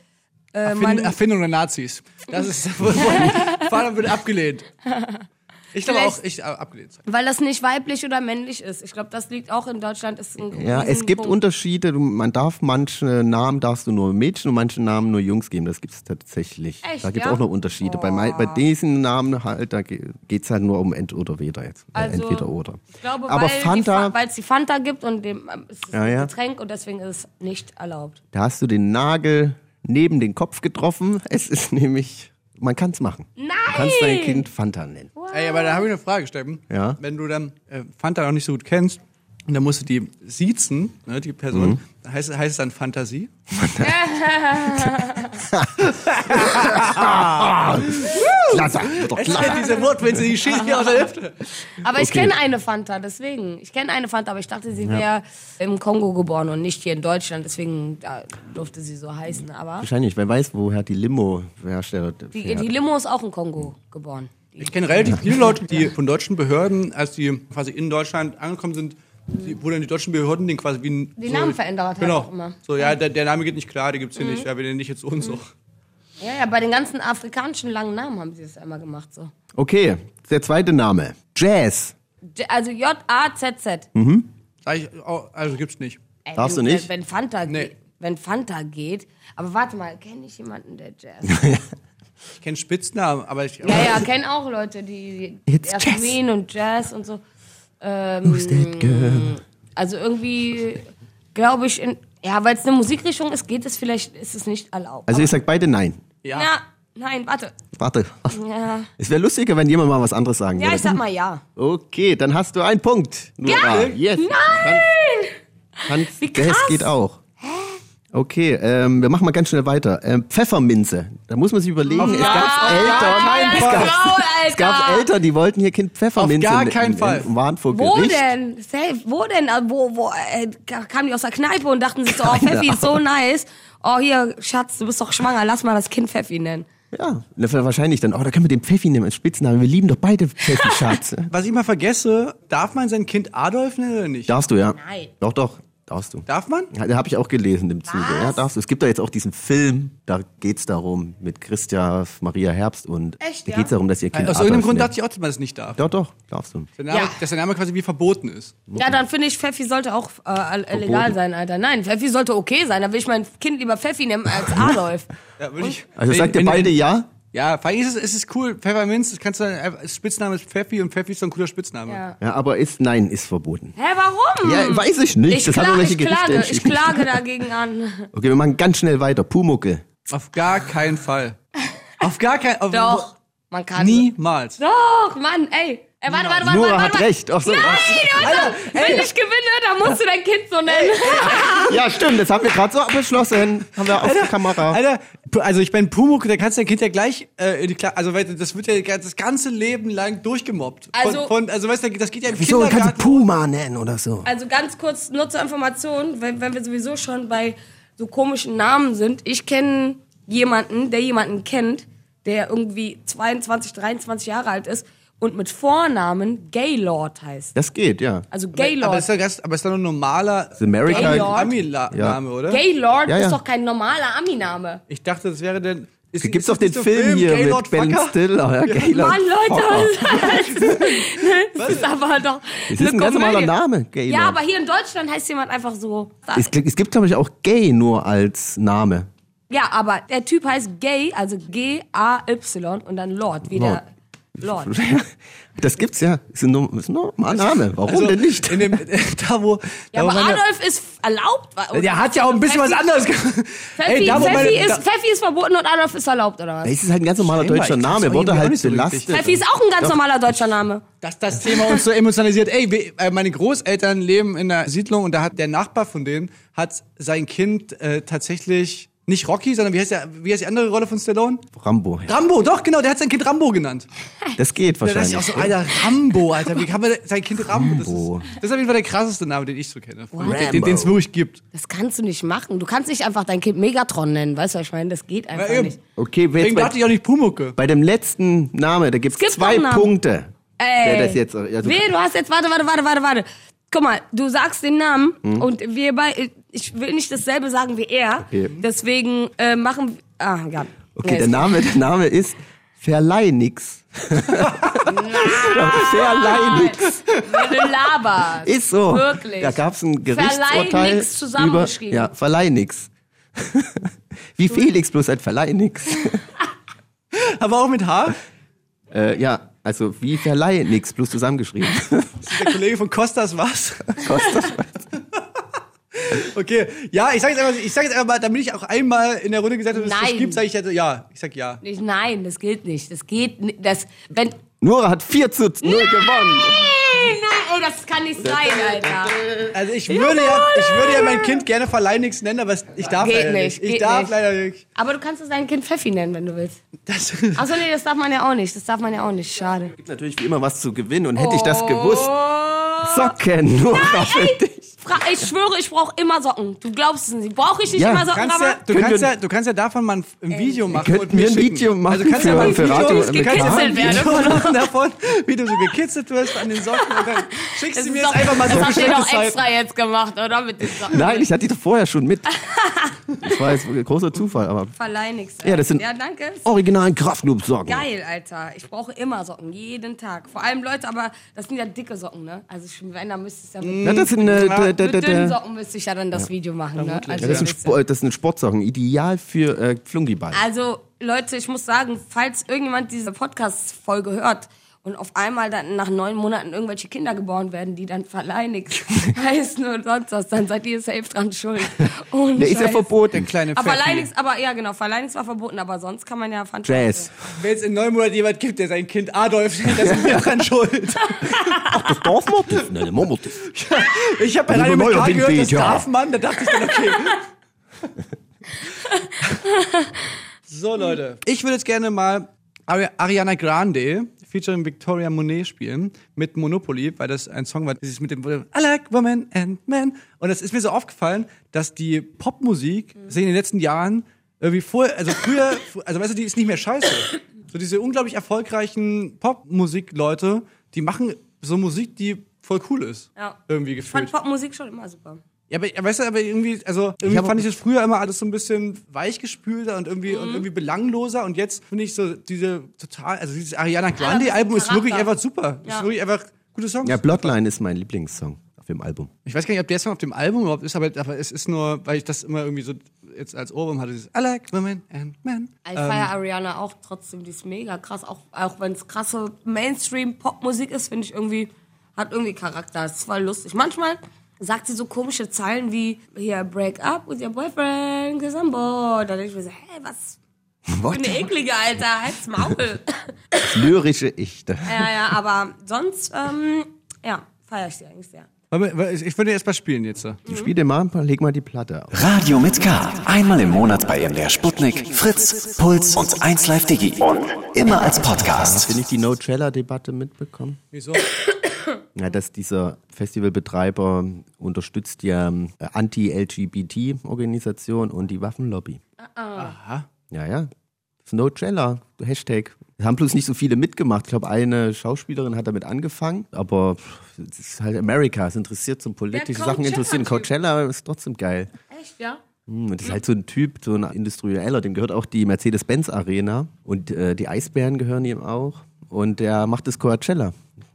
äh, Erfind, man. Erfindung der Nazis. Das ist, Fanta wird abgelehnt. Ich glaube auch, ich äh, abgelehnt. Weil das nicht weiblich oder männlich ist. Ich glaube, das liegt auch in Deutschland. Ist ein Ja, es gibt Riesenpunkt. Unterschiede. Du, man darf manche Namen darfst du nur Mädchen und manche Namen nur Jungs geben. Das gibt es tatsächlich. Echt, da gibt es ja? auch noch Unterschiede. Bei, mei- bei diesen Namen halt, da geht es halt nur um Ent oder weder jetzt. Äh, Also, Entweder oder. Ich glaube, Aber weil Fanta, die es die Fanta gibt und dem, ähm, es ist Ja, ein ja. Getränk und deswegen ist es nicht erlaubt. da hast du den Nagel neben den Kopf getroffen. Es ist nämlich, man kann es machen. Nein! Du kannst dein Kind Fanta nennen. Ey, aber da habe ich eine Frage, Steffen. Ja? Wenn du dann äh, Fanta noch nicht so gut kennst, und dann musst du die siezen, ne, die Person, Mhm. Heißt, heißt es dann Fantasie? Klasse, doch klasse. Diese Wortwitze, die schießen hier aus der Hüfte. Aber ich Okay. kenne eine Fanta, deswegen. Ich kenne eine Fanta, aber ich dachte, sie wäre im Kongo geboren und nicht hier in Deutschland. Deswegen da durfte sie so heißen. Aber Wahrscheinlich, wer weiß, woher die Limo-Hersteller die, fährt. die Limo ist auch im Kongo geboren. Die- Ich kenne relativ viele Leute, die von deutschen Behörden, als die quasi in Deutschland angekommen sind, die, wo dann die deutschen Behörden den quasi wie ein, Die Namen verändert halt Genau. auch immer. Mhm. So, ja, der, der Name geht nicht klar, den gibt's hier nicht. Ja, wir nennen dich jetzt so und so. Ja, ja, bei den ganzen afrikanischen langen Namen haben sie das einmal gemacht. So. Okay, der zweite Name. Jazz. J- Also J-A-Z-Z. Sag ich, oh, also gibt's nicht. Ey, Darfst wenn, du nicht? Wenn Fanta, Nee. geht, wenn Fanta geht. Aber warte mal, kenne ich jemanden, der Jazz? Ich kenne Spitznamen, aber ich. ja, ja, kenne auch Leute, die It's Jasmin und Jazz und so. Ähm, Who's that girl? Also irgendwie glaube ich, in, ja, weil es eine Musikrichtung ist, geht es vielleicht, ist es nicht erlaubt. Also ihr sagt beide nein. Ja. ja, nein, warte. Warte. Ja, Es wäre lustiger, wenn jemand mal was anderes sagen ja würde. ich sag mal ja. Okay, dann hast du einen Punkt. Nora. Yes. Nein! Hans, Wie das krass. geht auch. Okay, ähm, wir machen mal ganz schnell weiter. Ähm, Pfefferminze. Da muss man sich überlegen, es gab Eltern, keinen es Fall. gab, es gab. Eltern, die wollten ihr Kind Pfefferminze Auf gar keinen Fall. und waren vor Wo Gericht. denn? Safe, wo denn? Wo, wo, äh, kamen die aus der Kneipe und dachten sich so, oh, Pfeffi ist so nice. Oh, hier, Schatz, du bist doch schwanger, lass mal das Kind Pfeffi nennen. Ja, wahrscheinlich dann, oh, da können wir den Pfeffi nehmen als Spitznamen. Wir lieben doch beide Pfeffi, Schatz. Was ich mal vergesse, darf man sein Kind Adolf nennen oder nicht? Darfst du, ja? Nein. Doch, doch, darfst du. Darf man? Ja, da habe ich auch gelesen im Zuge. Ja, darfst du. Es gibt da jetzt auch diesen Film, da geht's darum, mit Christia Maria Herbst und Echt, da ja? geht's darum, dass ihr Kind Aus irgendeinem Grund nennt. dachte ich auch, dass man das nicht darf. Doch, doch, darfst du. Der Name, Ja. Dass der Name quasi wie verboten ist. Ja, dann finde ich, Pfeffi sollte auch äh, legal sein, Alter. Nein, Pfeffi sollte okay sein. Da will ich mein Kind lieber Pfeffi nehmen als Adolf. Ja, würde ich, Also wenn- sagt ihr wenn- beide ja? Ja, vor allem ist es, es ist cool. Pfefferminz, das kannst du Spitzname ist Pfeffi und Pfeffi ist so ein cooler Spitzname. Ja. Ja, aber ist, nein, ist verboten. Hä, warum? Ja, weiß ich nicht. Ich, das kla ich klage, ich klage dagegen an. Okay, wir machen ganz schnell weiter. Pumuckel. Auf gar keinen Fall. Auf gar keinen Fall. Doch, man kann. Niemals. Doch, Mann, ey. Ey, warte, warte, warte, Nora warte, hat warte. recht. Ach so, Nein? Alter, wenn ich gewinne, dann musst du dein Kind so nennen. Ja, stimmt, das haben wir gerade so beschlossen. Haben wir auf der Kamera. Alter, also ich bin Pumuk, da kannst du dein Kind ja gleich äh, in die Klasse, also das wird ja das ganze Leben lang durchgemobbt. Also- von, von, also weißt du, das geht ja im Wieso? Kannst du Kindergarten. Puma nennen oder so? Also ganz kurz nur zur Information, wenn, wenn wir sowieso schon bei so komischen Namen sind. Ich kenne jemanden, der jemanden kennt, der irgendwie 22, 23 Jahre alt ist und mit Vornamen Gaylord heißt. Das geht, ja. Also aber, Gaylord. ist ja ganz, aber ist doch nur ein normaler Das. Ami-Name, oder? Gaylord Ja, ja. ist doch kein normaler Ami-Name. Ich dachte, das wäre denn. Gibt's ist doch den so Film hier Gaylord mit Ben Fucker? Stiller. Ja, Gaylord Mann, Leute, Fucker. das ist aber doch. Das ist ein ganz normaler Name, Gaylord. Ja, aber hier in Deutschland heißt jemand einfach so. Es, es gibt, glaube ich, auch Gay nur als Name. Ja, aber der Typ heißt Gay, also G-A-Y und dann Lord, wie der Lord. Das gibt's ja. Ist ein, Num- ist ein normaler Name. Warum Also, denn nicht? In dem, da wo. Ja, da, wo aber meine- Adolf ist erlaubt. oder? Der hat ja auch ein bisschen was Pfeffi- anderes gemacht. Pfeffi, da, wo meine- Pfeffi, ist, da- Pfeffi ist verboten und Adolf ist erlaubt, oder was? Es ist halt ein ganz normaler Scheinbar, deutscher Name. Wurde halt nicht so belastet. Pfeffi ist auch ein ganz normaler deutscher Name. dass das Thema uns so emotionalisiert. Ey, wir, äh, meine Großeltern leben in einer Siedlung und da hat der Nachbar von denen hat sein Kind äh, tatsächlich nicht Rocky, sondern wie heißt der, wie heißt die andere Rolle von Stallone? Rambo. Ja. Rambo, doch genau, der hat sein Kind Rambo genannt. Das geht Ja, das ist wahrscheinlich. ja auch so, Alter, Rambo, Alter, wie kann man sein Kind Rambo? Das ist, Rambo. das ist auf jeden Fall der krasseste Name, den ich so kenne, Rambo. den es wirklich gibt. Das kannst du nicht machen. Du kannst nicht einfach dein Kind Megatron nennen, weißt du, was ich meine? Das geht einfach Ja, nicht. Okay, jetzt Deswegen bei, dachte ich auch nicht Pumucke. bei dem letzten Name, da gibt's gibt zwei. Punkte. Ey. Der das jetzt, also, Weh, du hast jetzt, warte, warte, warte, warte, warte. Guck mal, du sagst den Namen Mhm. und wir bei, ich will nicht dasselbe sagen wie er. Okay. Deswegen äh, machen, ah, ja. okay, Nee, der ist- Name, der Name ist Verleih Verleih nix. Wenn du laberst. Ist so. Wirklich. Da gab's ein Verleih Gerichtsurteil nix zusammengeschrieben. über, ja, Verleih nix. Wie Felix, bloß ein Verleih nix. Aber auch mit H. äh, ja, also wie Verleih nix, bloß zusammengeschrieben. Der Kollege von Kostas was? Kostas. Okay, ja, ich sag jetzt einfach, ich sag jetzt einfach mal, damit ich auch einmal in der Runde gesagt habe, dass es das gibt, sage ich jetzt ja. Ich sag ja. Nicht, nein, das gilt nicht. Das geht nicht. Das, wenn, Nora hat 4 zu 0 gewonnen. nein, ey, das kann nicht sein, Alter. Also ich würde ja, ich würde ja mein Kind gerne Verleinix nennen, aber es- ich darf Geht leider nicht, nicht. Ich geht darf nicht. leider nicht. Aber du kannst es dein Kind Pfeffi nennen, wenn du willst. Das, Achso, nee, das darf man ja auch nicht. Das darf man ja auch nicht. Schade. gibt natürlich wie immer was zu gewinnen und hätte ich das gewusst. Oh. Socken, Nora für dich. Fra ich schwöre, ich brauche immer Socken. Du glaubst es nicht. Brauche ich nicht Ja. immer Socken, kannst ja, aber... du, kannst ja, du kannst ja davon mal ein, ein Video machen. könnten und mir wir ein schicken. Video machen also kannst ja mal ein Video, du kannst ja mal ein Gekitzelt Video machen davon, wie du so gekitzelt wirst an den Socken und dann schickst Das, du mir doch, jetzt einfach mal so das ihr bestimmte doch extra jetzt gemacht, oder? Mit den Socken. Nein, ich hatte die doch vorher schon mit. Das war jetzt ein großer Zufall, aber Verleih nix. Ja, das sind- Ja, danke. original Kraftclub-Socken. Geil, Alter. Ich brauche immer Socken, jeden Tag. Vor allem Leute, aber das sind ja dicke Socken, ne? Also wenn, dann müsste es ja Ja, das sind, äh, der, mit dünnen Socken müsste ich ja dann das Video machen, ne? Also, ja, das, sind. Sport, das sind Sportsocken, ideal für äh, Flungiball. Also, Leute, ich muss sagen, falls irgendjemand diese Podcast-Folge hört und auf einmal dann nach neun Monaten irgendwelche Kinder geboren werden, die dann verleinigt heißen und sonst was, dann seid ihr safe dran schuld. Ohne Der ist ja verboten. Kleine Aber. Verleinix, aber ja genau, Verleinix war verboten, aber sonst kann man ja. Jazz. Wenn es in neun Monaten jemand gibt, der sein Kind Adolf nennt, das sind wir dran schuld. Das darf man das? Nein, man muss das. Ich habe bei Radio neuer Metall gehört, das ja. darf man, da dachte ich dann, okay. so, Leute. Ich würde jetzt gerne mal Ari Ariana Grande featuring Victoria Monet spielen mit Monopoly, weil das ein Song war, dieses mit dem I like women and men. Und es ist mir so aufgefallen, dass die Popmusik sich in den letzten Jahren irgendwie vor, also früher, also weißt du, die ist nicht mehr scheiße. So diese unglaublich erfolgreichen Popmusik-Leute, die machen so Musik, die voll cool ist. Ja. Irgendwie Ich fand gefühlt. Popmusik schon immer super. Ja, aber weißt du, aber irgendwie, also irgendwie hab- fand ich das früher immer alles so ein bisschen weichgespülter und irgendwie und Mhm. irgendwie belangloser und jetzt finde ich so diese total, also dieses Ariana Grande ist Album ist wirklich einfach super. Ja. Ist wirklich einfach gute Songs. Ja, Bloodline ist mein Lieblingssong auf dem Album. Ich weiß gar nicht, ob der Song auf dem Album überhaupt ist, aber, aber es ist nur, weil ich das immer irgendwie so jetzt als Ohrwurm hatte, dieses I like women and men. Ich feiere Ariana auch trotzdem, die ist mega krass. Auch, auch wenn es krasse Mainstream-Popmusik ist, finde ich irgendwie, hat irgendwie Charakter. Ist zwar lustig. Manchmal sagt sie so komische Zeilen wie hier Break up with your boyfriend, cause I'm bored. Denke ich mir so, hä, was? What? Eine eklige, Alter. Halt's Maul. Das lyrische Ich. ja, ja, aber sonst, ähm, ja, feiere ich sie eigentlich sehr. Ich würde erst mal spielen jetzt. so. Spiel dir mal, leg mal die Platte auf. Radio mit K. Einmal im Monat bei MDR Sputnik, Fritz, Puls und 1Live Digi. Und immer als Hast du Podcast. nicht die No-Trailer-Debatte mitbekommen? Wieso? Ja, dass dieser Festivalbetreiber unterstützt ja ähm, Anti-LGBT-Organisation und die Waffenlobby. Aha. Ja, ja. Trailer, Hashtag. Haben bloß nicht so viele mitgemacht. Ich glaube, eine Schauspielerin hat damit angefangen, aber es ist halt Amerika. Es interessiert zum politische Sachen interessieren. Coachella ist trotzdem geil. Echt, ja? Hm, Und das ist halt so ein Typ, so ein Industrieller, dem gehört auch die Mercedes-Benz Arena und äh, die Eisbären gehören ihm auch. Und der macht das Coachella.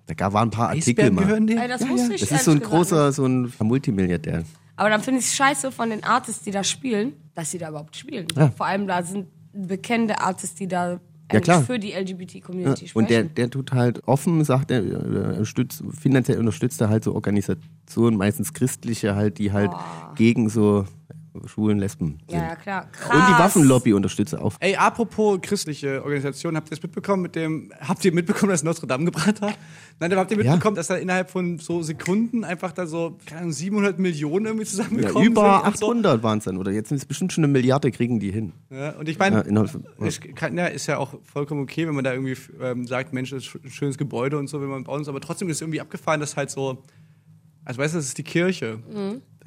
Da gab- waren ein paar Artikel mal. gehören dir? Ey, das wusste ich Das ist so ein gesagt großer, so ein Multimilliardär. Aber dann finde ich es scheiße von den Artists, die da spielen, dass sie da überhaupt spielen. Ja. Vor allem da sind bekannte Artists, die da Ja, eigentlich klar. für die LGBT-Community sprechen. Und der, der tut halt offen, sagt er, äh, unterstützt, finanziell unterstützt er halt so Organisationen, meistens christliche halt, die halt gegen so schwulen Lesben sind. ja, ja, klar. Krass. Und die Waffenlobby unterstützt er auch. Ey, apropos christliche Organisation, habt ihr das mitbekommen mit dem, habt ihr mitbekommen, dass Notre Dame gebrannt hat? Nein, aber habt ihr Ja. mitbekommen, dass da innerhalb von so Sekunden einfach da so, keine Ahnung, 700 Millionen irgendwie Ja, zusammengekommen über sind? so? 800 waren es dann, oder jetzt sind es bestimmt schon eine Milliarde, kriegen die hin. Ja, und ich Ja, meine, ja. ja, ist ja auch vollkommen okay, wenn man da irgendwie ähm, sagt, Mensch, das ist ein schönes Gebäude und so, wenn man bauen soll, aber trotzdem ist es irgendwie abgefahren, dass halt so, also weißt du, das ist die Kirche.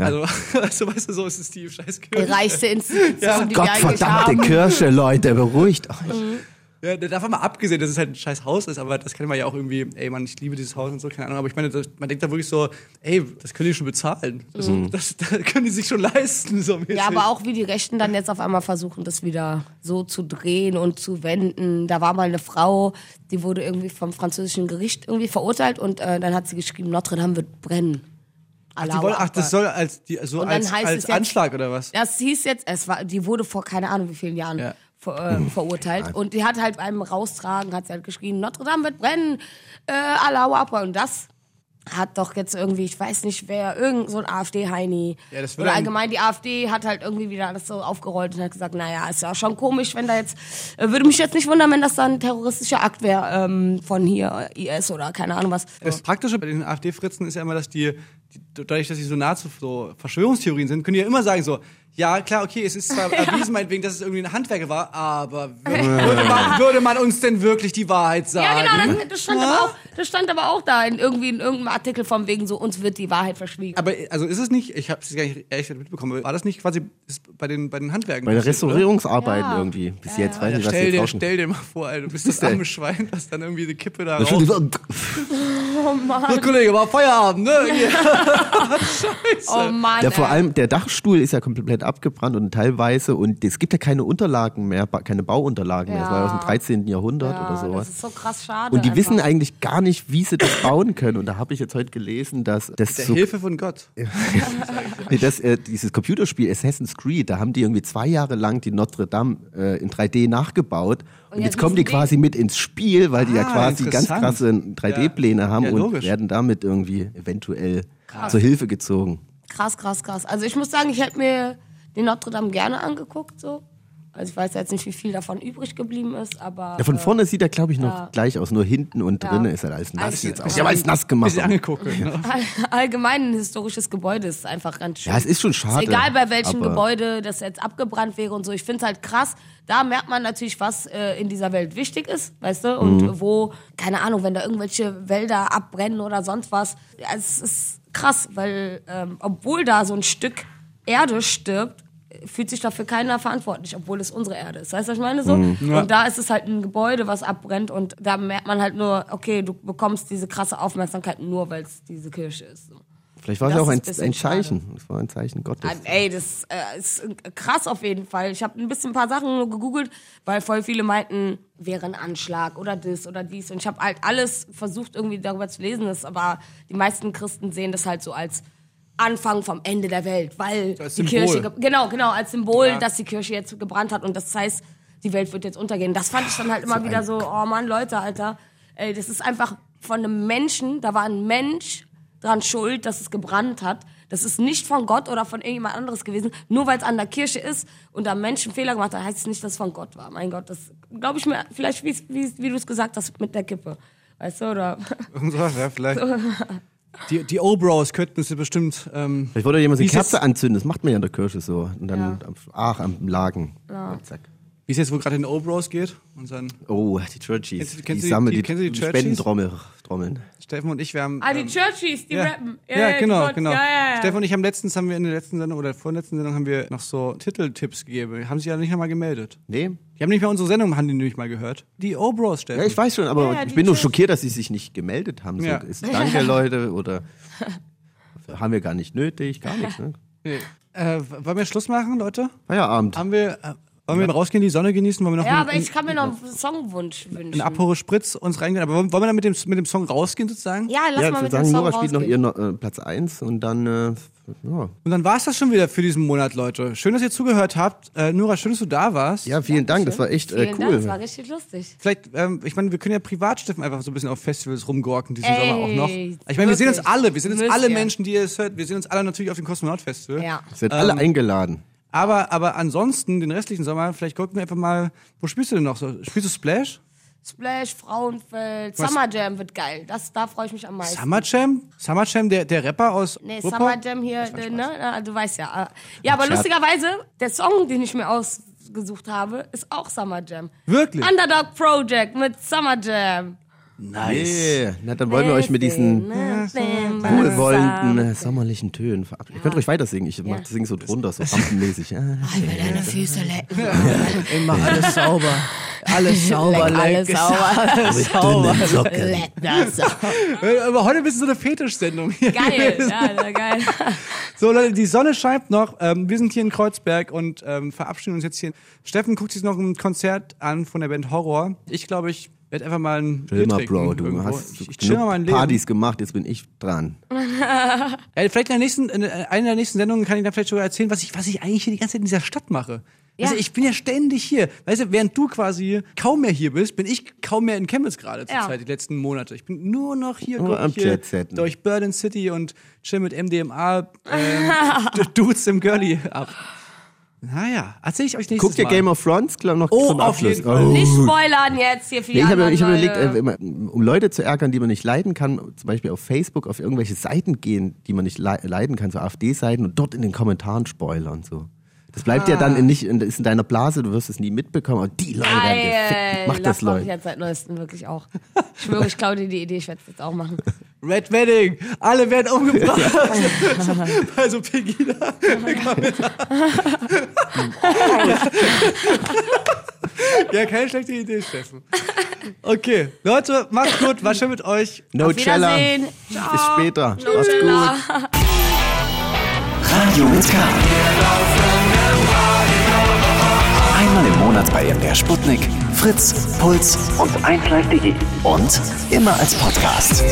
Ja. Also, also, weißt du, so ist es die scheiß die Kirche. reichste Institution, die wir eigentlich Gottverdammte haben. Kirche, Leute, beruhigt euch. Ja, davon mal abgesehen, dass es halt ein scheiß Haus ist, aber das kann man ja auch irgendwie, ey Mann, ich liebe dieses Haus und so, keine Ahnung, aber ich meine, das, man denkt da wirklich so, ey, das können die schon bezahlen. Das, das, das können die sich schon leisten, so mäßig. Ja, aber auch wie die Rechten dann jetzt auf einmal versuchen, das wieder so zu drehen und zu wenden. Da war mal eine Frau, die wurde irgendwie vom französischen Gericht irgendwie verurteilt und äh, dann hat sie geschrieben, Notre Dame wird brennen. Ach, die wollen, ach, das soll als, die, so als, als jetzt- Anschlag oder was? Das hieß jetzt, es war, die wurde vor keine Ahnung wie vielen Jahren Ja. ver, äh, verurteilt. Und die hat halt beim Raustragen, hat sie halt geschrien, Notre Dame wird brennen, äh, Allahu Akbar. Und das hat doch jetzt irgendwie, ich weiß nicht wer, irgend so ein AfD-Heini. Ja, das würde Oder ein- allgemein die AfD hat halt irgendwie wieder alles so aufgerollt und hat gesagt, naja, ist ja schon komisch, wenn da jetzt, äh, würde mich jetzt nicht wundern, wenn das dann ein terroristischer Akt wäre ähm, von hier, IS oder keine Ahnung was. Das Praktische bei den AfD-Fritzen ist ja immer, dass die, dadurch, dass sie so nah zu so Verschwörungstheorien sind, können die ja immer sagen so, ja, klar, okay, es ist zwar erwiesen, meinetwegen, dass es irgendwie ein Handwerker war, aber würde, man, würde man uns denn wirklich die Wahrheit sagen? Ja, genau, das, das, stand aber auch, das stand aber auch da in irgendwie in irgendeinem Artikel von wegen so, uns wird die Wahrheit verschwiegen. Aber also ist es nicht, ich habe es gar nicht ehrlich mitbekommen, war das nicht quasi ist bei den, bei den Handwerken? Bei der oder? Restaurierungsarbeiten Ja. irgendwie. Bis jetzt weiß Ja, ich, was stell, jetzt dir, stell dir mal vor, Alter, du bist das der? arme Schwein, das dann irgendwie die Kippe da raus. Oh Mann. So, Kollege, war Feierabend, ne? Oh Mann. Ja, vor allem der Dachstuhl ist ja komplett abgebrannt und teilweise und es gibt ja keine Unterlagen mehr, keine Bauunterlagen mehr. Das war ja aus dem 13. Jahrhundert ja, oder sowas. Das ist so krass schade. Und die wissen einfach. eigentlich gar nicht, wie sie das bauen können. Und da habe ich jetzt heute gelesen, dass das Der so, Hilfe von Gott. nee, das, äh, dieses Computerspiel Assassin's Creed, da haben die irgendwie zwei Jahre lang die Notre Dame äh, in 3D nachgebaut. Und, jetzt jetzt kommen die quasi mit ins Spiel, weil die ja Ah, quasi ganz krasse 3D-Pläne haben Ja, und logisch. werden damit irgendwie eventuell zur Hilfe gezogen. Krass, krass, krass. Also ich muss sagen, ich hätte mir den Notre Dame gerne angeguckt, so. Also ich weiß jetzt nicht, wie viel davon übrig geblieben ist, aber. Ja, von äh, vorne sieht er, glaube ich, noch ja. gleich aus. Nur hinten und Ja. drinnen ist er alles nass Also, jetzt. äh, auch. Ich habe alles nass gemacht. Angeguckt. Ne? all- allgemein ein historisches Gebäude ist einfach ganz schön. Ja, es ist schon schade. Ist egal bei welchem Gebäude das jetzt abgebrannt wäre und so. Ich finde es halt krass. Da merkt man natürlich, was äh, in dieser Welt wichtig ist, weißt du? Und Mhm. wo, keine Ahnung, wenn da irgendwelche Wälder abbrennen oder sonst was. Ja, es ist krass, weil ähm, obwohl da so ein Stück Erde stirbt, fühlt sich dafür keiner verantwortlich, obwohl es unsere Erde ist. Weißt du, was ich meine? So? Mhm. Und da ist es halt ein Gebäude, was abbrennt und da merkt man halt nur, okay, du bekommst diese krasse Aufmerksamkeit nur, weil es diese Kirche ist. So. Vielleicht war es ja auch ein, ein Zeichen. Es war ein Zeichen Gottes. Ah, Ey, das äh, ist krass auf jeden Fall. Ich habe ein bisschen ein paar Sachen gegoogelt, weil voll viele meinten, wäre ein Anschlag oder das oder dies. Und ich habe halt alles versucht, irgendwie darüber zu lesen. Das, aber die meisten Christen sehen das halt so als Anfang vom Ende der Welt, weil die Symbol. Kirche, ge- genau, genau, als Symbol, Ja. dass die Kirche jetzt gebrannt hat und das heißt, die Welt wird jetzt untergehen. Das fand ich dann halt immer wieder so, oh Mann, Leute, Alter, ey, das ist einfach von einem Menschen, da war ein Mensch dran schuld, dass es gebrannt hat. Das ist nicht von Gott oder von irgendjemand anderes gewesen. Nur weil es an der Kirche ist und da Menschen Fehler gemacht haben, heißt es nicht, dass es von Gott war. Mein Gott, das glaube ich mir, vielleicht wie, wie, wie du es gesagt hast mit der Kippe. Weißt du, oder? So, ja, vielleicht. Die, die O-Bros könnten es ja bestimmt. Ähm, Vielleicht wollte jemand eine ist Kerze anzünden, das macht man ja in der Kirche so. Und dann, Ja. ach, am Lagen. Und zack. wie es jetzt wohl gerade in O-Bros geht. Und dann Oh, die Churchies. Kennst kennst die du die- sammeln die- die, die Churchies? Spendentrommeln. Trommeln. Steffen und ich, wir haben. Ah, die ähm, Churchies, die ja. rappen. Ja, die genau, genau. Ja, ja, ja. Steffen und ich haben letztens, haben wir in der letzten Sendung oder vorletzten Sendung haben wir noch so Titeltipps gegeben. Haben sich ja nicht nochmal gemeldet. Nee? Die haben nicht mal unsere Sendung, haben die nicht mal gehört. Die O-Bros, Steffen. Ja, ich weiß schon, aber Ja, ja, ich bin nur schockiert, dass sie sich nicht gemeldet haben. So, Ja. ist danke, Leute, oder haben wir gar nicht nötig, gar nichts. Ne? Nee. Äh, wollen wir Schluss machen, Leute? Feierabend. Haben wir, äh, wollen wir rausgehen, die Sonne genießen? Wollen wir noch Ja, einen, aber ich kann mir noch einen Songwunsch einen wünschen. Apore Spritz uns reingehen? Aber wollen wir dann mit dem, mit dem Song rausgehen sozusagen? Ja, lass ja, mal mit würde dem sagen, Song Nora spielt noch rausgehen. ihr äh, Platz 1 und dann, äh, ja. Und dann war es das schon wieder für diesen Monat, Leute. Schön, dass ihr zugehört habt. Äh, Nora, schön, dass du da warst. ja, vielen Dank, das war echt äh, Vielen Dank, cool. das war richtig lustig. Vielleicht, ähm, ich meine, wir können ja privat Steffen einfach so ein bisschen auf Festivals rumgorken diesen Ey, Sommer auch noch. Ich meine, wir sehen uns alle, wir sehen uns alle. Menschen, die ihr es hört, wir sehen uns alle natürlich auf dem Kosmonaut Festival. Ja. Seid Ähm, alle eingeladen. Aber, aber ansonsten, den restlichen Sommer, vielleicht gucken wir einfach mal, wo spielst du denn noch so? Spielst du Splash? Splash, Frauenfeld, Summer Jam wird geil. Das, da freue ich mich am meisten. Summer Jam? Summer Jam, der, der Rapper aus Nee, Ruhrpott? Summer Jam hier, äh, ne? Du weißt ja. Ja, aber lustigerweise, der Song, den ich mir ausgesucht habe, ist auch Summer Jam. Wirklich? Underdog Project mit Summer Jam. Yeah. Na, dann wollen wir euch mit diesen wohlwollenden, äh, sommerlichen Tönen verabschieden. Ihr könnt ruhig weiter singen. Ich mach das Sing so drunter, so rampenmäßig. Ja. Deine Füße lecken. Immer alles sauber. Alles sauber, Leck alles sauber. Alles sauber. Leck das sauber. Aber heute bist du so eine Fetischsendung. Geil, ja, geil. So, Leute, die Sonne scheint noch. Ähm, wir sind hier in Kreuzberg und ähm, verabschieden uns jetzt hier. Steffen guckt sich noch ein Konzert an von der Band Horror. Ich glaube, ich werde einfach mal ein Bier Chill mal, trinken Bro, du irgendwo. hast ich, ich chill mal mein Leben. Partys gemacht, jetzt bin ich dran. Äh, vielleicht in der nächsten, in einer der nächsten Sendungen kann ich dann vielleicht sogar erzählen, was ich, was ich eigentlich hier die ganze Zeit in dieser Stadt mache. Ja. Also ich bin ja ständig hier. Weißt du, während du quasi kaum mehr hier bist, bin ich kaum mehr in Chemnitz gerade zur Ja. Zeit, die letzten Monate. Ich bin nur noch hier, Nur am hier Jet-Setten. durch Berlin City und chill mit MDMA ähm, D- Dudes im Girlie ab. Naja, erzähl ich euch nächstes Guckt ihr. Game of Thrones glaub, noch Oh, zum auf Abschluss? jeden Fall. Oh. Nicht spoilern jetzt hier für die Nee, ich habe hab überlegt, äh, immer, um Leute zu ärgern, die man nicht leiden kann, zum Beispiel auf Facebook auf irgendwelche Seiten gehen, die man nicht le leiden kann, so AfD-Seiten und dort in den Kommentaren spoilern. So. Das bleibt ja Ah. dann in, nicht, in, ist in deiner Blase, du wirst es nie mitbekommen, aber die Leute werden gefickt. Mach das, mach ich Leute. jetzt seit neuestem wirklich auch. Ich schwöre, ich klaue dir die Idee, ich werde es jetzt auch machen. Red Wedding, alle werden umgebracht. also Pegida. ja, keine schlechte Idee, Steffen. Okay, Leute, macht's gut, war schön mit euch. No Auf Cella. Wiedersehen. Bis später. No Macht's gut. Radio mit K. Einmal im Monat bei MDR Sputnik, Fritz, Puls und 1Live.de. Und immer als Podcast.